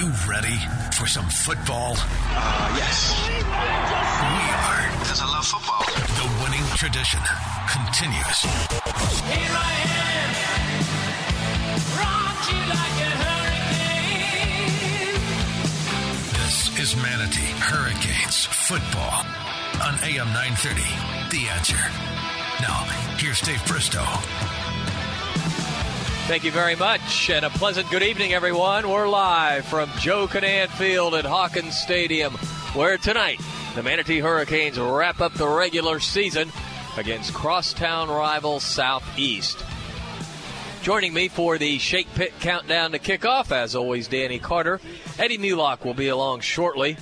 you ready for some football? Uh, yes. We are. Because I love football. The winning tradition continues. Here I am, rocked you like a hurricane. This is Manatee Hurricanes football on AM 930. The answer. Now, here's Dave Bristow. Thank you very much, and a pleasant good evening, everyone. We're live from Joe Kinnan Field at Hawkins Stadium, where tonight the Manatee Hurricanes wrap up the regular season against crosstown rival Southeast. Joining me for the Shake Pit countdown to kickoff, as always, Danny Carter. Eddie Mulock will be along shortly.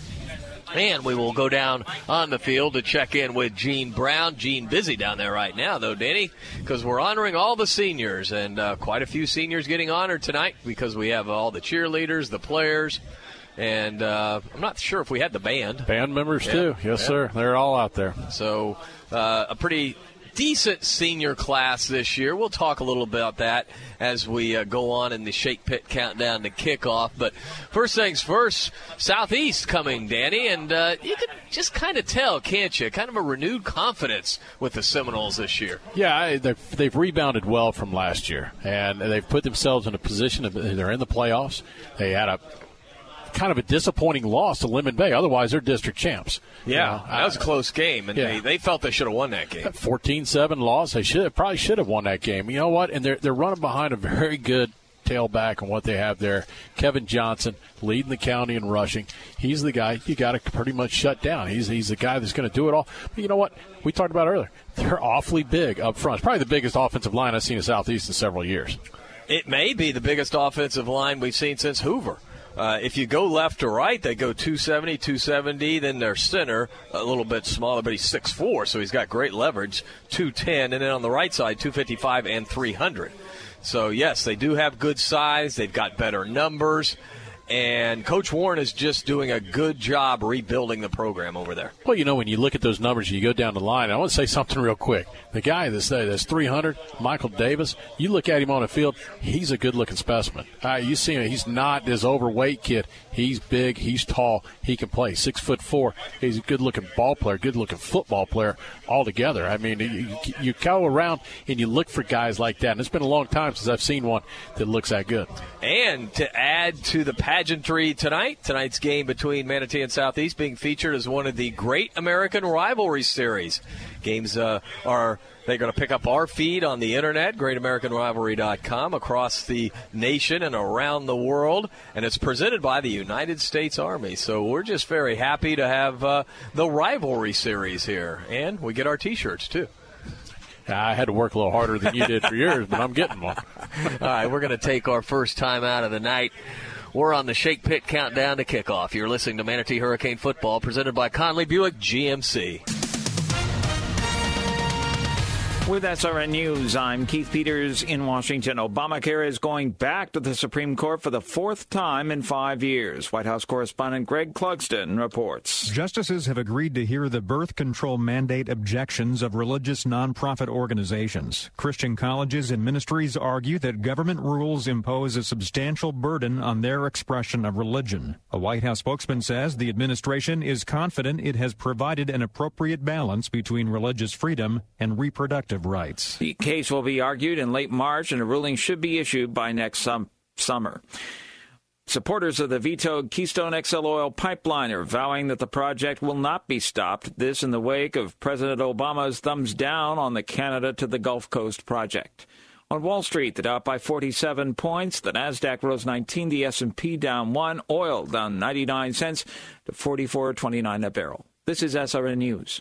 And we will go down on the field to check in with Gene Brown. Gene busy down there right now, though, Danny, because we're honoring all the seniors and uh, quite a few seniors getting honored tonight because we have all the cheerleaders, the players, and uh, I'm not sure if we had the band. Band members Yeah. too. Yes, Yeah. sir. They're all out there. So uh, a pretty decent senior class this year. We'll talk a little about that as we uh, go on in the Shake Pit countdown to kickoff. But first things first, Southeast coming, Danny, and uh, you can just kind of tell, can't you? Kind of a renewed confidence with the Seminoles this year. Yeah, they've, they've rebounded well from last year, and they've put themselves in a position of they're in the playoffs. They had a kind of a disappointing loss to Lemon Bay. Otherwise, they're district champs. Yeah, You know, that was a close game, and Yeah. they, they felt they should have won that game. 14-7 loss. They should probably should have won that game. You know what? And they're they're running behind a very good tailback and what they have there. Kevin Johnson leading the county in rushing. He's the guy you got to pretty much shut down. He's he's the guy that's going to do it all. But you know what? We talked about earlier. They're awfully big up front. It's probably the biggest offensive line I've seen in Southeast in several years. It may be the biggest offensive line we've seen since Hoover. Uh, if you go left to right, they go 270, 270. Then their center, a little bit smaller, but he's 6'4, so he's got great leverage, 210. And then on the right side, 255 and 300. So, yes, they do have good size. They've got better numbers. And Coach Warren is just doing a good job rebuilding the program over there. Well, you know, when you look at those numbers, you go down the line. I want to say something real quick. The guy that's that's 300, Michael Davis. You look at him on the field; he's a good-looking specimen. Uh, you see him; he's not this overweight kid. He's big, he's tall, he can play. Six foot four. He's a good-looking ball player, good-looking football player altogether. I mean, you, you go around and you look for guys like that. And it's been a long time since I've seen one that looks that good. And to add to the pageantry tonight, tonight's game between Manatee and Southeast being featured as one of the Great American Rivalry Series. Games uh, are they're going to pick up our feed on the internet, greatamericanrivalry.com, across the nation and around the world, and it's presented by the United States Army. So we're just very happy to have uh, the rivalry series here, and we get our T-shirts too. I had to work a little harder than you did for yours, but I'm getting one. All right, we're going to take our first time out of the night. We're on the Shake Pit countdown to kickoff. You're listening to Manatee Hurricane Football, presented by Conley Buick GMC. With SRN News, I'm Keith Peters in Washington. Obamacare is going back to the Supreme Court for the fourth time in five years. White House correspondent Greg Clugston reports. Justices have agreed to hear the birth control mandate objections of religious nonprofit organizations. Christian colleges and ministries argue that government rules impose a substantial burden on their expression of religion. A White House spokesman says the administration is confident it has provided an appropriate balance between religious freedom and reproductive rights. The case will be argued in late March, and a ruling should be issued by next sum- summer. Supporters of the vetoed Keystone XL oil pipeline are vowing that the project will not be stopped. This in the wake of President Obama's thumbs down on the Canada to the Gulf Coast project. On Wall Street, the Dow by 47 points, the Nasdaq rose 19, the S&P down 1, oil down 99 cents to 44.29 a barrel. This is SRN News.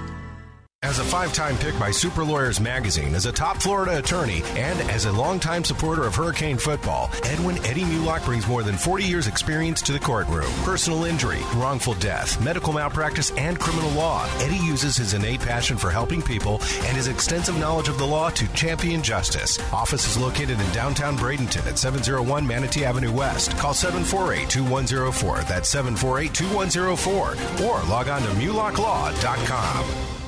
As a five time pick by Super Lawyers Magazine, as a top Florida attorney, and as a longtime supporter of Hurricane football, Edwin Eddie Mulock brings more than 40 years' experience to the courtroom. Personal injury, wrongful death, medical malpractice, and criminal law. Eddie uses his innate passion for helping people and his extensive knowledge of the law to champion justice. Office is located in downtown Bradenton at 701 Manatee Avenue West. Call 748 2104. That's 748 2104. Or log on to mulocklaw.com.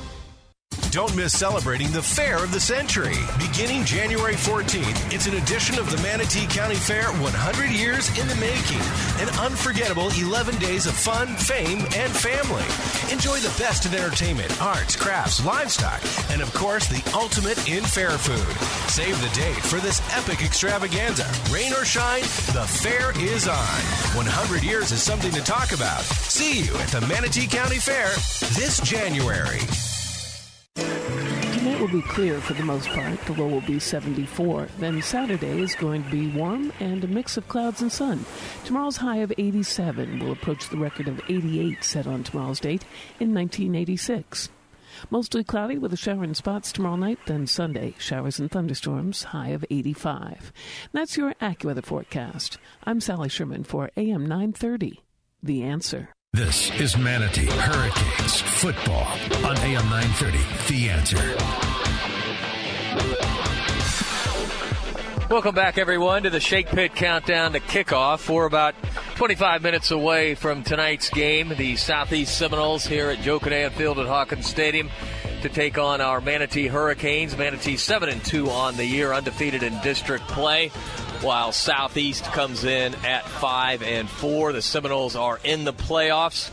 Don't miss celebrating the Fair of the Century. Beginning January 14th, it's an edition of the Manatee County Fair 100 Years in the Making. An unforgettable 11 days of fun, fame, and family. Enjoy the best in entertainment, arts, crafts, livestock, and of course, the ultimate in fair food. Save the date for this epic extravaganza. Rain or shine, the fair is on. 100 years is something to talk about. See you at the Manatee County Fair this January. Will be clear for the most part. The low will be 74. Then Saturday is going to be warm and a mix of clouds and sun. Tomorrow's high of 87 will approach the record of 88 set on tomorrow's date in 1986. Mostly cloudy with a shower in spots tomorrow night, then Sunday, showers and thunderstorms, high of 85. That's your AccuWeather forecast. I'm Sally Sherman for AM 930. The answer. This is Manatee Hurricanes football on AM 930. The answer. Welcome back, everyone, to the Shake Pit Countdown to kickoff. We're about 25 minutes away from tonight's game. The Southeast Seminoles here at Joe Kinnan Field at Hawkins Stadium to take on our Manatee Hurricanes. Manatee 7 and 2 on the year, undefeated in district play while Southeast comes in at five and four. The Seminoles are in the playoffs.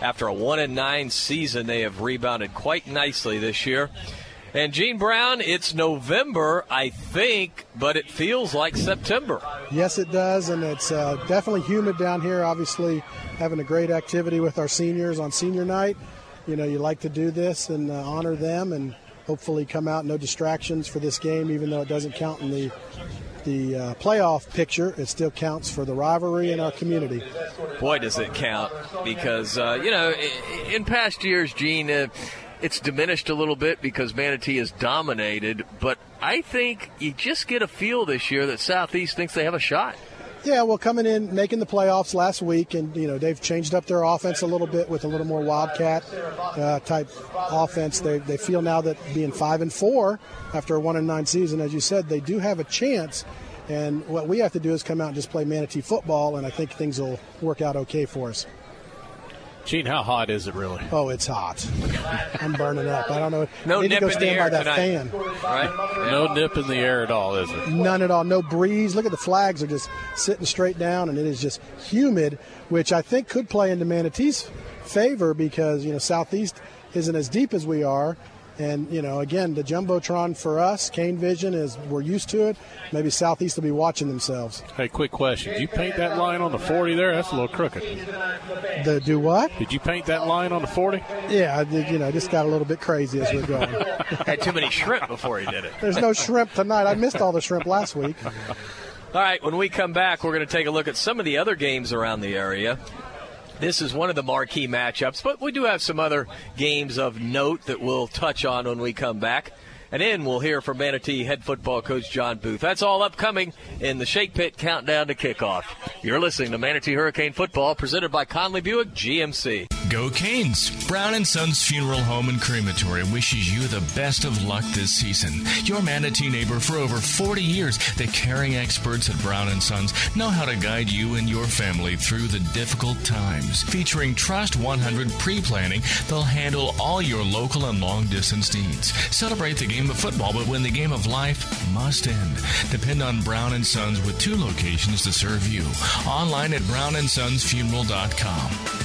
After a one and nine season, they have rebounded quite nicely this year. And Gene Brown, it's November, I think, but it feels like September. Yes, it does, and it's uh, definitely humid down here. Obviously, having a great activity with our seniors on senior night. You know, you like to do this and uh, honor them, and hopefully come out no distractions for this game, even though it doesn't count in the the uh, playoff picture, it still counts for the rivalry in our community. Boy, does it count! Because uh, you know, in past years, Gene, uh, it's diminished a little bit because Manatee is dominated. But I think you just get a feel this year that Southeast thinks they have a shot. Yeah, well, coming in, making the playoffs last week, and you know they've changed up their offense a little bit with a little more wildcat uh, type offense. They, they feel now that being five and four after a one and nine season, as you said, they do have a chance. And what we have to do is come out and just play manatee football, and I think things will work out okay for us. Gene, how hot is it really? Oh, it's hot. I'm burning up. I don't know. No need nip to go in stand the by air that tonight. fan. Right? No nip in the air at all, is it? None at all. No breeze. Look at the flags are just sitting straight down, and it is just humid, which I think could play into Manatee's favor because you know Southeast isn't as deep as we are, and you know again the jumbotron for us, Kane Vision is we're used to it. Maybe Southeast will be watching themselves. Hey, quick question. Did you paint that line on the 40 there? That's a little crooked. The do what? Did you paint that line on the 40? Yeah, I did, you know, just got a little bit crazy as we're going. Had too many shrimp before he did it. There's no shrimp tonight. I missed all the shrimp last week. All right, when we come back, we're going to take a look at some of the other games around the area. This is one of the marquee matchups, but we do have some other games of note that we'll touch on when we come back. And then we'll hear from Manatee head football coach John Booth. That's all upcoming in the Shake Pit countdown to kickoff. You're listening to Manatee Hurricane Football presented by Conley Buick GMC. Go Canes! Brown and Sons Funeral Home and Crematory wishes you the best of luck this season. Your Manatee neighbor for over 40 years, the caring experts at Brown and Sons know how to guide you and your family through the difficult times. Featuring Trust 100 pre-planning, they'll handle all your local and long distance needs. Celebrate the game of football, but when the game of life must end. Depend on Brown and Sons with two locations to serve you. Online at brownandsonsfuneral.com.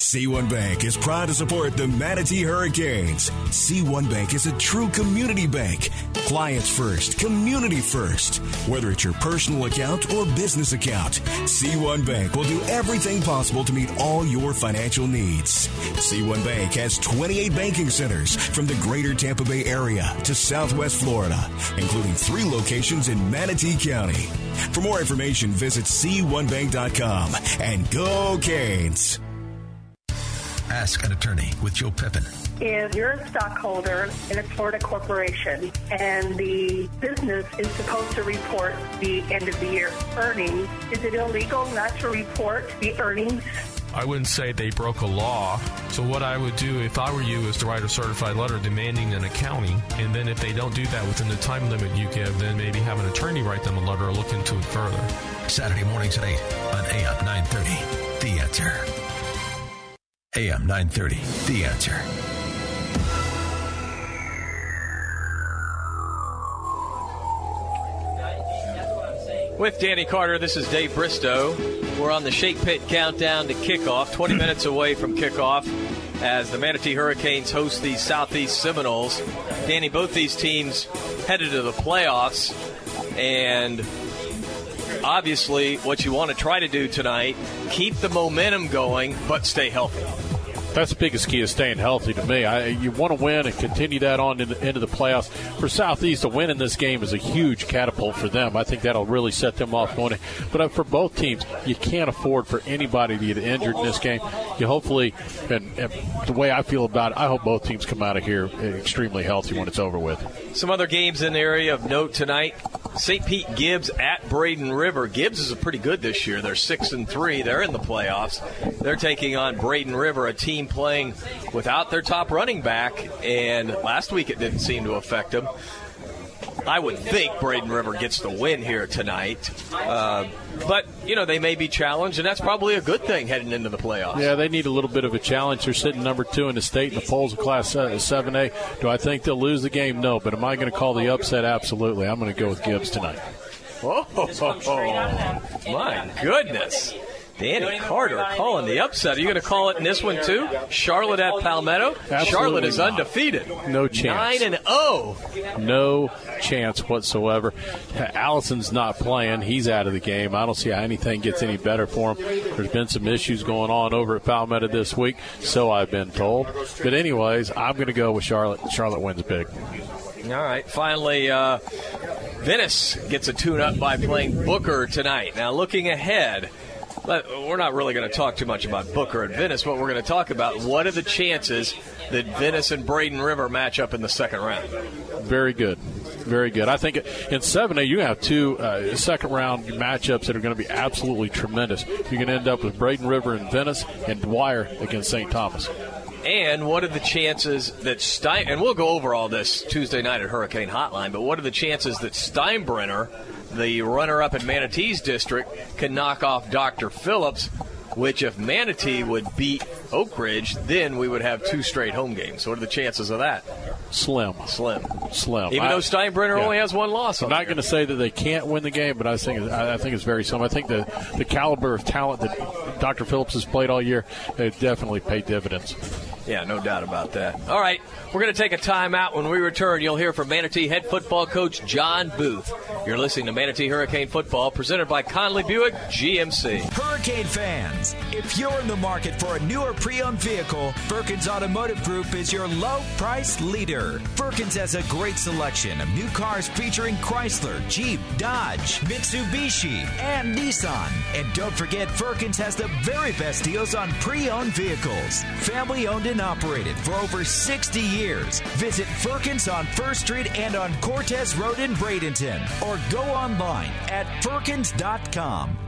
C1 Bank is proud to support the Manatee Hurricanes. C1 Bank is a true community bank. Clients first, community first. Whether it's your personal account or business account, C1 Bank will do everything possible to meet all your financial needs. C1 Bank has 28 banking centers from the greater Tampa Bay area to Southwest Florida, including three locations in Manatee County. For more information, visit C1Bank.com and go Canes. Ask an attorney with Joe Pippin. If you're a stockholder in a Florida corporation and the business is supposed to report the end of the year earnings, is it illegal not to report the earnings? I wouldn't say they broke a law. So what I would do if I were you is to write a certified letter demanding an accounting. And then if they don't do that within the time limit you give, then maybe have an attorney write them a letter or look into it further. Saturday mornings at 8 on AM 930. The Answer. AM 930. The Answer. With Danny Carter, this is Dave Bristow. We're on the Shake Pit countdown to kickoff, 20 hmm. minutes away from kickoff as the Manatee Hurricanes host the Southeast Seminoles. Danny, both these teams headed to the playoffs, and obviously, what you want to try to do tonight, keep the momentum going, but stay healthy. That's the biggest key is staying healthy to me. I, you want to win and continue that on into, into the playoffs. For Southeast, a win in this game is a huge catapult for them. I think that'll really set them off going. But uh, for both teams, you can't afford for anybody to get injured in this game. You hopefully, and, and the way I feel about it, I hope both teams come out of here extremely healthy when it's over with. Some other games in the area of note tonight: St. Pete Gibbs at Braden River. Gibbs is a pretty good this year. They're six and three. They're in the playoffs. They're taking on Braden River, a team playing without their top running back, and last week it didn't seem to affect them. I would think Braden River gets the win here tonight. Uh, but, you know, they may be challenged, and that's probably a good thing heading into the playoffs. Yeah, they need a little bit of a challenge. They're sitting number two in the state in the polls of Class uh, 7A. Do I think they'll lose the game? No. But am I going to call the upset? Absolutely. I'm going to go with Gibbs tonight. Oh, my goodness. Danny Carter calling the upset. Are you going to call it in this one too? Charlotte at Palmetto. Absolutely Charlotte is not. undefeated. No chance. Nine and oh. zero. No chance whatsoever. Allison's not playing. He's out of the game. I don't see how anything gets any better for him. There's been some issues going on over at Palmetto this week, so I've been told. But anyways, I'm going to go with Charlotte. Charlotte wins big. All right. Finally, uh, Venice gets a tune-up by playing Booker tonight. Now, looking ahead. But we're not really going to talk too much about Booker and Venice. What we're going to talk about, what are the chances that Venice and Braden River match up in the second round? Very good. Very good. I think in 7A, you have two uh, second round matchups that are going to be absolutely tremendous. You're going to end up with Braden River and Venice and Dwyer against St. Thomas. And what are the chances that Stein, and we'll go over all this Tuesday night at Hurricane Hotline, but what are the chances that Steinbrenner, the runner up in Manatee's district, can knock off Dr. Phillips? Which, if Manatee would beat Oak Ridge, then we would have two straight home games. What are the chances of that? Slim. Slim. Slim. Even I- though Steinbrenner yeah. only has one loss. I'm not going to say that they can't win the game, but I think I think it's very slim. I think the the caliber of talent that Dr. Phillips has played all year, they definitely pay dividends. Yeah, no doubt about that. All right, we're going to take a timeout. When we return, you'll hear from Manatee head football coach John Booth. You're listening to Manatee Hurricane Football, presented by Conley Buick GMC. Hurricane fans, if you're in the market for a newer pre-owned vehicle, Firkins Automotive Group is your low price leader. Firkins has a great selection of new cars featuring Chrysler, Jeep, Dodge, Mitsubishi, and Nissan. And don't forget, Firkins has the very best deals on pre-owned vehicles. Family owned and operated for over 60 years. Visit Firkins on First Street and on Cortez Road in Bradenton or go online at Firkins.com.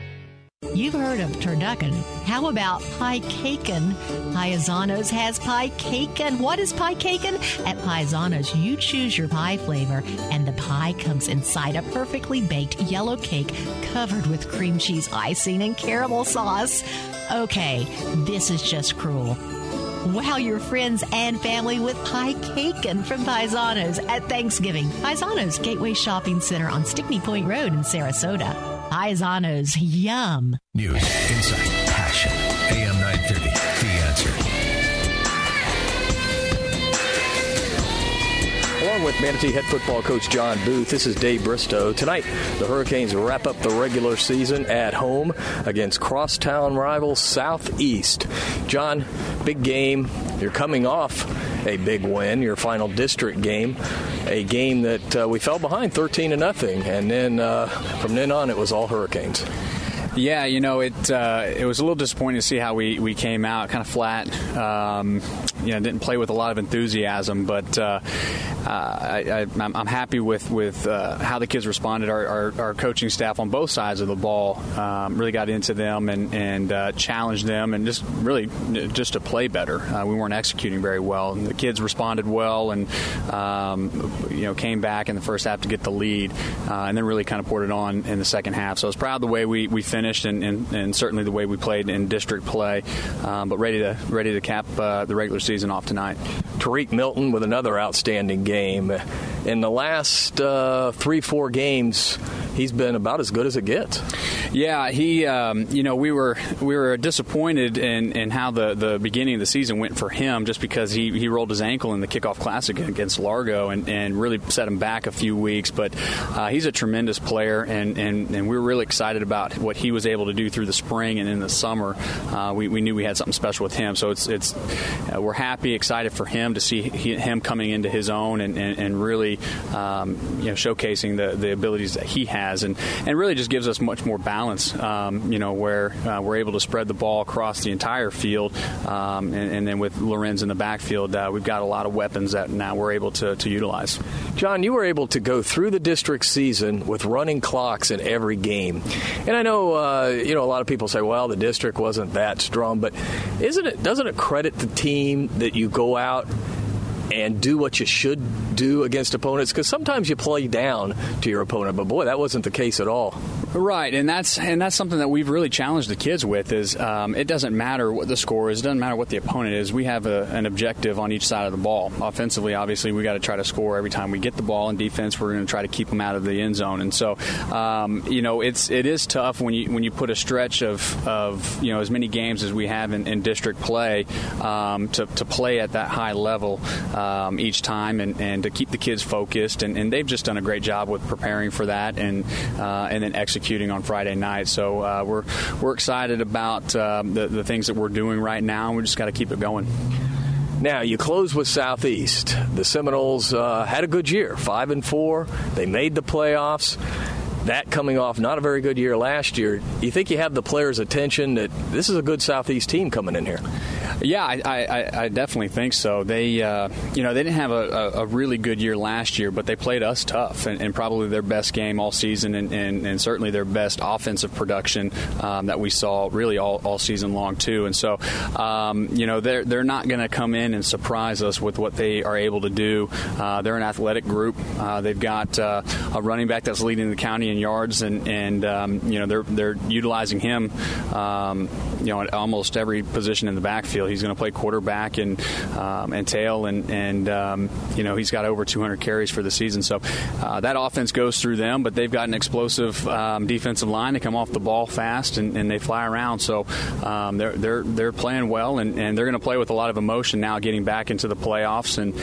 You've heard of turducken. How about pie caken? Paisanos has pie caken. What is pie caken? At Paisanos, you choose your pie flavor, and the pie comes inside a perfectly baked yellow cake covered with cream cheese icing and caramel sauce. Okay, this is just cruel. Wow your friends and family with pie caken from Paisanos at Thanksgiving. Paisanos Gateway Shopping Center on Stickney Point Road in Sarasota. Paisanos, yum. News, insight, passion. AM 930, The answer. Along with Manatee head football coach John Booth, this is Dave Bristow. Tonight, the Hurricanes wrap up the regular season at home against crosstown rival Southeast. John, big game. You're coming off a big win, your final district game, a game that uh, we fell behind 13 to nothing, and then uh, from then on, it was all Hurricanes. Yeah, you know, it uh, it was a little disappointing to see how we, we came out, kind of flat. Um, you know, didn't play with a lot of enthusiasm, but uh, uh, I, am happy with with uh, how the kids responded. Our, our, our, coaching staff on both sides of the ball um, really got into them and and uh, challenged them, and just really just to play better. Uh, we weren't executing very well, and the kids responded well, and um, you know came back in the first half to get the lead, and then really kind of poured it on in the second half. So I was proud of the way we, we finished finished, and, and, and, certainly the way we played in district play. Um, but ready to ready to cap uh, the regular season off tonight. Tariq Milton with another outstanding game. In the last uh, three four games, he's been about as good as it gets. Yeah, he. Um, you know, we were we were disappointed in, in how the, the beginning of the season went for him, just because he, he rolled his ankle in the kickoff classic against Largo and, and really set him back a few weeks. But uh, he's a tremendous player, and, and, and we're really excited about what he was able to do through the spring and in the summer. Uh, we, we knew we had something special with him, so it's it's uh, we're happy, excited for him to see he, him coming into his own and, and, and really um, you know showcasing the, the abilities that he has, and, and really just gives us much more balance. Um, you know where uh, we're able to spread the ball across the entire field, um, and, and, then with Lorenz in the backfield, uh, we've got a lot of weapons that now we're able to, to utilize. John, you were able to go through the district season with running clocks in every game, and I know uh, you know a lot of people say, well, the district wasn't that strong, but isn't it? Doesn't it credit the team that you go out and do what you should do against opponents because sometimes you play down to your opponent but boy that wasn't the case at all. Right and that's and that's something that we've really challenged the kids with is um, it doesn't matter what the score is it doesn't matter what the opponent is we have a, an objective on each side of the ball. Offensively obviously we got to try to score every time we get the ball in defense we're going to try to keep them out of the end zone and so um, you know it's it is tough when you when you put a stretch of, of you know as many games as we have in, in district play um, to, to play at that high level um, each time and, and to keep the kids focused. And, and they've just done a great job with preparing for that and uh, and then executing on Friday night. So uh, we're we're excited about uh, the the things that we're doing right now. and We just got to keep it going. Now you close with Southeast. The Seminoles uh, had a good year, five and four. They made the playoffs. That coming off not a very good year last year. You think you have the players' attention that this is a good Southeast team coming in here? Yeah, I, I, I definitely think so. They, uh, you know, they didn't have a, a, really good year last year, but they played us tough and, and probably their best game all season, and, and, and certainly their best offensive production um, that we saw really all, all season long too. And so, um, you know, they're they're not going to come in and surprise us with what they are able to do. Uh, they're an athletic group. Uh, they've got uh, a running back that's leading the county yards, and and um, you know they're they're utilizing him, um, you know, at almost every position in the backfield. He's going to play quarterback and um, and tail, and and um, you know he's got over 200 carries for the season. So uh, that offense goes through them, but they've got an explosive um, defensive line. They come off the ball fast and, and they fly around. So they're they're they're playing well, and, and they're going to play with a lot of emotion now, getting back into the playoffs. And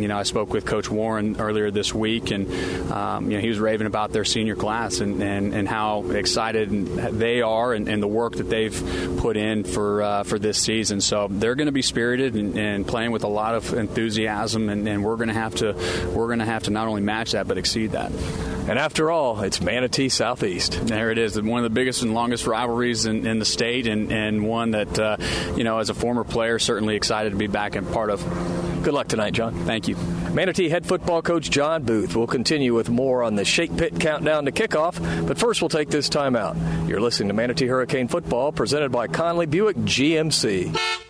you know I spoke with Coach Warren earlier this week, and you know he was raving about their senior class and, and, and how excited they are and, and the work that they've put in for uh, for this season. So they're going to be spirited and, and, playing with a lot of enthusiasm, and, and we're going to have to we're going to have to not only match that but exceed that. And after all, it's Manatee Southeast. There it is, one of the biggest and longest rivalries in, in the state, and, and one that uh, you know, as a former player, certainly excited to be back and part of. Good luck tonight, John. Thank you. Manatee head football coach John Booth will continue with more on the Shake Pit countdown to kickoff, but first we'll take this time out. You're listening to Manatee Hurricane Football presented by Conley Buick GMC.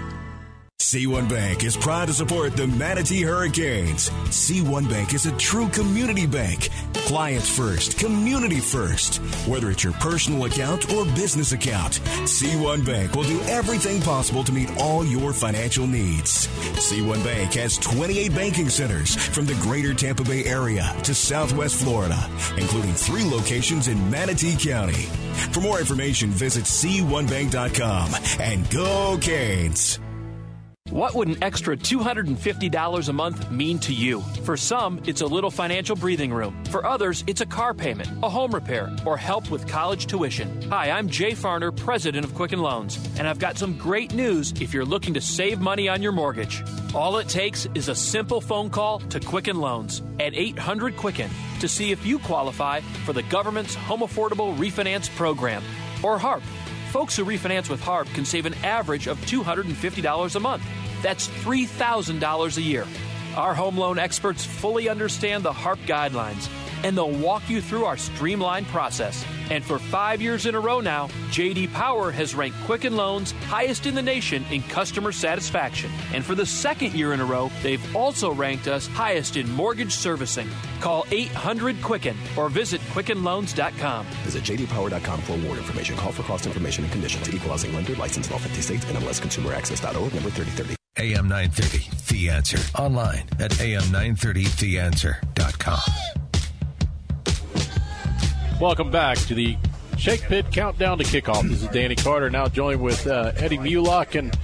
C1 Bank is proud to support the Manatee Hurricanes. C1 Bank is a true community bank. Clients first, community first. Whether it's your personal account or business account, C1 Bank will do everything possible to meet all your financial needs. C1 Bank has 28 banking centers from the greater Tampa Bay area to Southwest Florida, including three locations in Manatee County. For more information, visit C1Bank.com and go Canes. What would an extra $250 a month mean to you? For some, it's a little financial breathing room. For others, it's a car payment, a home repair, or help with college tuition. Hi, I'm Jay Farner, president of Quicken Loans, and I've got some great news if you're looking to save money on your mortgage. All it takes is a simple phone call to Quicken Loans at 800 Quicken to see if you qualify for the government's Home Affordable Refinance Program or HARP. Folks who refinance with HARP can save an average of $250 a month. That's $3,000 a year. Our home loan experts fully understand the HARP guidelines and they'll walk you through our streamlined process. And for five years in a row now, JD Power has ranked Quicken Loans highest in the nation in customer satisfaction. And for the second year in a row, they've also ranked us highest in mortgage servicing. Call 800 Quicken or visit QuickenLoans.com. Visit jdpower.com for award information. Call for cost information and conditions. Equalizing lender license in all 50 states. and NMLSconsumeraccess.org number 3030. AM 930, The Answer. Online at am930theanswer.com. Welcome back to the Shake Pit Countdown to Kickoff. This is Danny Carter, now joined with uh, Eddie Mulock. And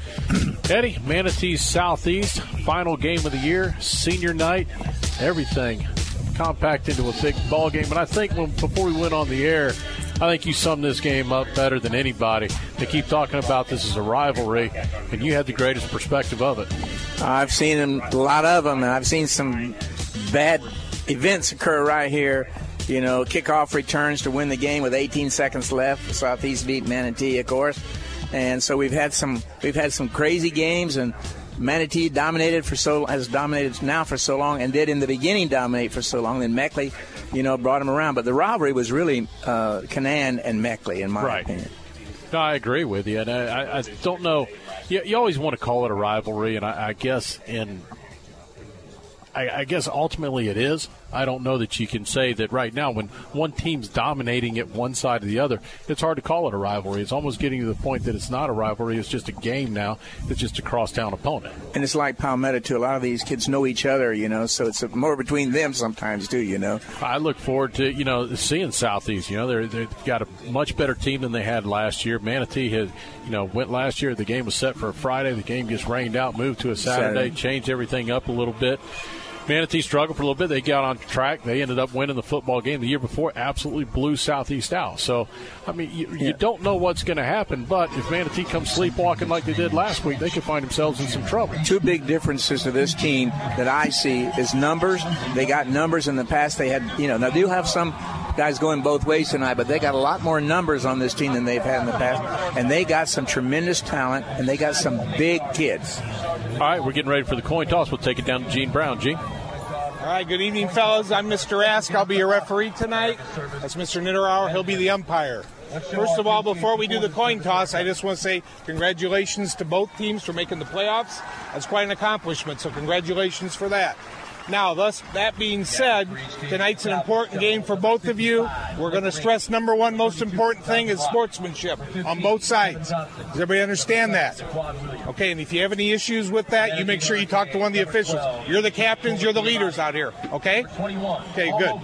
Eddie, Manatee's Southeast, final game of the year, senior night, everything compact into a big ball game. And I think when, before we went on the air, I think you summed this game up better than anybody. They keep talking about this as a rivalry, and you had the greatest perspective of it. I've seen a lot of them, and I've seen some bad events occur right here. You know, kickoff returns to win the game with 18 seconds left. Southeast beat Manatee, of course, and so we've had some we've had some crazy games, and Manatee dominated for so has dominated now for so long, and did in the beginning dominate for so long. Then Maechtle, you know, brought them around, but the rivalry was really uh, Kinnan and Maechtle, in my Right. opinion. No, I agree with you, and I, I, I don't know. You, you always want to call it a rivalry, and I, I guess in, I, I guess ultimately it is. I don't know that you can say that right now when one team's dominating it one side or the other. It's hard to call it a rivalry. It's almost getting to the point that it's not a rivalry. It's just a game now. It's just a crosstown opponent. And it's like Palmetto too. A lot of these kids know each other, you know, so it's more between them sometimes too, you know. I look forward to you know seeing Southeast. You know they're, they've got a much better team than they had last year. Manatee had you know went last year. The game was set for a Friday. The game gets rained out, moved to a Saturday, Saturday. changed everything up a little bit. Manatee struggled for a little bit. They got on track. They ended up winning the football game the year before. Absolutely blew Southeast out. So, I mean, you, you don't know what's going to happen. But if Manatee comes sleepwalking like they did last week, they could find themselves in some trouble. Two big differences to this team that I see is numbers. They got numbers in the past. They had, you know, now they do have some guys going both ways tonight, but they got a lot more numbers on this team than they've had in the past. And they got some tremendous talent, and they got some big kids. All right, we're getting ready for the coin toss. We'll take it down to Gene Brown. Gene. All right, good evening, fellas. I'm Mr. Ask. I'll be your referee tonight. That's Mr. Niederauer. He'll be the umpire. First of all, before we do the coin toss, I just want to say congratulations to both teams for making the playoffs. That's quite an accomplishment, so congratulations for that. Now, thus that being said, tonight's an important game for both of you. We're going to stress number one most important thing is sportsmanship on both sides. Does everybody understand that? Okay, and if you have any issues with that, you make sure you talk to one of the officials. You're the captains, you're the leaders out here. Okay? Okay, good.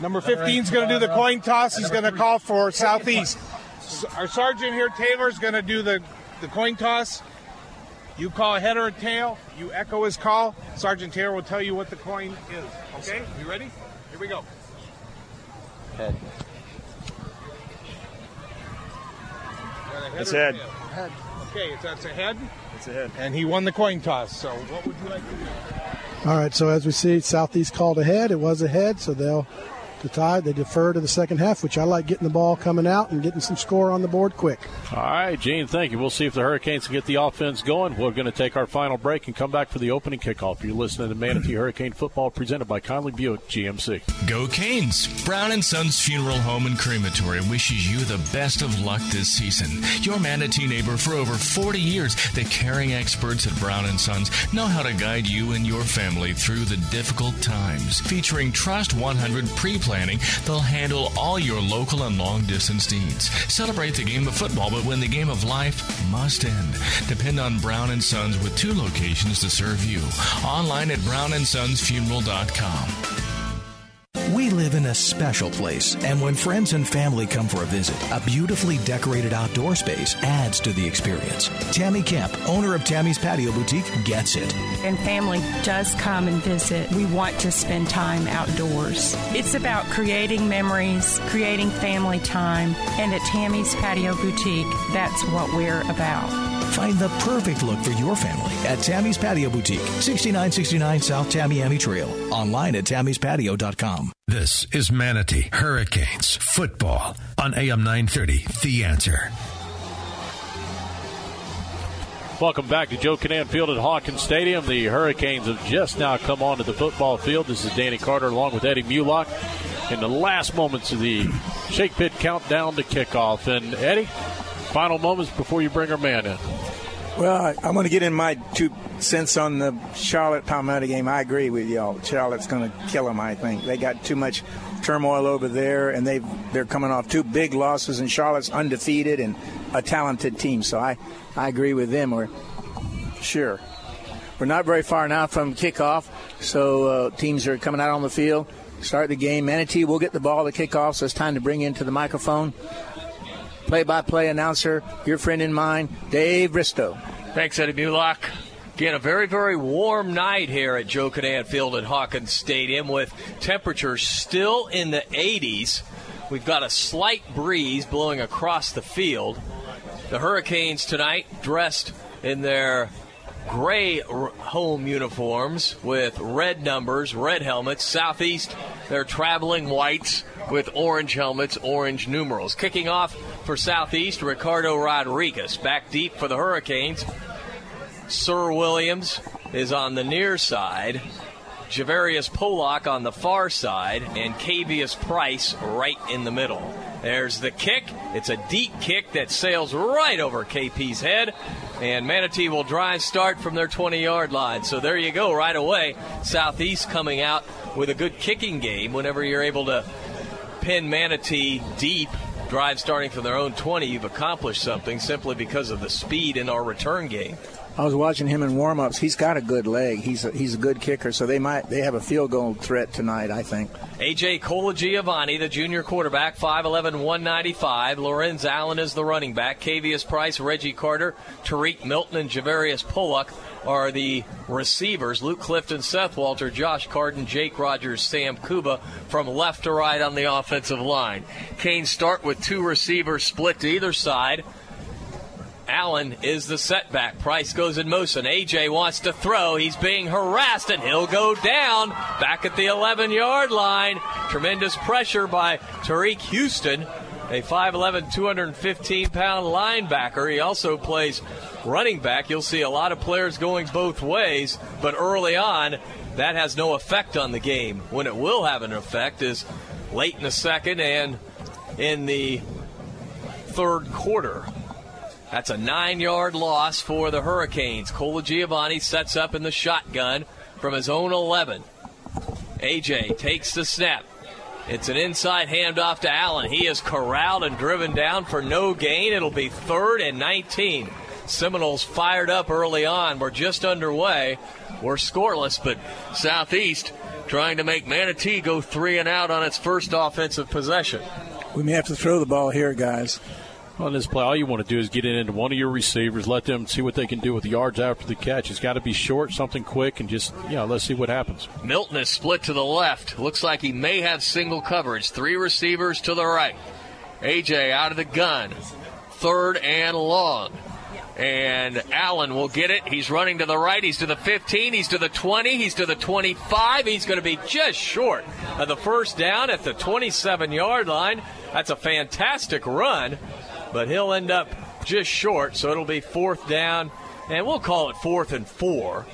Number 15 is going to do the coin toss. He's going to call for Southeast. Our sergeant here, Taylor, is going to do the, the coin toss. You call head or tail. You echo his call. Sergeant Taylor will tell you what the coin is. Okay? You ready? Here we go. Head. Got a It's head. Head. Okay, if that's a head. It's a head. And he won the coin toss. So what would you like to do? All right, so as we see, Southeast called ahead. It was ahead, so they'll the tie. They defer to the second half, which I like getting the ball coming out and getting some score on the board quick. All right, Gene, thank you. We'll see if the Hurricanes can get the offense going. We're going to take our final break and come back for the opening kickoff. You're listening to Manatee Hurricane Football presented by Conley Buick GMC. Go Canes! Brown and Sons Funeral Home and Crematory wishes you the best of luck this season. Your Manatee neighbor for over 40 years, the caring experts at Brown and Sons know how to guide you and your family through the difficult times. Featuring Trust 100 pre-planning, they'll handle all your local and long-distance needs. Celebrate the game of football, but when the game of life must end, depend on Brown and Sons with two locations to serve you. Online at brownsonsfuneral.com. We live in a special place, and when friends and family come for a visit, a beautifully decorated outdoor space adds to the experience. Tammy Kemp, owner of Tammy's Patio Boutique, gets it. and family does come and visit, we want to spend time outdoors. It's about creating memories, creating family time, and at Tammy's Patio Boutique, that's what we're about. Find the perfect look for your family at Tammy's Patio Boutique, 6969 South Tamiami Trail. Online at tammyspatio.com. This is Manatee Hurricanes football on AM 930. The answer. Welcome back to Joe Kinnan Field at Hawkins Stadium. The Hurricanes have just now come onto the football field. This is Danny Carter along with Eddie Mulock in the last moments of the Shake Pit countdown to kickoff. And Eddie, final moments before you bring our man in. Well, I, I'm going to get in my two cents on the Charlotte Palmetto game. I agree with y'all. Charlotte's going to kill them. I think they got too much turmoil over there, and they they're coming off two big losses, and Charlotte's undefeated and a talented team. So I I agree with them. We're sure we're not very far now from kickoff, so uh, teams are coming out on the field. Start the game. Manatee will get the ball to kickoff, so it's time to bring into the microphone. Play-by-play announcer, your friend and mine, Dave Bristow. Thanks, Eddie Mulock. Again, a very, very warm night here at Joe Kinnan Field at Hawkins Stadium with temperatures still in the 80s. We've got a slight breeze blowing across the field. The Hurricanes tonight dressed in their gray home uniforms with red numbers, red helmets. Southeast, they're traveling whites with orange helmets, orange numerals. Kicking off for Southeast, Ricardo Rodriguez. Back deep for the Hurricanes. Sir Williams is on the near side. Javarius Pollock on the far side, and Cavius Price right in the middle. There's the kick. It's a deep kick that sails right over KP's head, and Manatee will drive start from their 20 yard line. So there you go, right away. Southeast coming out with a good kicking game whenever you're able to pin Manatee deep. Drive starting from their own 20, you've accomplished something simply because of the speed in our return game. I was watching him in warm-ups. He's got a good leg. He's a, he's a good kicker, so they might they have a field goal threat tonight. I think. AJ Colagiovanni, the junior quarterback, 5'11", 195. Lorenz Allen is the running back. Cavius Price, Reggie Carter, Tariq Milton, and Javarius Pollock are the receivers. Luke Clifton, Seth Walter, Josh Carden, Jake Rogers, Sam Kuba from left to right on the offensive line. Canes start with two receivers split to either side. Allen is the setback. Price goes in motion. AJ wants to throw. He's being harassed and he'll go down back at the 11 yard line. Tremendous pressure by Tariq Houston, a 5'11, 215 pound linebacker. He also plays running back. You'll see a lot of players going both ways, but early on, that has no effect on the game. When it will have an effect is late in the second and in the third quarter. That's a nine yard loss for the Hurricanes. Colagiovanni sets up in the shotgun from his own 11. AJ takes the snap. It's an inside handoff to Allen. He is corralled and driven down for no gain. It'll be third and 19. Seminoles fired up early on. We're just underway. We're scoreless, but Southeast trying to make Manatee go three and out on its first offensive possession. We may have to throw the ball here, guys. On this play, all you want to do is get it into one of your receivers, let them see what they can do with the yards after the catch. It's got to be short, something quick, and just, you know, let's see what happens. Milton is split to the left. Looks like he may have single coverage. Three receivers to the right. AJ out of the gun. Third and long. And Allen will get it. He's running to the right. He's to the 15. He's to the 20. He's to the 25. He's going to be just short of the first down at the 27 yard line. That's a fantastic run but he'll end up just short, so it'll be fourth down, and we'll call it fourth and four.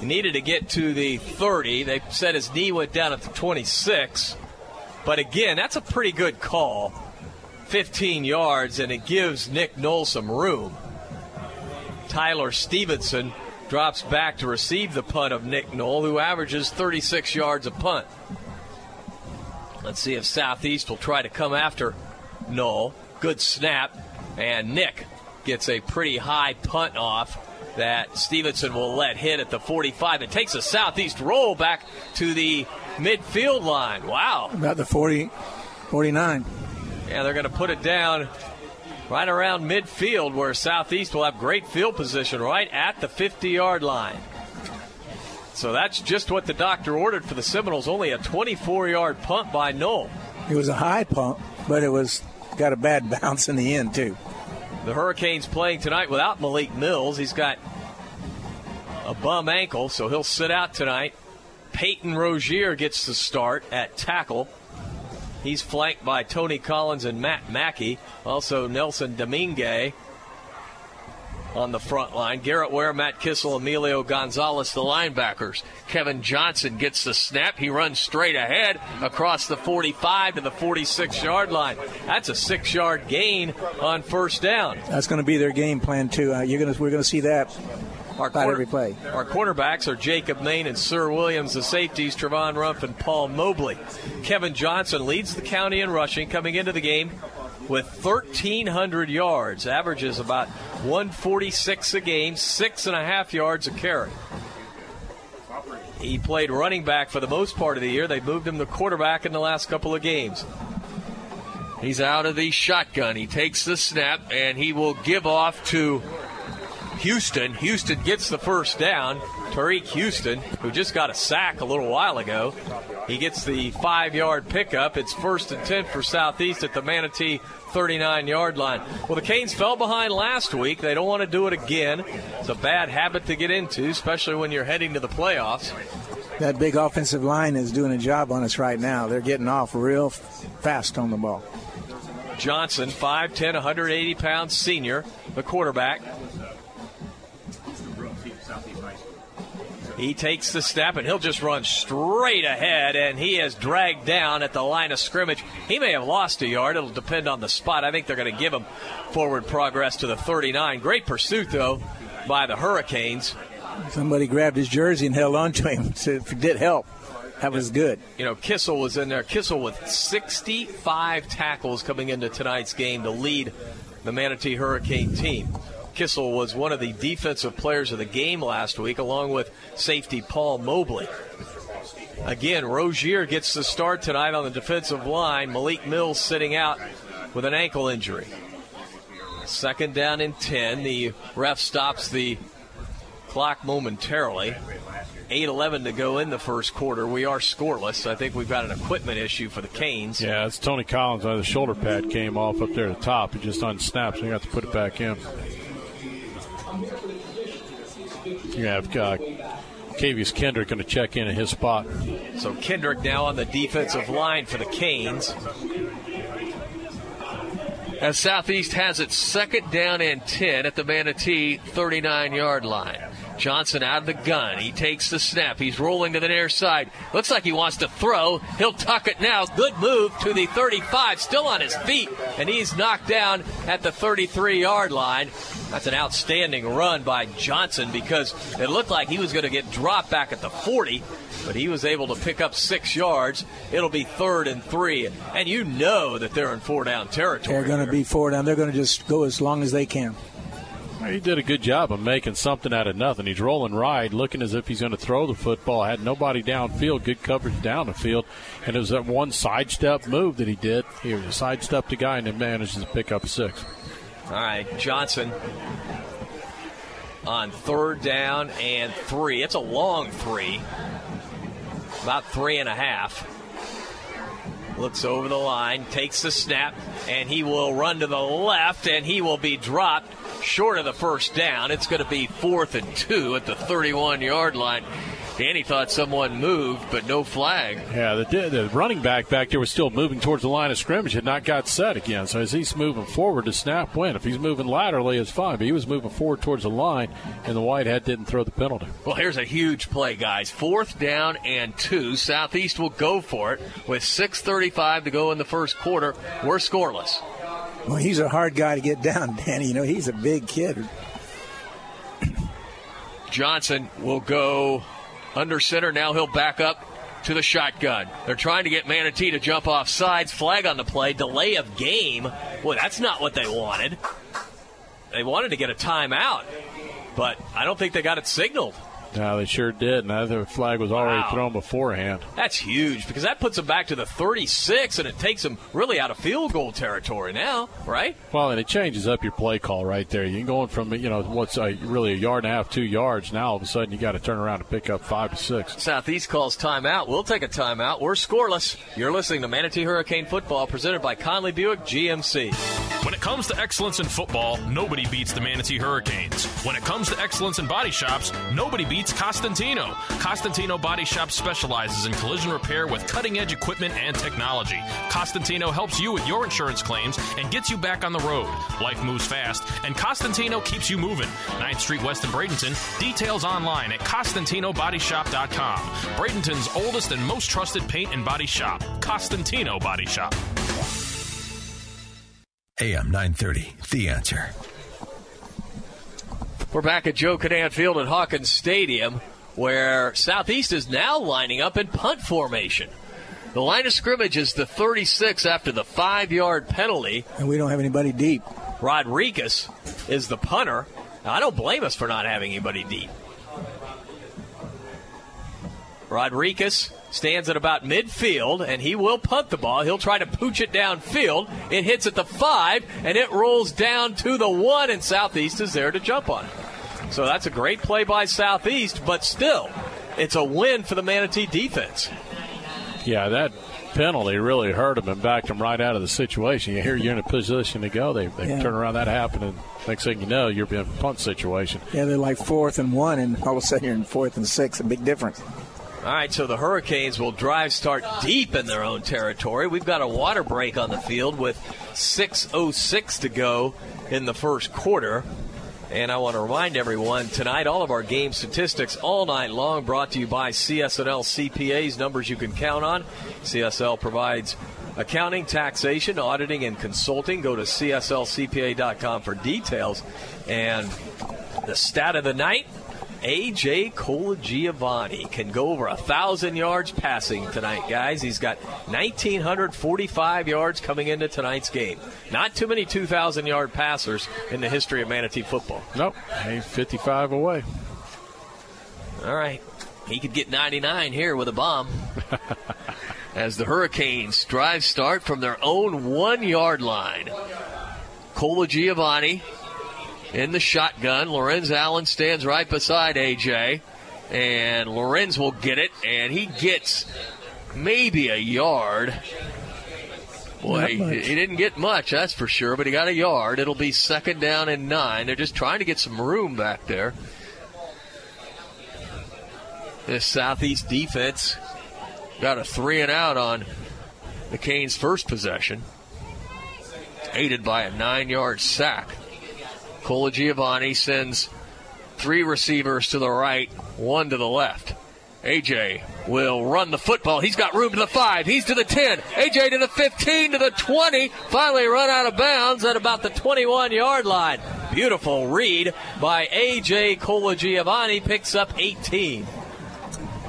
He needed to get to the 30. They said his knee went down at the 26. But again, that's a pretty good call. 15 yards, and it gives Nick Knoll some room. Tyler Stevenson drops back to receive the punt of Nick Knoll, who averages 36 yards a punt. Let's see if Southeast will try to come after Knoll. Good snap, and Nick gets a pretty high punt off that Stevenson will let hit at the 45. It takes a southeast roll back to the midfield line. Wow. About the 40, 49. Yeah, they're going to put it down right around midfield where Southeast will have great field position right at the 50 yard line. So that's just what the doctor ordered for the Seminoles. Only a 24 yard punt by Knoll. It was a high punt, but it was got a bad bounce in the end, too. The Hurricanes playing tonight without Malik Mills. He's got a bum ankle, so he'll sit out tonight. Peyton Rozier gets the start at tackle. He's flanked by Tony Collins and Matt Mackey. Also, Nelson Domingue on the front line. Garrett Ware, Matt Kissel, Emilio Gonzalez, the linebackers. Kevin Johnson gets the snap. He runs straight ahead across the 45 to the 46 yard line. That's a six yard gain on first down. That's going to be their game plan too. Uh, you're going to we're going to see that. Our, quarter, every play. our quarterbacks are Jacob Main and Sir Williams. The safeties, Trevon Rumpf and Paul Mobley. Kevin Johnson leads the county in rushing coming into the game with 1,300 yards, averages about 146 a game, six and a half yards a carry. He played running back for the most part of the year. They moved him to quarterback in the last couple of games. He's out of the shotgun. He takes the snap and he will give off to Houston. Houston gets the first down. Tariq Houston, who just got a sack a little while ago, he gets the five yard pickup. It's first and 10 for Southeast at the Manatee 39 yard line. Well, the Canes fell behind last week. They don't want to do it again. It's a bad habit to get into, especially when you're heading to the playoffs. That big offensive line is doing a job on us right now. They're getting off real fast on the ball. Johnson, 5'10, 180 pounds senior, the quarterback. He takes the snap and he'll just run straight ahead, and he is dragged down at the line of scrimmage. He may have lost a yard. It'll depend on the spot. I think they're going to give him forward progress to the 39. Great pursuit, though, by the Hurricanes. Somebody grabbed his jersey and held on to him. So it did help. That was good. You know, Kissel was in there. Kissel with 65 tackles coming into tonight's game to lead the Manatee Hurricane team. Kissel was one of the defensive players of the game last week, along with safety Paul Mobley. Again, Rozier gets the start tonight on the defensive line. Malik Mills sitting out with an ankle injury. Second down and 10. The ref stops the clock momentarily. 8-11 to go in the first quarter. We are scoreless. I think we've got an equipment issue for the Canes. Yeah, it's Tony Collins. Uh, the shoulder pad came off up there at the top. He just unsnapped, so you got to put it back in. You have uh, Cavius Kendrick going to check in at his spot. So Kendrick now on the defensive line for the Canes. As Southeast has its second down and 10 at the Manatee 39 yard line. Johnson out of the gun. He takes the snap. He's rolling to the near side. Looks like he wants to throw. He'll tuck it now. Good move to the 35. Still on his feet. And he's knocked down at the 33 yard line. That's an outstanding run by Johnson because it looked like he was going to get dropped back at the 40, but he was able to pick up six yards. It'll be third and three. And you know that they're in four down territory. They're going to be four down. They're going to just go as long as they can. He did a good job of making something out of nothing. He's rolling right, looking as if he's going to throw the football. Had nobody downfield, good coverage down the field, and it was that one sidestep move that he did. He sidestepped the guy and then manages to pick up six. All right, Johnson on third down and three. It's a long three, about three and a half. Looks over the line, takes the snap, and he will run to the left, and he will be dropped short of the first down. It's going to be fourth and two at the 31 yard line. Danny thought someone moved, but no flag. Yeah, the, the running back back there was still moving towards the line of scrimmage, had not got set again. So as he's moving forward, the snap went. If he's moving laterally, it's fine. But he was moving forward towards the line, and the Whitehead didn't throw the penalty. Well, here's a huge play, guys. Fourth down and two. Southeast will go for it with 6:35 to go in the first quarter. We're scoreless. Well, he's a hard guy to get down, Danny. You know, he's a big kid. Johnson will go under center. Now he'll back up to the shotgun. They're trying to get Manatee to jump off sides. Flag on the play. Delay of game. Boy, that's not what they wanted. They wanted to get a timeout, but I don't think they got it signaled. No, they sure did. And the flag was already Wow. thrown beforehand. That's huge because that puts them back to the 36, and it takes them really out of field goal territory now, right? Well, and it changes up your play call right there. You're going from you know what's a, really a yard and a half, two yards. Now all of a sudden you got to turn around and pick up five to six. Southeast calls timeout. We'll take a timeout. We're scoreless. You're listening to Manatee Hurricane Football presented by Conley Buick GMC. When it comes to excellence in football, nobody beats the Manatee Hurricanes. When it comes to excellence in body shops, nobody beats Costantino. Costantino Body Shop specializes in collision repair with cutting edge equipment and technology. Costantino helps you with your insurance claims and gets you back on the road. Life moves fast, and Costantino keeps you moving. 9th Street West in Bradenton. Details online at CostantinoBodyShop.com. Bradenton's oldest and most trusted paint and body shop. Costantino Body Shop. AM 930, The Answer. We're back at Joe Kinnan Field at Hawkins Stadium, where Southeast is now lining up in punt formation. The line of scrimmage is the 36 after the five yard penalty. And we don't have anybody deep. Rodriguez is the punter. Now, I don't blame us for not having anybody deep. Rodriguez stands at about midfield, and he will punt the ball. He'll try to pooch it downfield. It hits at the five, and it rolls down to the one, and Southeast is there to jump on it. So that's a great play by Southeast, but still, it's a win for the Manatee defense. Yeah, that penalty really hurt him and backed him right out of the situation. You hear you're in a position to go, they, they Yeah. turn around, that happened, and next thing you know, you're in a punt situation. Yeah, they're like fourth and one, and all of a sudden you're in fourth and six. A big difference. All right, so the Hurricanes will drive start deep in their own territory. We've got a water break on the field with 6.06 to go in the first quarter. And I want to remind everyone tonight, all of our game statistics all night long brought to you by CSNL CPAs, numbers you can count on. CSL provides accounting, taxation, auditing, and consulting. Go to CSLCPA.com for details. And the stat of the night AJ Colagiovanni can go over a thousand yards passing tonight, guys. He's got 1,945 yards coming into tonight's game. Not too many 2,000 yard passers in the history of Manatee football. Nope, he's 55 away. All right, he could get 99 here with a bomb. As the Hurricanes drive start from their own one yard line. Colagiovanni in the shotgun. Lorenz Allen stands right beside AJ. And Lorenz will get it, and he gets maybe a yard. Boy, he, he didn't get much, that's for sure, but he got a yard. It'll be second down and nine. They're just trying to get some room back there. This Southeast defense got a three and out on the Canes' first possession, aided by a nine yard sack. Colagiovanni sends three receivers to the right, one to the left. AJ will run the football. He's got room to the five. He's to the 10. AJ to the 15, to the 20. Finally run out of bounds at about the 21 yard line. Beautiful read by AJ Colagiovanni. Picks up 18.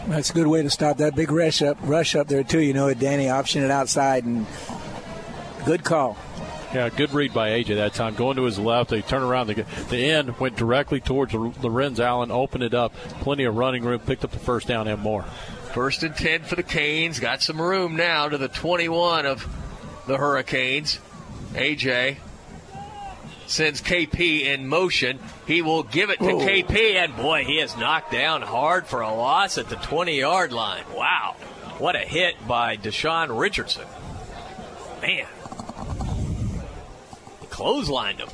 That's a good way to stop that big rush up, rush up there too. You know, it, Danny optioned it outside, and good call. Yeah, good read by AJ that time. Going to his left, they turn around. The, the end went directly towards Lorenz Allen, opened it up. Plenty of running room, picked up the first down and more. First and 10 for the Canes. Got some room now to the 21 of the Hurricanes. AJ sends KP in motion. He will give it to Whoa. KP, and boy, he is knocked down hard for a loss at the 20 yard line. Wow. What a hit by Deshaun Richardson. Man. He clotheslined him.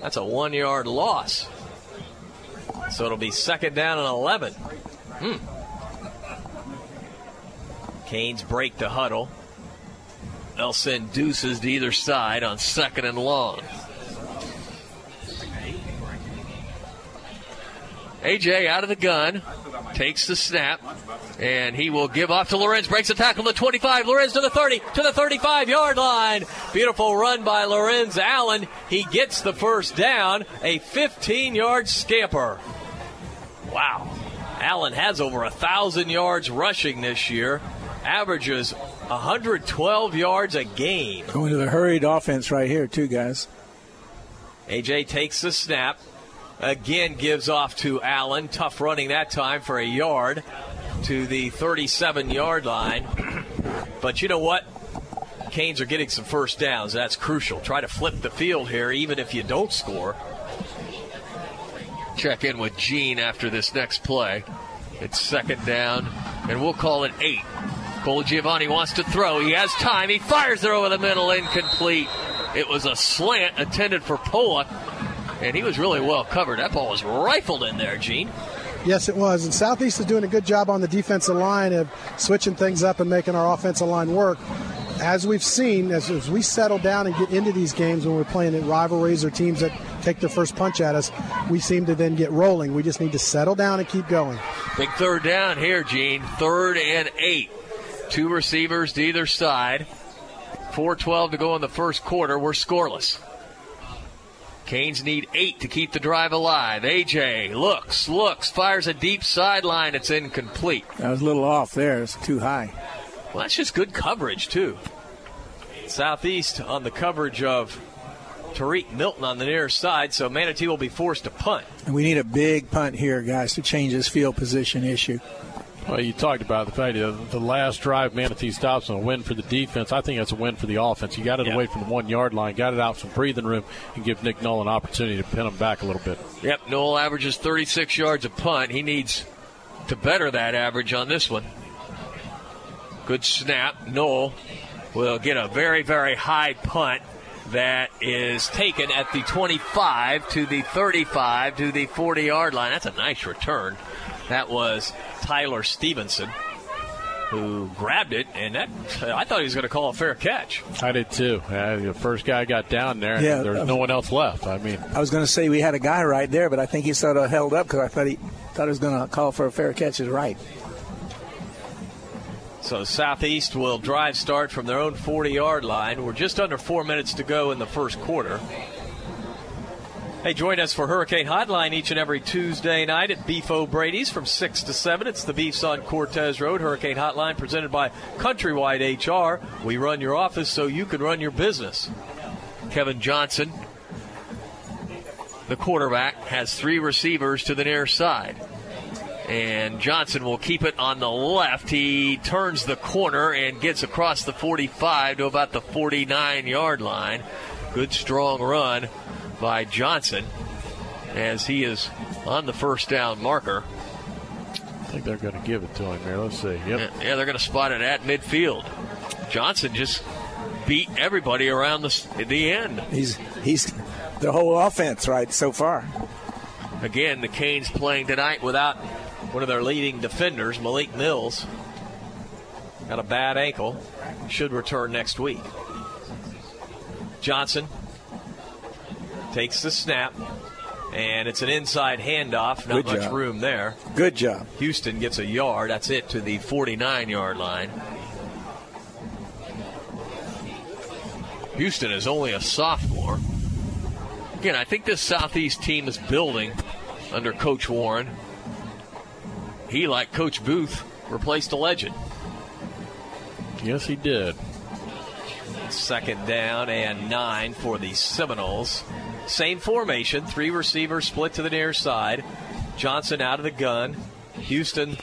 That's a one yard loss. So it'll be second down and 11. Hmm. Canes break the huddle. They'll send deuces to either side on second and long. AJ out of the gun, takes the snap, and he will give off to Lorenz. Breaks the tackle to 25. Lorenz to the 30, to the 35 yard line. Beautiful run by Lorenz Allen. He gets the first down, a 15 yard scamper. Wow. Allen has over a thousand yards rushing this year, averages 112 yards a game. Going to the hurried offense right here, too, guys. AJ takes the snap. Again gives off to Allen. Tough running that time for a yard to the 37 yard line. But you know what? Canes are getting some first downs. That's crucial. Try to flip the field here, even if you don't score. Check in with Gene after this next play. It's second down, and we'll call it eight. Colagiovanni wants to throw. He has time. He fires there over the middle, incomplete. It was a slant intended for Pola, and he was really well covered. That ball was rifled in there, Gene. Yes, it was. And Southeast is doing a good job on the defensive line of switching things up and making our offensive line work. As we've seen, as, as we settle down and get into these games when we're playing in rivalries or teams that take their first punch at us, we seem to then get rolling. We just need to settle down and keep going. Big third down here, Gene. Third and eight. Two receivers to either side. 4.12 to go in the first quarter. We're scoreless. Canes need eight to keep the drive alive. AJ looks, looks, fires a deep sideline. It's incomplete. That was a little off there. It's too high. Well, that's just good coverage, too. Southeast on the coverage of Tariq Milton on the near side, so Manatee will be forced to punt. And we need a big punt here, guys, to change this field position issue. Well, you talked about the fact that the last drive Manatee stops and a win for the defense. I think that's a win for the offense. You got it Yep. away from the one yard line, got it out some breathing room, and give Nick Knoll an opportunity to pin him back a little bit. Yep, Knoll averages 36 yards a punt. He needs to better that average on this one. Good snap. Knoll will get a very, very high punt that is taken at the 25 to the 35 to the 40 yard line. That's a nice return. That was Tyler Stevenson who grabbed it, and that I thought he was going to call a fair catch. I did too. Uh, the first guy got down there, and Yeah, there's um, no one else left. I mean, I was going to say we had a guy right there, but I think he sort of held up because I thought he thought he was going to call for a fair catch. Is right. So Southeast will drive start from their own 40 yard line. We're just under four minutes to go in the first quarter. Hey, join us for Hurricane Hotline each and every Tuesday night at Beef O'Brady's from 6 to 7. It's the Beefs on Cortez Road. Hurricane Hotline presented by Countrywide HR. We run your office so you can run your business. Kevin Johnson, the quarterback, has three receivers to the near side. And Johnson will keep it on the left. He turns the corner and gets across the 45 to about the 49 yard line. Good strong run by Johnson as he is on the first down marker. I think they're going to give it to him here. Let's see. Yep. Yeah, yeah, they're going to spot it at midfield. Johnson just beat everybody around the, the end. He's he's the whole offense right so far. Again, the Canes playing tonight without one of their leading defenders, Malik Mills. Got a bad ankle. Should return next week. Johnson takes the snap, and it's an inside handoff. Not Good much job. room there. Good job. Houston gets a yard. That's it to the 49 yard line. Houston is only a sophomore. Again, I think this Southeast team is building under Coach Warren. He, like Coach Booth, replaced a legend. Yes, he did. Second down and nine for the Seminoles. Same formation, three receivers split to the near side. Johnson out of the gun. Houston,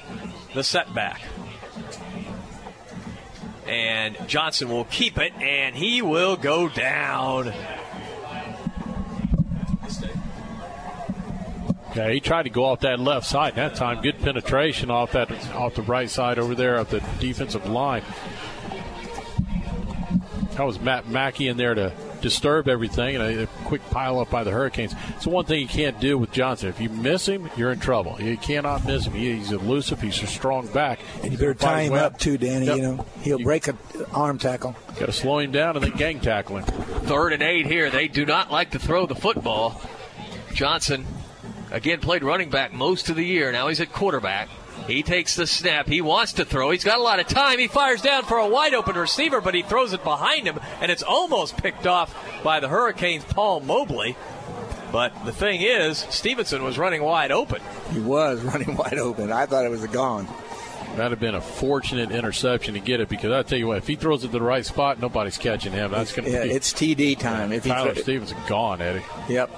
the setback. And Johnson will keep it, and he will go down. Yeah, he tried to go off that left side. That time, good penetration off that off the right side over there of the defensive line. That was Matt Mackey in there to disturb everything, and a, a quick pile up by the Hurricanes. It's the one thing you can't do with Johnson. If you miss him, you're in trouble. You cannot miss him. He- He's elusive. He's a strong back. And you better tie him up too, Danny. Yep. You know he'll break an arm tackle. Got to slow him down and then gang tackle him. Third and eight here. They do not like to throw the football. Johnson, again, played running back most of the year. Now he's at quarterback. He takes the snap. He wants to throw. He's got a lot of time. He fires down for a wide open receiver, but he throws it behind him, and it's almost picked off by the Hurricanes' Paul Mobley. But the thing is, Stevenson was running wide open. He was running wide open. I thought it was a gone. That'd have been a fortunate interception to get it because I tell you what, if he throws it to the right spot, nobody's catching him. That's going to Yeah, be it's TD time. If he Tyler thro- Stevenson gone, Eddie. Yep.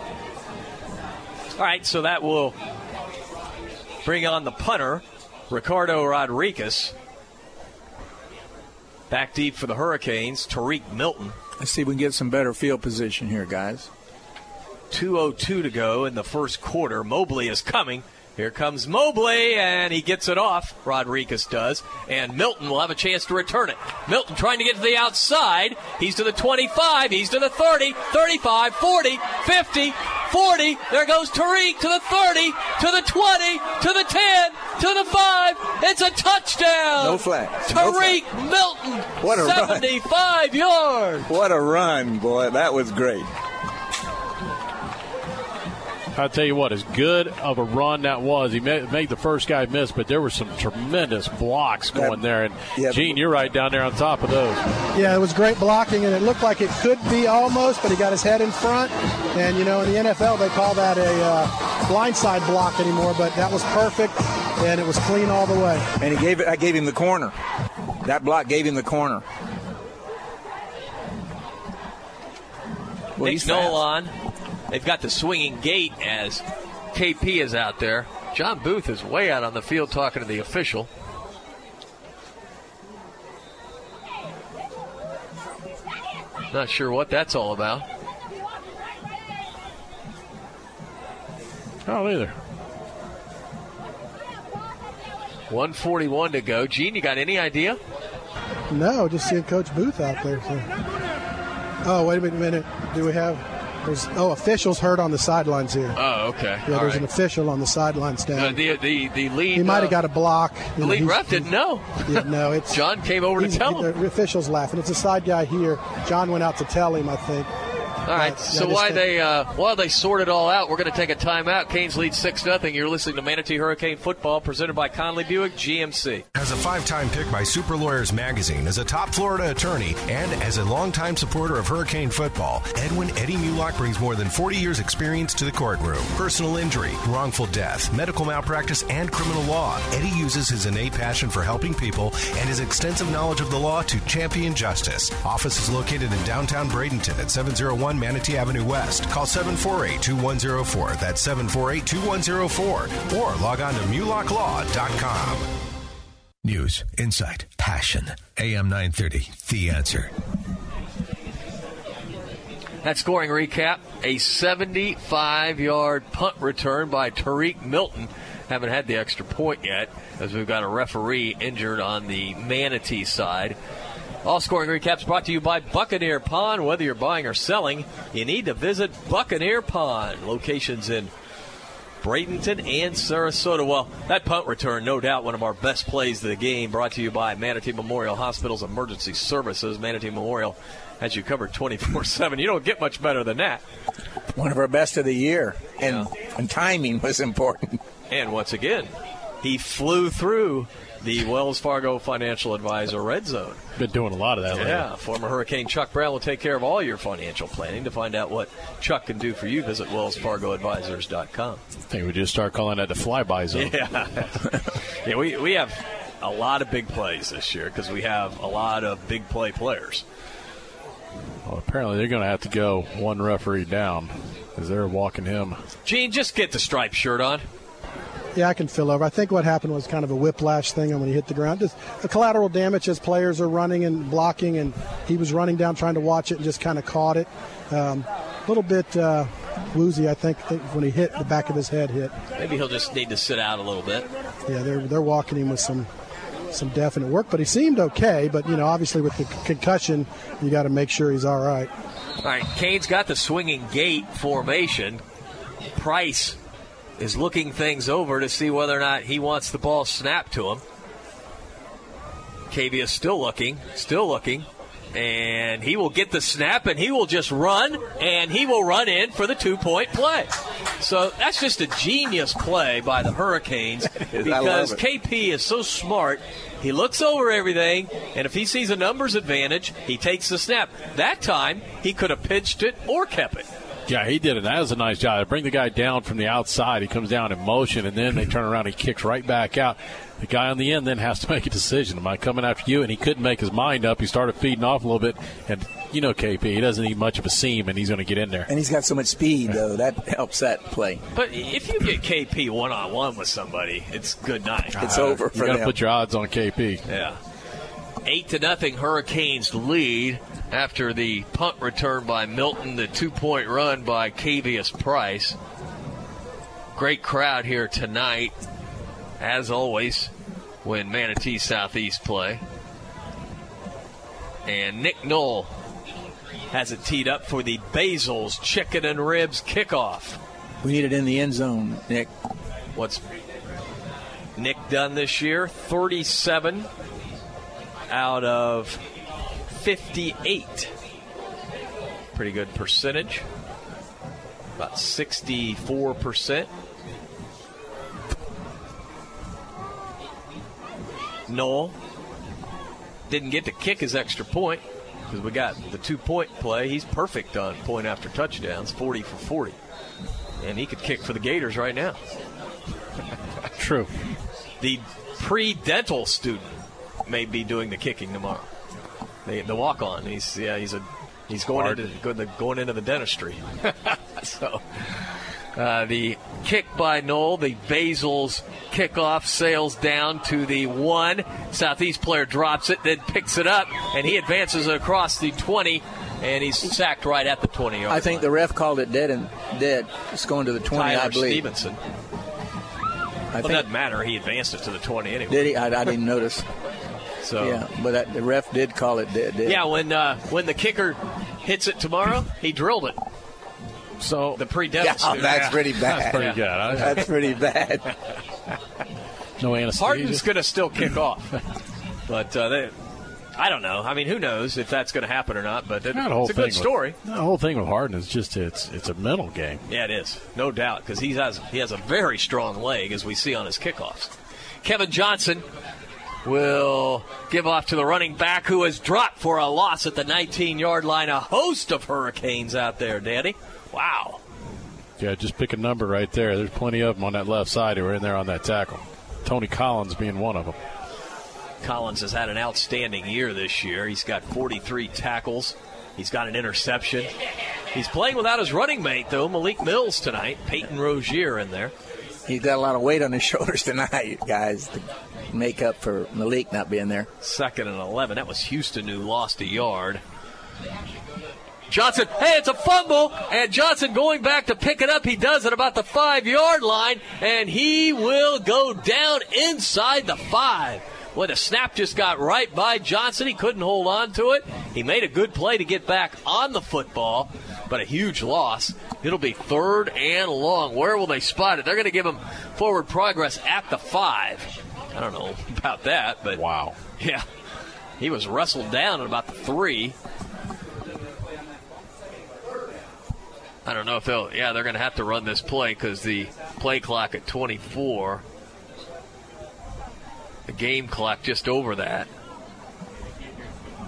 All right, so that will bring on the punter, Ricardo Rodriguez. Back deep for the Hurricanes, Tariq Milton. Let's see if we can get some better field position here, guys. 2.02 to go in the first quarter. Mobley is coming. Here comes Mobley, and he gets it off. Rodriguez does. And Milton will have a chance to return it. Milton trying to get to the outside. He's to the 25. He's to the 30, 35, 40, 50, 40. There goes Tariq to the 30, to the 20, to the 10, to the 5. It's a touchdown. No flags. No Tariq Milton. What a run. 75 yards. What a run, boy! That was great. I'll tell you what, as good of a run that was, he made, made the first guy miss, but there were some tremendous blocks going there. And yeah. Gene, you're right down there on top of those. Yeah, it was great blocking, and it looked like it could be almost, but he got his head in front. And, you know, in the NFL, they call that a uh, blindside block anymore, but that was perfect, and it was clean all the way. And he gave it. I gave him the corner. That block gave him the corner. Well, Nick he's. Nolan. They've got the swinging gate as KP is out there. John Booth is way out on the field talking to the official. Not sure what that's all about. Oh, either. 141 to go. Gene, you got any idea? No, just seeing Coach Booth out there. So. Oh, wait a minute. Do we have there's oh, officials hurt on the sidelines here. Oh, okay. Yeah, All there's right. an official on the sidelines down. Uh, the, the, the lead. he might uh, have got a block. The know, lead he's- ref didn't know. Yeah, no, it's John came over to tell him. The official's laughing. It's a side guy here. John went out to tell him, I think. All right. But, So yeah, while they uh, while they sort it all out, we're going to take a timeout. Canes lead six nothing. You're listening to Manatee Hurricane Football, presented by Conley Buick GMC. As a five time pick by Super Lawyers Magazine, as a top Florida attorney, and as a longtime supporter of Hurricane football, Edwin Eddie Mulock brings more than 40 years' experience to the courtroom. Personal injury, wrongful death, medical malpractice, and criminal law. Eddie uses his innate passion for helping people and his extensive knowledge of the law to champion justice. Office is located in downtown Bradenton at 701 Manatee Avenue West. Call 748 2104. That's 748 2104. Or log on to mulocklaw.com. News, insight, passion. AM 930, The Answer. That scoring recap: a 75-yard punt return by Tariq Milton. Haven't had the extra point yet, as we've got a referee injured on the Manatee side. All scoring recaps brought to you by Buccaneer Pawn. Whether you're buying or selling, you need to visit Buccaneer Pawn. Locations in Bradenton and Sarasota. Well, that punt return, no doubt, one of our best plays of the game. Brought to you by Manatee Memorial Hospital's Emergency Services. Manatee Memorial has you covered 24 7. You don't get much better than that. One of our best of the year, and and timing was important. And once again, he flew through the Wells Fargo Financial Advisor Red Zone. Been doing a lot of that lately. Yeah, former Hurricane Chuck Brown will take care of all your financial planning. To find out what Chuck can do for you, visit wellsfargoadvisors.com. I think we just start calling that the flyby zone. Yeah, yeah. We we have a lot of big plays this year because we have a lot of big play players. Well, apparently they're going to have to go one referee down as they're walking him. Gene, just get the striped shirt on. Yeah, I can fill over. I think what happened was kind of a whiplash thing when he hit the ground. Just a collateral damage as players are running and blocking, and he was running down trying to watch it and just kind of caught it. Um, a little bit uh, woozy, I think, think, when he hit the back of his head hit. Maybe he'll just need to sit out a little bit. Yeah, they're they're walking him with some some definite work, but he seemed okay. But you know, obviously with the concussion, you got to make sure he's all right. All right, Cane's got the swinging gate formation. Price is looking things over to see whether or not he wants the ball snapped to him. Cavia still looking, still looking, and he will get the snap and he will just run and he will run in for the two point play. So that's just a genius play by the Hurricanes because. KP is so smart. He looks over everything, and if he sees a numbers advantage, he takes the snap. That time, he could have pitched it or kept it. Yeah, he did it. That was a nice job. They bring the guy down from the outside. He comes down in motion, and then they turn around. He kicks right back out. The guy on the end then has to make a decision. Am I coming after you? And he couldn't make his mind up. He started feeding off a little bit, and you know KP, he doesn't need much of a seam, and he's going to get in there. And he's got so much speed, though. That helps that play. But if you get KP one on one with somebody, it's good night. It's uh, over for You for got to them. put your odds on KP. Yeah. Eight to nothing Hurricanes lead after the punt return by Milton, the two point run by Cavius Price. Great crowd here tonight, as always, when Manatee Southeast play. And Nick Knoll has it teed up for the Basil's Chicken and Ribs kickoff. We need it in the end zone, Nick. What's Nick done this year? 37 out of 58. Pretty good percentage. About 64%. Knoll didn't get to kick his extra point because we got the two point play. He's perfect on point after touchdowns, 40 for 40. And he could kick for the Gators right now. True. The pre dental student may be doing the kicking tomorrow. The, the walk on. He's yeah, he's a he's going Hard. into going, to, going into the dentistry. so uh, the kick by Knoll, the Basil's kickoff sails down to the one. Southeast player drops it, then picks it up, and he advances across the 20 and he's sacked right at the 20 yard I think the ref called it dead and dead. It's going to the 20, Tyler I believe. Stevenson. I well, it think, doesn't matter. He advanced it to the 20 anyway. did he? I, I didn't notice. So Yeah, but that, the ref did call it dead. dead. Yeah, when uh, when the kicker hits it tomorrow, he drilled it. So the pre Yeah, that's pretty bad. That's pretty good. I- That's pretty bad. No anesthesia. Hardin's going to still kick off, but uh, they, I don't know. I mean, who knows if that's going to happen or not? But it, That whole it's a good story. With, the whole thing with Hardin is just it's it's a mental game. Yeah, it is, no doubt, because he has he has a very strong leg, as we see on his kickoffs. Kevin Johnson will give off to the running back who has dropped for a loss at the 19-yard line. A host of hurricanes out there, Danny. Wow. Yeah, just pick a number right there. There's plenty of them on that left side who are in there on that tackle. Tony Collins being one of them. Collins has had an outstanding year this year. He's got 43 tackles. He's got an interception. He's playing without his running mate, though, Malik Mills tonight. Peyton Rozier in there. He's got a lot of weight on his shoulders tonight, guys, to make up for Malik not being there. Second and 11. That was Houston who lost a yard. Johnson, hey, it's a fumble, and Johnson going back to pick it up. He does it about the five yard line, and he will go down inside the five. Boy, the snap just got right by Johnson. He couldn't hold on to it. He made a good play to get back on the football, but a huge loss. It'll be third and long. Where will they spot it? They're going to give him forward progress at the five. I don't know about that, but wow, yeah, he was wrestled down at about the three. I don't know if they'll. Yeah, they're going to have to run this play because the play clock at 24, the game clock just over that.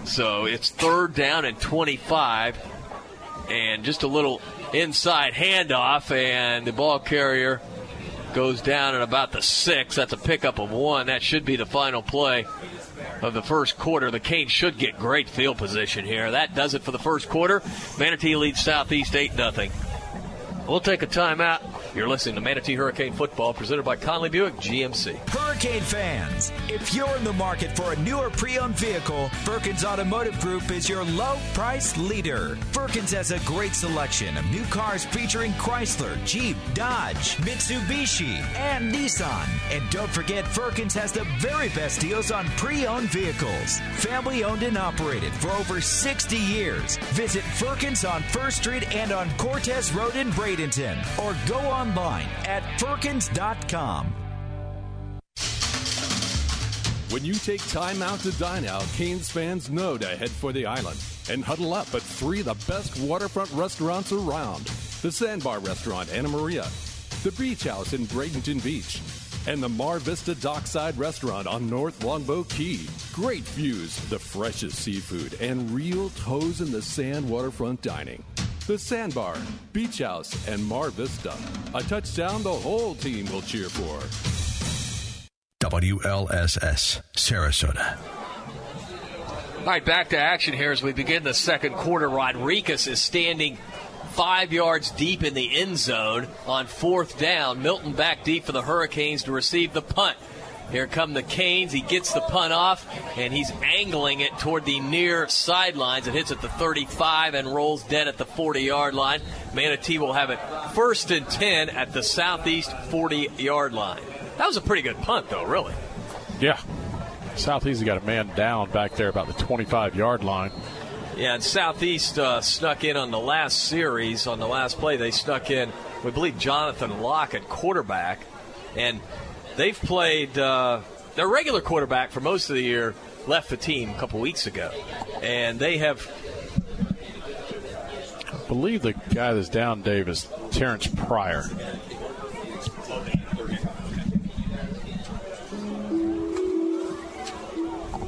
So it's third down and 25, and just a little inside handoff, and the ball carrier goes down at about the six. That's a pickup of one. That should be the final play of the first quarter. The Canes should get great field position here. That does it for the first quarter. Manatee leads Southeast 8 0. We'll take a timeout. You're listening to Manatee Hurricane Football presented by Conley Buick GMC. Hurricane fans, if you're in the market for a newer pre-owned vehicle, Firkins Automotive Group is your low price leader. Firkins has a great selection of new cars featuring Chrysler, Jeep, Dodge, Mitsubishi, and Nissan. And don't forget, Firkins has the very best deals on pre-owned vehicles. Family owned and operated for over 60 years. Visit Firkins on First Street and on Cortez Road in Bradenton, or go online at Firkins.com. When you take time out to dine out, Canes fans know to head for the island and huddle up at three of the best waterfront restaurants around the Sandbar Restaurant, Anna Maria, the Beach House in Bradenton Beach, and the Mar Vista Dockside Restaurant on North Longboat Key. Great views, the freshest seafood, and real toes in the sand waterfront dining. The Sandbar, Beach House, and Mar Vista. A touchdown the whole team will cheer for. WLSS, Sarasota. All right, back to action here as we begin the second quarter. Rodriguez is standing five yards deep in the end zone on fourth down. Milton back deep for the Hurricanes to receive the punt. Here come the Canes. He gets the punt off, and he's angling it toward the near sidelines. It hits at the 35 and rolls dead at the 40 yard line. Manatee will have it first and 10 at the southeast 40 yard line. That was a pretty good punt, though, really. Yeah. Southeast got a man down back there about the 25 yard line. Yeah, and Southeast uh, snuck in on the last series, on the last play. They snuck in, we believe, Jonathan Locke at quarterback. And they've played, uh, their regular quarterback for most of the year left the team a couple weeks ago. And they have. I believe the guy that's down, Davis, Terrence Pryor.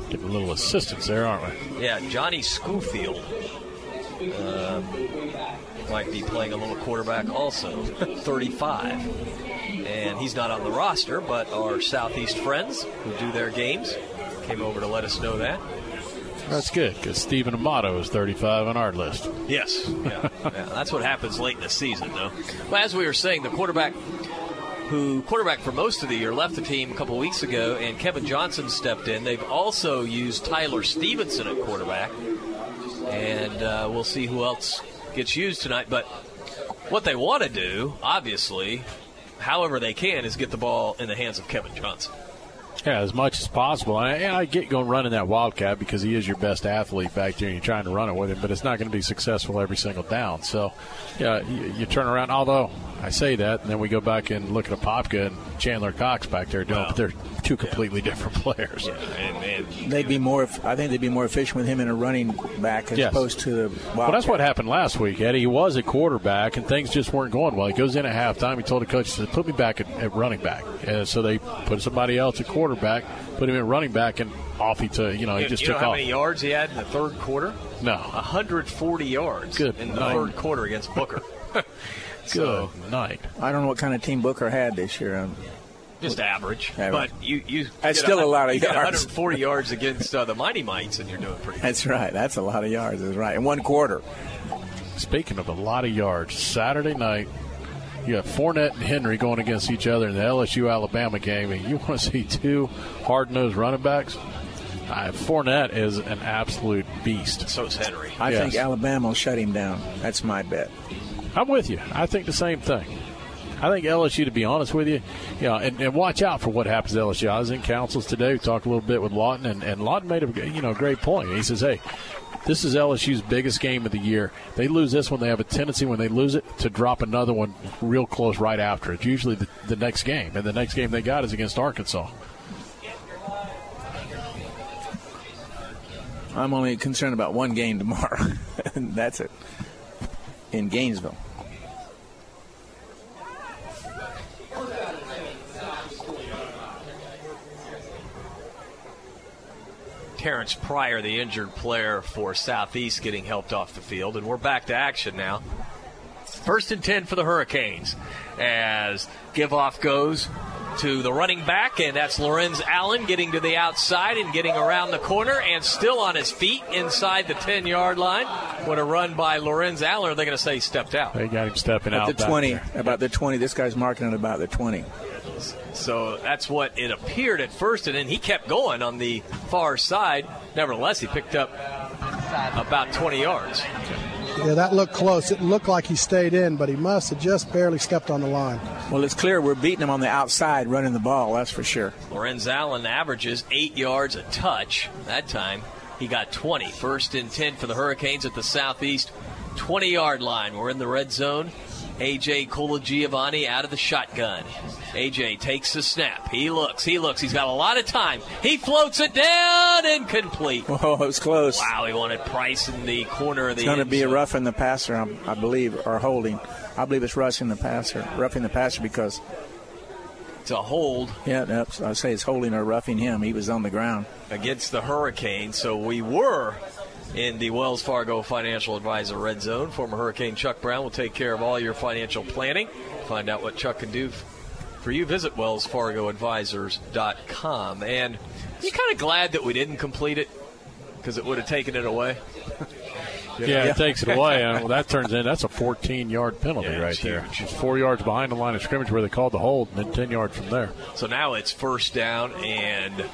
Getting a little assistance there, aren't we? Yeah, Johnny Schofield uh, might be playing a little quarterback also, 35. And he's not on the roster, but our Southeast friends who do their games came over to let us know that. That's good because Stephen Amato is 35 on our list. Yes, yeah, yeah, that's what happens late in the season, though. But as we were saying, the quarterback who quarterback for most of the year left the team a couple weeks ago, and Kevin Johnson stepped in. They've also used Tyler Stevenson at quarterback, and uh, we'll see who else gets used tonight. But what they want to do, obviously, however they can, is get the ball in the hands of Kevin Johnson. Yeah, as much as possible. And I, I get going running that Wildcat because he is your best athlete back there and you're trying to run it with him, but it's not going to be successful every single down. So, yeah, you, you turn around, although I say that, and then we go back and look at Apopka and Chandler Cox back there doing but they're two completely different players. And, and They'd be more. I think they'd be more efficient with him in a running back as Yes. opposed to the. Well, that's what happened last week, Eddie. He was a quarterback, and things just weren't going well. He goes in at halftime. He told the coach, he said, "Put me back at, at running back." And so they put somebody else at quarterback, put him in running back, and off he took. You know, he you, just you took know how off. many yards he had in the third quarter? No. 140 yards Good in the night. third quarter against Booker. so, Good night. I don't know what kind of team Booker had this year. Um, just average. Average. But you, you That's still a lot of yards. 140 yards against uh, the Mighty Mites, and you're doing pretty good. That's right. That's a lot of yards. That's right. In one quarter. Speaking of a lot of yards, Saturday night, you have Fournette and Henry going against each other in the LSU Alabama game, and you want to see two hard nosed running backs. Uh, Fournette is an absolute beast. So is Henry. I Yes. think Alabama will shut him down. That's my bet. I'm with you. I think the same thing. I think LSU, to be honest with you, you know, and, and watch out for what happens to LSU. I was in councils today. We talked a little bit with Lawton, and, and Lawton made a you know great point. He says, "Hey, this is LSU's biggest game of the year. They lose this one, they have a tendency when they lose it to drop another one real close right after. It's usually the, the next game, and the next game they got is against Arkansas. I'm only concerned about one game tomorrow, and that's it. In Gainesville. Terrence Pryor, the injured player for Southeast, getting helped off the field. And we're back to action now. First and 10 for the Hurricanes as give off goes to the running back, and that's Lorenz Allen getting to the outside and getting around the corner and still on his feet inside the 10 yard line. What a run by Lorenz Allen. Are they going to say he stepped out? They got him stepping At out the 20. there. About the 20. This guy's marking it about the 20. So that's what it appeared at first, and then he kept going on the far side. Nevertheless, he picked up about 20 yards. Yeah, that looked close. It looked like he stayed in, but he must have just barely stepped on the line. Well, it's clear we're beating them on the outside running the ball, that's for sure. Lorenz Allen averages eight yards a touch. That time he got 20. First and 10 for the Hurricanes at the southeast 20 yard line. We're in the red zone. AJ Colagiovanni out of the shotgun. AJ takes the snap. He looks, he looks. He's got a lot of time. He floats it down incomplete. Oh, it was close. Wow, he wanted Price in the corner of the It's going to be a rough in the passer, I, I believe, or holding. I believe it's rushing the passer, roughing the passer because. It's a hold. Yeah, I say it's holding or roughing him. He was on the ground. against the Hurricane. So we were in the Wells Fargo Financial Advisor Red Zone. Former Hurricane Chuck Brown will take care of all your financial planning. Find out what Chuck can do for you. Visit WellsFargoAdvisors.com. And you kind of glad that we didn't complete it because it would have taken it away. Yeah, it takes it away. and well, that turns in that's a 14 yard penalty Yeah, right there. huge. It's four yards behind the line of scrimmage where they called the hold, and then 10 yards from there. So now it's first down, and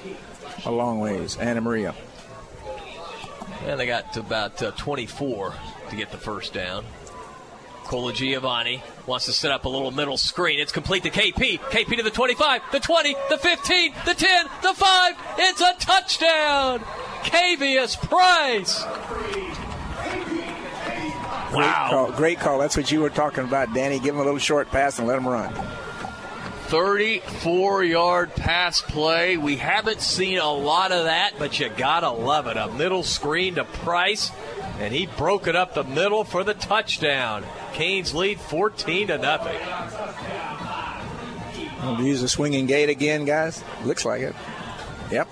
A long ways. Anna Maria. and they got to about uh, 24 to get the first down. Colagiovanni wants to set up a little middle screen. It's complete to KP. KP to the 25, the 20, the 15, the 10, the 5. It's a touchdown! Cavius Price! Great call. Great call. That's what you were talking about, Danny. Give him a little short pass and let him run. 34 yard pass play. We haven't seen a lot of that, but you gotta love it. A middle screen to Price, and he broke it up the middle for the touchdown. Canes lead 14 to nothing. Use the swinging gate again, guys. Looks like it. Yep.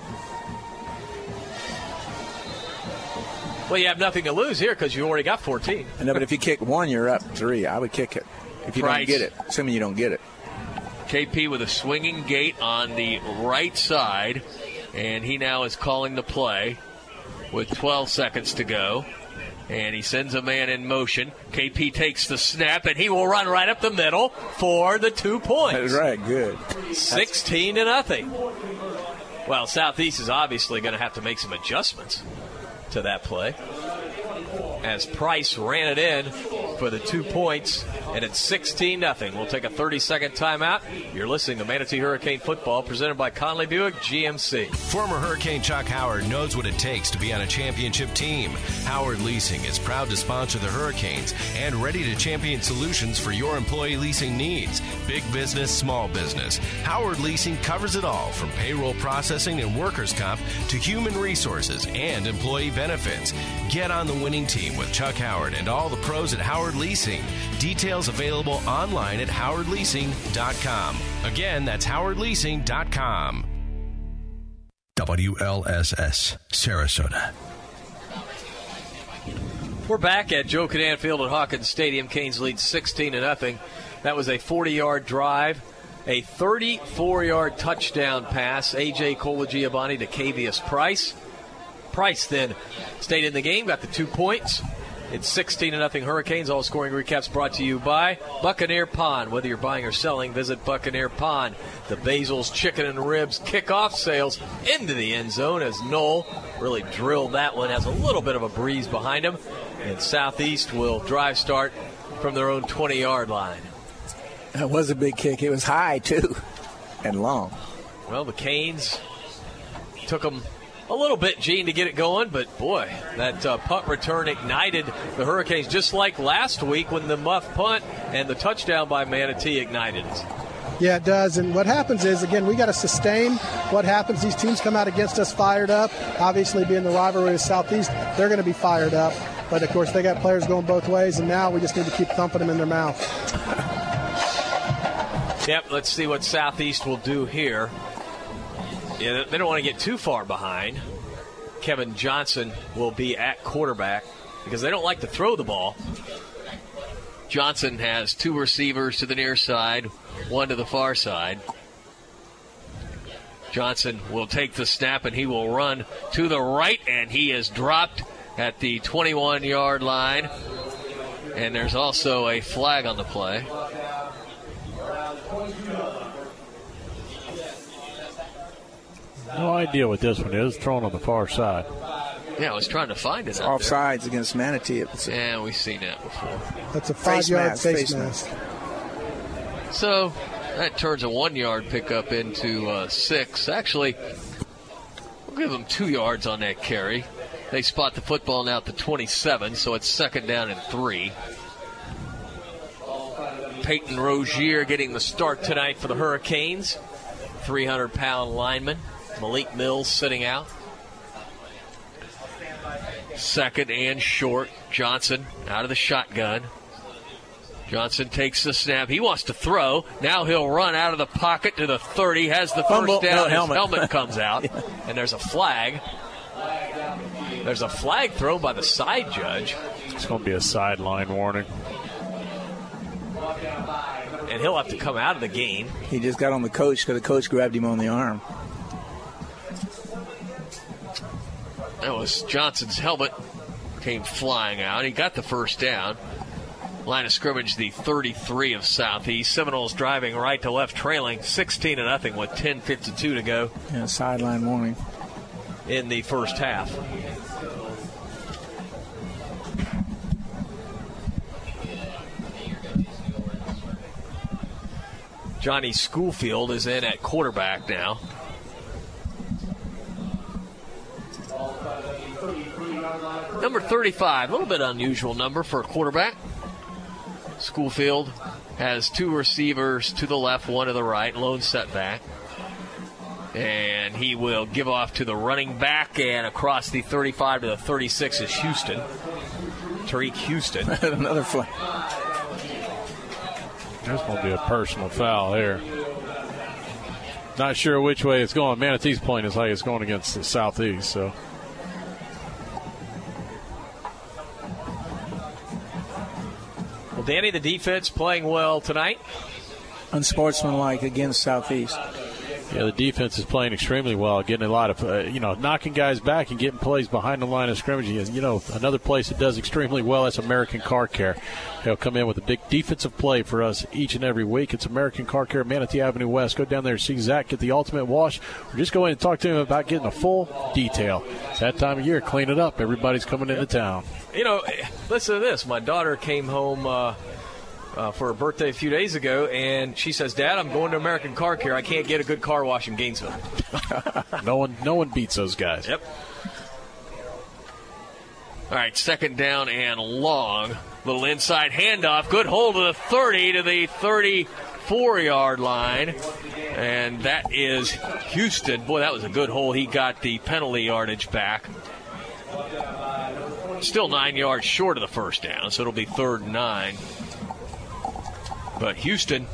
Well, you have nothing to lose here because you already got 14. No, but if you kick one, you're up three. I would kick it. If you Price. don't get it, assuming you don't get it. KP with a swinging gate on the right side, and he now is calling the play with 12 seconds to go. And he sends a man in motion. KP takes the snap, and he will run right up the middle for the two points. That's right. Good. 16 to nothing. Well, Southeast is obviously going to have to make some adjustments to that play. As Price ran it in for the two points, and it's 16 0. We'll take a 30 second timeout. You're listening to Manatee Hurricane Football presented by Conley Buick GMC. Former Hurricane Chuck Howard knows what it takes to be on a championship team. Howard Leasing is proud to sponsor the Hurricanes and ready to champion solutions for your employee leasing needs. Big business, small business. Howard Leasing covers it all from payroll processing and workers' comp to human resources and employee benefits. Get on the winning team with Chuck Howard and all the pros at Howard Leasing. Details available online at howardleasing.com. Again, that's howardleasing.com. WLSS, Sarasota. We're back at Joe Kinnan Field at Hawkins Stadium. Canes lead 16 to nothing. That was a 40 yard drive, a 34 yard touchdown pass. AJ Colagiovanni to Cavius Price. Price then stayed in the game, got the two points. It's 16 to nothing Hurricanes. All scoring recaps brought to you by Buccaneer Pawn. Whether you're buying or selling, visit Buccaneer Pawn. The Basil's Chicken and Ribs kickoff sales into the end zone as Knoll really drilled that one. Has a little bit of a breeze behind him. And Southeast will drive start from their own 20 yard line. That was a big kick. It was high, too, and long. Well, the Canes took them a little bit, Gene, to get it going, but boy, that uh, punt return ignited the Hurricanes just like last week when the muff punt and the touchdown by Manatee ignited it. Yeah, it does. And what happens is, again, we got to sustain what happens. These teams come out against us fired up. Obviously, being the rivalry of Southeast, they're going to be fired up. But of course, they got players going both ways, and now we just need to keep thumping them in their mouth. Yep, let's see what Southeast will do here. Yeah, they don't want to get too far behind. Kevin Johnson will be at quarterback because they don't like to throw the ball. Johnson has two receivers to the near side, one to the far side. Johnson will take the snap and he will run to the right, and he is dropped at the 21 yard line. And there's also a flag on the play. No idea what this one is. Thrown on the far side. Yeah, I was trying to find it. It's offsides against Manatee. It's yeah, we've seen that before. That's a five yard mask, face, face mask. So that turns a one yard pickup into uh, six. Actually, we'll give them two yards on that carry. They spot the football now at the 27, so it's second down and three. Peyton Rozier getting the start tonight for the Hurricanes. 300 pound lineman. Malik Mills sitting out. Second and short. Johnson out of the shotgun. Johnson takes the snap. He wants to throw. Now he'll run out of the pocket to the 30. Has the first Fumble. down. No, His helmet. helmet comes out. And there's a flag. There's a flag thrown by the side judge. It's going to be a sideline warning. And he'll have to come out of the game. He just got on the coach because the coach grabbed him on the arm. That was Johnson's helmet came flying out. He got the first down. Line of scrimmage, the 33 of Southeast. Seminoles driving right to left, trailing 16 to nothing with 10:52 to go Yeah, sideline warning. in the first half. Johnny Schoolfield is in at quarterback now. Number 35, a little bit unusual number for a quarterback. Schoolfield has two receivers to the left, one to the right, lone setback. And he will give off to the running back, and across the 35 to the 36 is Houston. Tariq Houston. Another flag. There's going to be a personal foul here. Not sure which way it's going. Manatee's playing is like it's going against the southeast, so. Danny, the defense playing well tonight. Unsportsmanlike against Southeast. Yeah, the defense is playing extremely well, getting a lot of, uh, you know, knocking guys back and getting plays behind the line of scrimmage. And, You know, another place that does extremely well, that's American Car Care. They'll come in with a big defensive play for us each and every week. It's American Car Care, Manatee Avenue West. Go down there and see Zach get the ultimate wash, or just go in and talk to him about getting a full detail. It's that time of year, clean it up. Everybody's coming into town. You know, listen to this. My daughter came home uh, uh, for her birthday a few days ago, and she says, "Dad, I'm going to American Car Care. I can't get a good car wash in Gainesville." no one, no one beats those guys. Yep. All right, second down and long. Little inside handoff. Good hold of the 30 to the 34 yard line. And that is Houston. Boy, that was a good hole. He got the penalty yardage back. Still nine yards short of the first down, so it'll be third and nine. But Houston,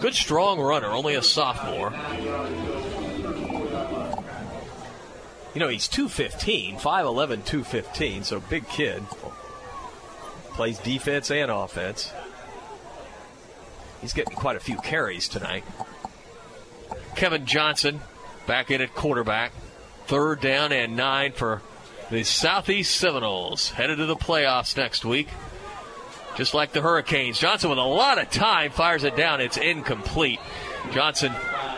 good strong runner, only a sophomore. You know, he's 215, 5'11, 215, so big kid. Plays defense and offense. He's getting quite a few carries tonight. Kevin Johnson back in at quarterback. Third down and nine for the Southeast Seminoles. Headed to the playoffs next week. Just like the Hurricanes. Johnson with a lot of time fires it down. It's incomplete. Johnson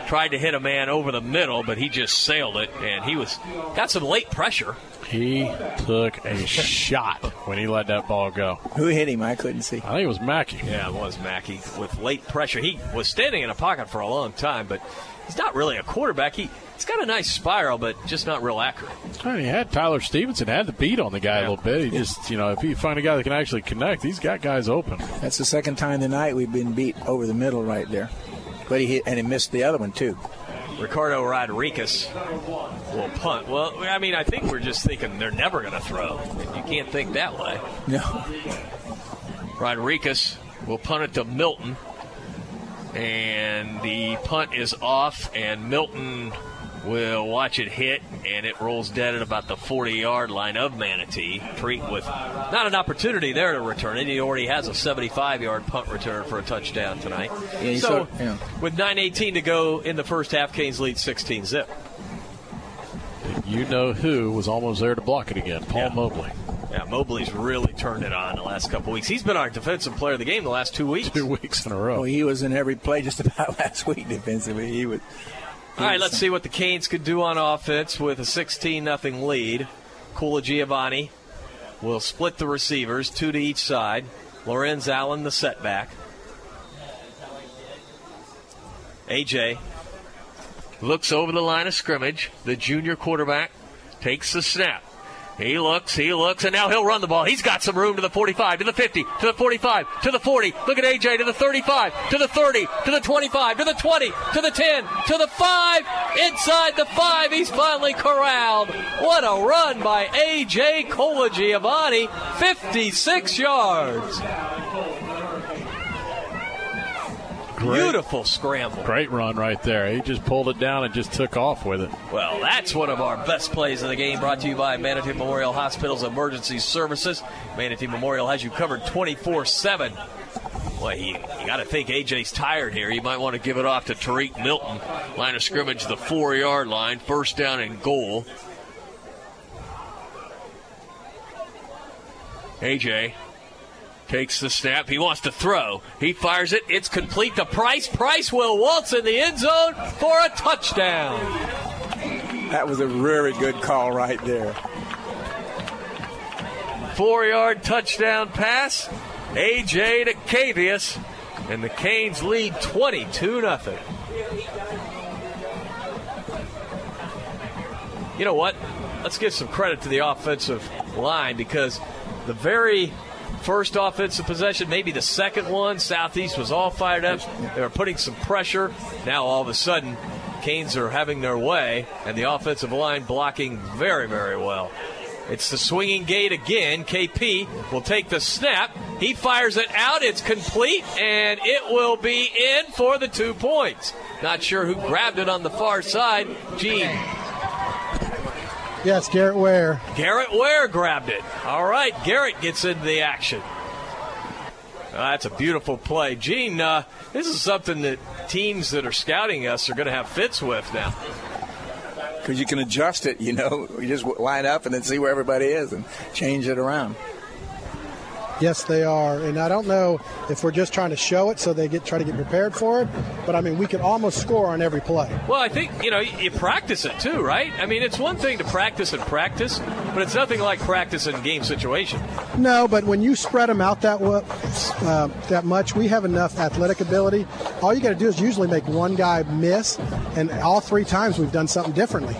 tried to hit a man over the middle, but he just sailed it, and he was got some late pressure. He took a shot when he let that ball go. Who hit him? I couldn't see. I think it was Mackey. Yeah, it was Mackey with late pressure. He was standing in a pocket for a long time, but he's not really a quarterback. He he's got a nice spiral, but just not real accurate. he had Tyler Stevenson had the beat on the guy yeah. a little bit. He just you know if you find a guy that can actually connect, he's got guys open. That's the second time tonight we've been beat over the middle right there. But he hit and he missed the other one too. Ricardo Rodriguez will punt. Well, I mean, I think we're just thinking they're never going to throw. You can't think that way. No. Rodriguez will punt it to Milton. And the punt is off, and Milton will watch it hit, and it rolls dead at about the 40 yard line of Manatee. Treat with not an opportunity there to return it. He already has a 75 yard punt return for a touchdown tonight. Yeah, so, yeah. with 9.18 to go in the first half, Canes lead 16 zip. You know who was almost there to block it again? Paul yeah. Mobley. Yeah, Mobley's really turned it on the last couple weeks. He's been our defensive player of the game the last two weeks. Two weeks in a row. Well, he was in every play just about last week defensively. He was all right, let's see what the Canes could do on offense with a 16 0 lead. Colagiovanni will split the receivers, two to each side. Lorenz Allen, the setback. AJ looks over the line of scrimmage. The junior quarterback takes the snap. He looks, he looks, and now he'll run the ball. He's got some room to the 45, to the 50, to the 45, to the 40. Look at AJ to the 35, to the 30, to the 25, to the 20, to the 10, to the 5. Inside the 5, he's finally corralled. What a run by AJ Colagiovanni, 56 yards. Beautiful scramble. Great run right there. He just pulled it down and just took off with it. Well, that's one of our best plays of the game brought to you by Manatee Memorial Hospital's Emergency Services. Manatee Memorial has you covered 24 7. Well, you, you got to think AJ's tired here. You might want to give it off to Tariq Milton. Line of scrimmage, the four yard line, first down and goal. AJ Takes the snap. He wants to throw. He fires it. It's complete to Price. Price will waltz in the end zone for a touchdown. That was a really good call right there. Four yard touchdown pass. AJ to Cavius. And the Canes lead 22 0. You know what? Let's give some credit to the offensive line because the very first offensive possession, maybe the second one. Southeast was all fired up. They were putting some pressure. Now all of a sudden, Canes are having their way, and the offensive line blocking very, very well. It's the swinging gate again. KP will take the snap. He fires it out. It's complete, and it will be in for the two points. Not sure who grabbed it on the far side. Gene Yes, Garrett Ware. Garrett Ware grabbed it. All right, Garrett gets into the action. that's a beautiful play. Gene, uh, this is something that teams that are scouting us are going to have fits with now. Because you can adjust it, you know. You just line up and then see where everybody is and change it around. Yes, they are, and I don't know if we're just trying to show it so they get try to get prepared for it. But I mean, we could almost score on every play. Well, I think you know you practice it too, right? I mean, it's one thing to practice and practice, but it's nothing like practice in game situation. No, but when you spread them out that uh, that much, we have enough athletic ability. All you got to do is usually make one guy miss, and all three times we've done something differently.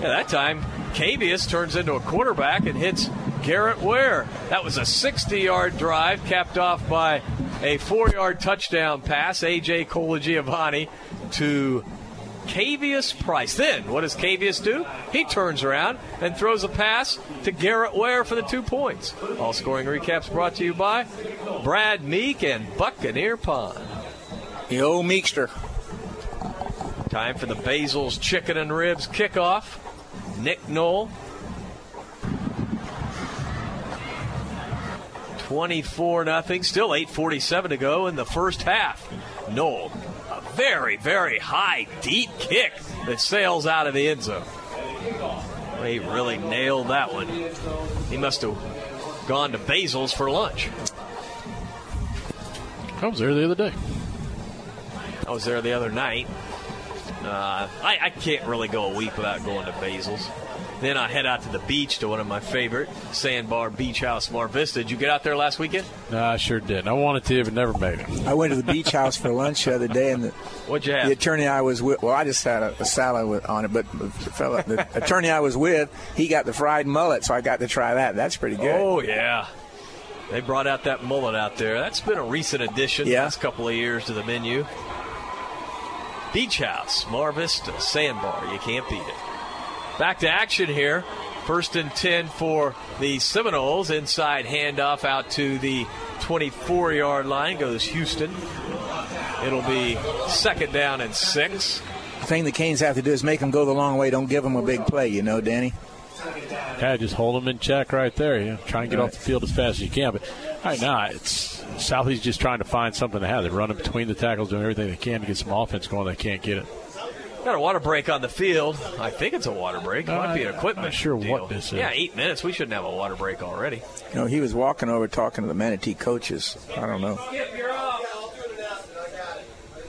Yeah, that time, Cavius turns into a quarterback and hits Garrett Ware. That was a 60 yard drive, capped off by a four yard touchdown pass, A.J. Colagiovanni to Cavius Price. Then, what does Cavius do? He turns around and throws a pass to Garrett Ware for the two points. All scoring recaps brought to you by Brad Meek and Buccaneer Pawn. The old Meekster. Time for the Basil's Chicken and Ribs kickoff. Nick Knoll. 24 nothing. Still 8:47 to go in the first half. Knoll, a very very high deep kick that sails out of the end zone. He really nailed that one. He must have gone to Basil's for lunch. I was there the other day. I was there the other night. Uh, I, I can't really go a week without going to Basil's. Then I head out to the beach to one of my favorite, Sandbar Beach House, Mar Vista. Did you get out there last weekend? No, I sure didn't. I wanted to, but never made it. I went to the beach house for lunch the other day, and the, What'd you have? the attorney I was with, well, I just had a, a salad with, on it, but the, fella, the attorney I was with, he got the fried mullet, so I got to try that. That's pretty good. Oh, yeah. They brought out that mullet out there. That's been a recent addition Yeah. last couple of years to the menu. Beach House, Mar Vista, Sandbar. You can't beat it. Back to action here. First and 10 for the Seminoles. Inside handoff out to the 24 yard line goes Houston. It'll be second down and six. The thing the Canes have to do is make them go the long way. Don't give them a big play, you know, Danny. Yeah, just hold them in check right there. You know, try and get off the field as fast as you can. But right now, it's Southeast just trying to find something to have. They're running between the tackles, doing everything they can to get some offense going. They can't get it. Got a water break on the field. I think it's a water break. It might be an Uh, equipment. not sure deal. what this is. Yeah, eight minutes. We shouldn't have a water break already. You know, he was walking over talking to the Manatee coaches. I don't know.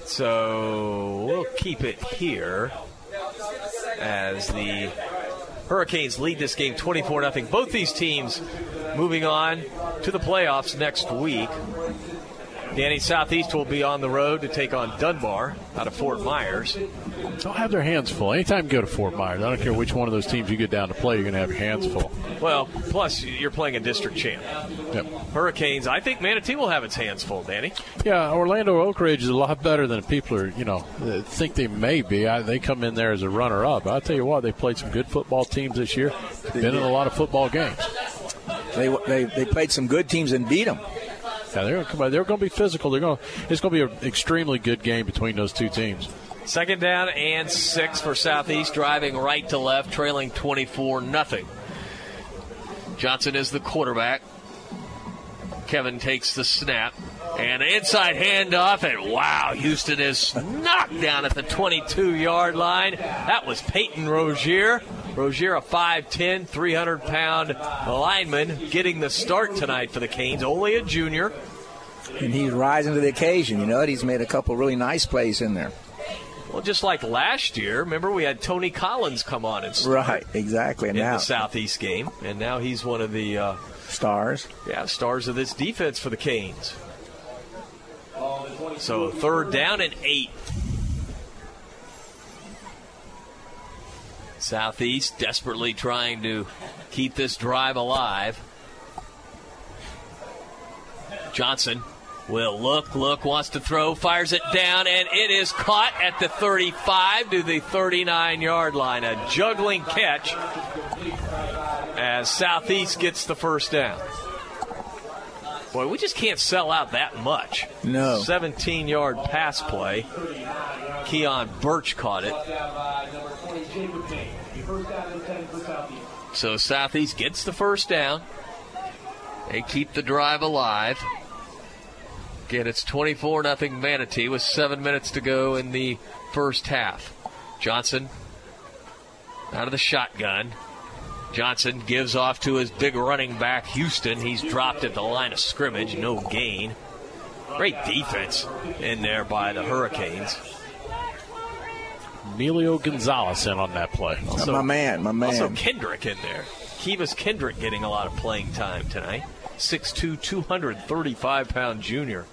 So we'll keep it here as the Hurricanes lead this game 24 0. Both these teams moving on to the playoffs next week. Danny Southeast will be on the road to take on Dunbar out of Fort Myers. They'll have their hands full. Anytime you go to Fort Myers, I don't care which one of those teams you get down to play, you're going to have your hands full. Well, plus you're playing a district champ. Yep. Hurricanes, I think Manatee will have its hands full, Danny. Yeah, Orlando Oak Ridge is a lot better than people are, you know, uh, think they may be. I, they come in there as a runner-up. I tell you what, they played some good football teams this year. Been in a lot of football games. They, they, they played some good teams and beat them. Yeah, they're going they're going to be physical. They're going. It's going to be an extremely good game between those two teams. Second down and six for Southeast, driving right to left, trailing 24 nothing. Johnson is the quarterback. Kevin takes the snap. And inside handoff, and wow, Houston is knocked down at the 22 yard line. That was Peyton Rozier. Rozier, a 5'10, 300 pound lineman, getting the start tonight for the Canes. Only a junior. And he's rising to the occasion. You know, he's made a couple really nice plays in there. Well, just like last year, remember we had Tony Collins come on and start Right, exactly. And in now, the Southeast game, and now he's one of the uh, stars. yeah stars of this defense for the Canes. So third down and eight. Southeast desperately trying to keep this drive alive. Johnson will look, look, wants to throw, fires it down, and it is caught at the 35 to the 39 yard line. A juggling catch as Southeast gets the first down. Boy, we just can't sell out that much. No. 17 yard pass play. Keon Birch caught it. So Southeast gets the first down. They keep the drive alive. Again, it's 24 0 Manatee with seven minutes to go in the first half. Johnson out of the shotgun. Johnson gives off to his big running back, Houston. He's dropped at the line of scrimmage, no gain. Great defense in there by the Hurricanes. Emilio Gonzalez in on that play. Also, my man, my man. Also Kendrick in there. Kivas Kendrick getting a lot of playing time tonight. 6'2", 235 pound junior.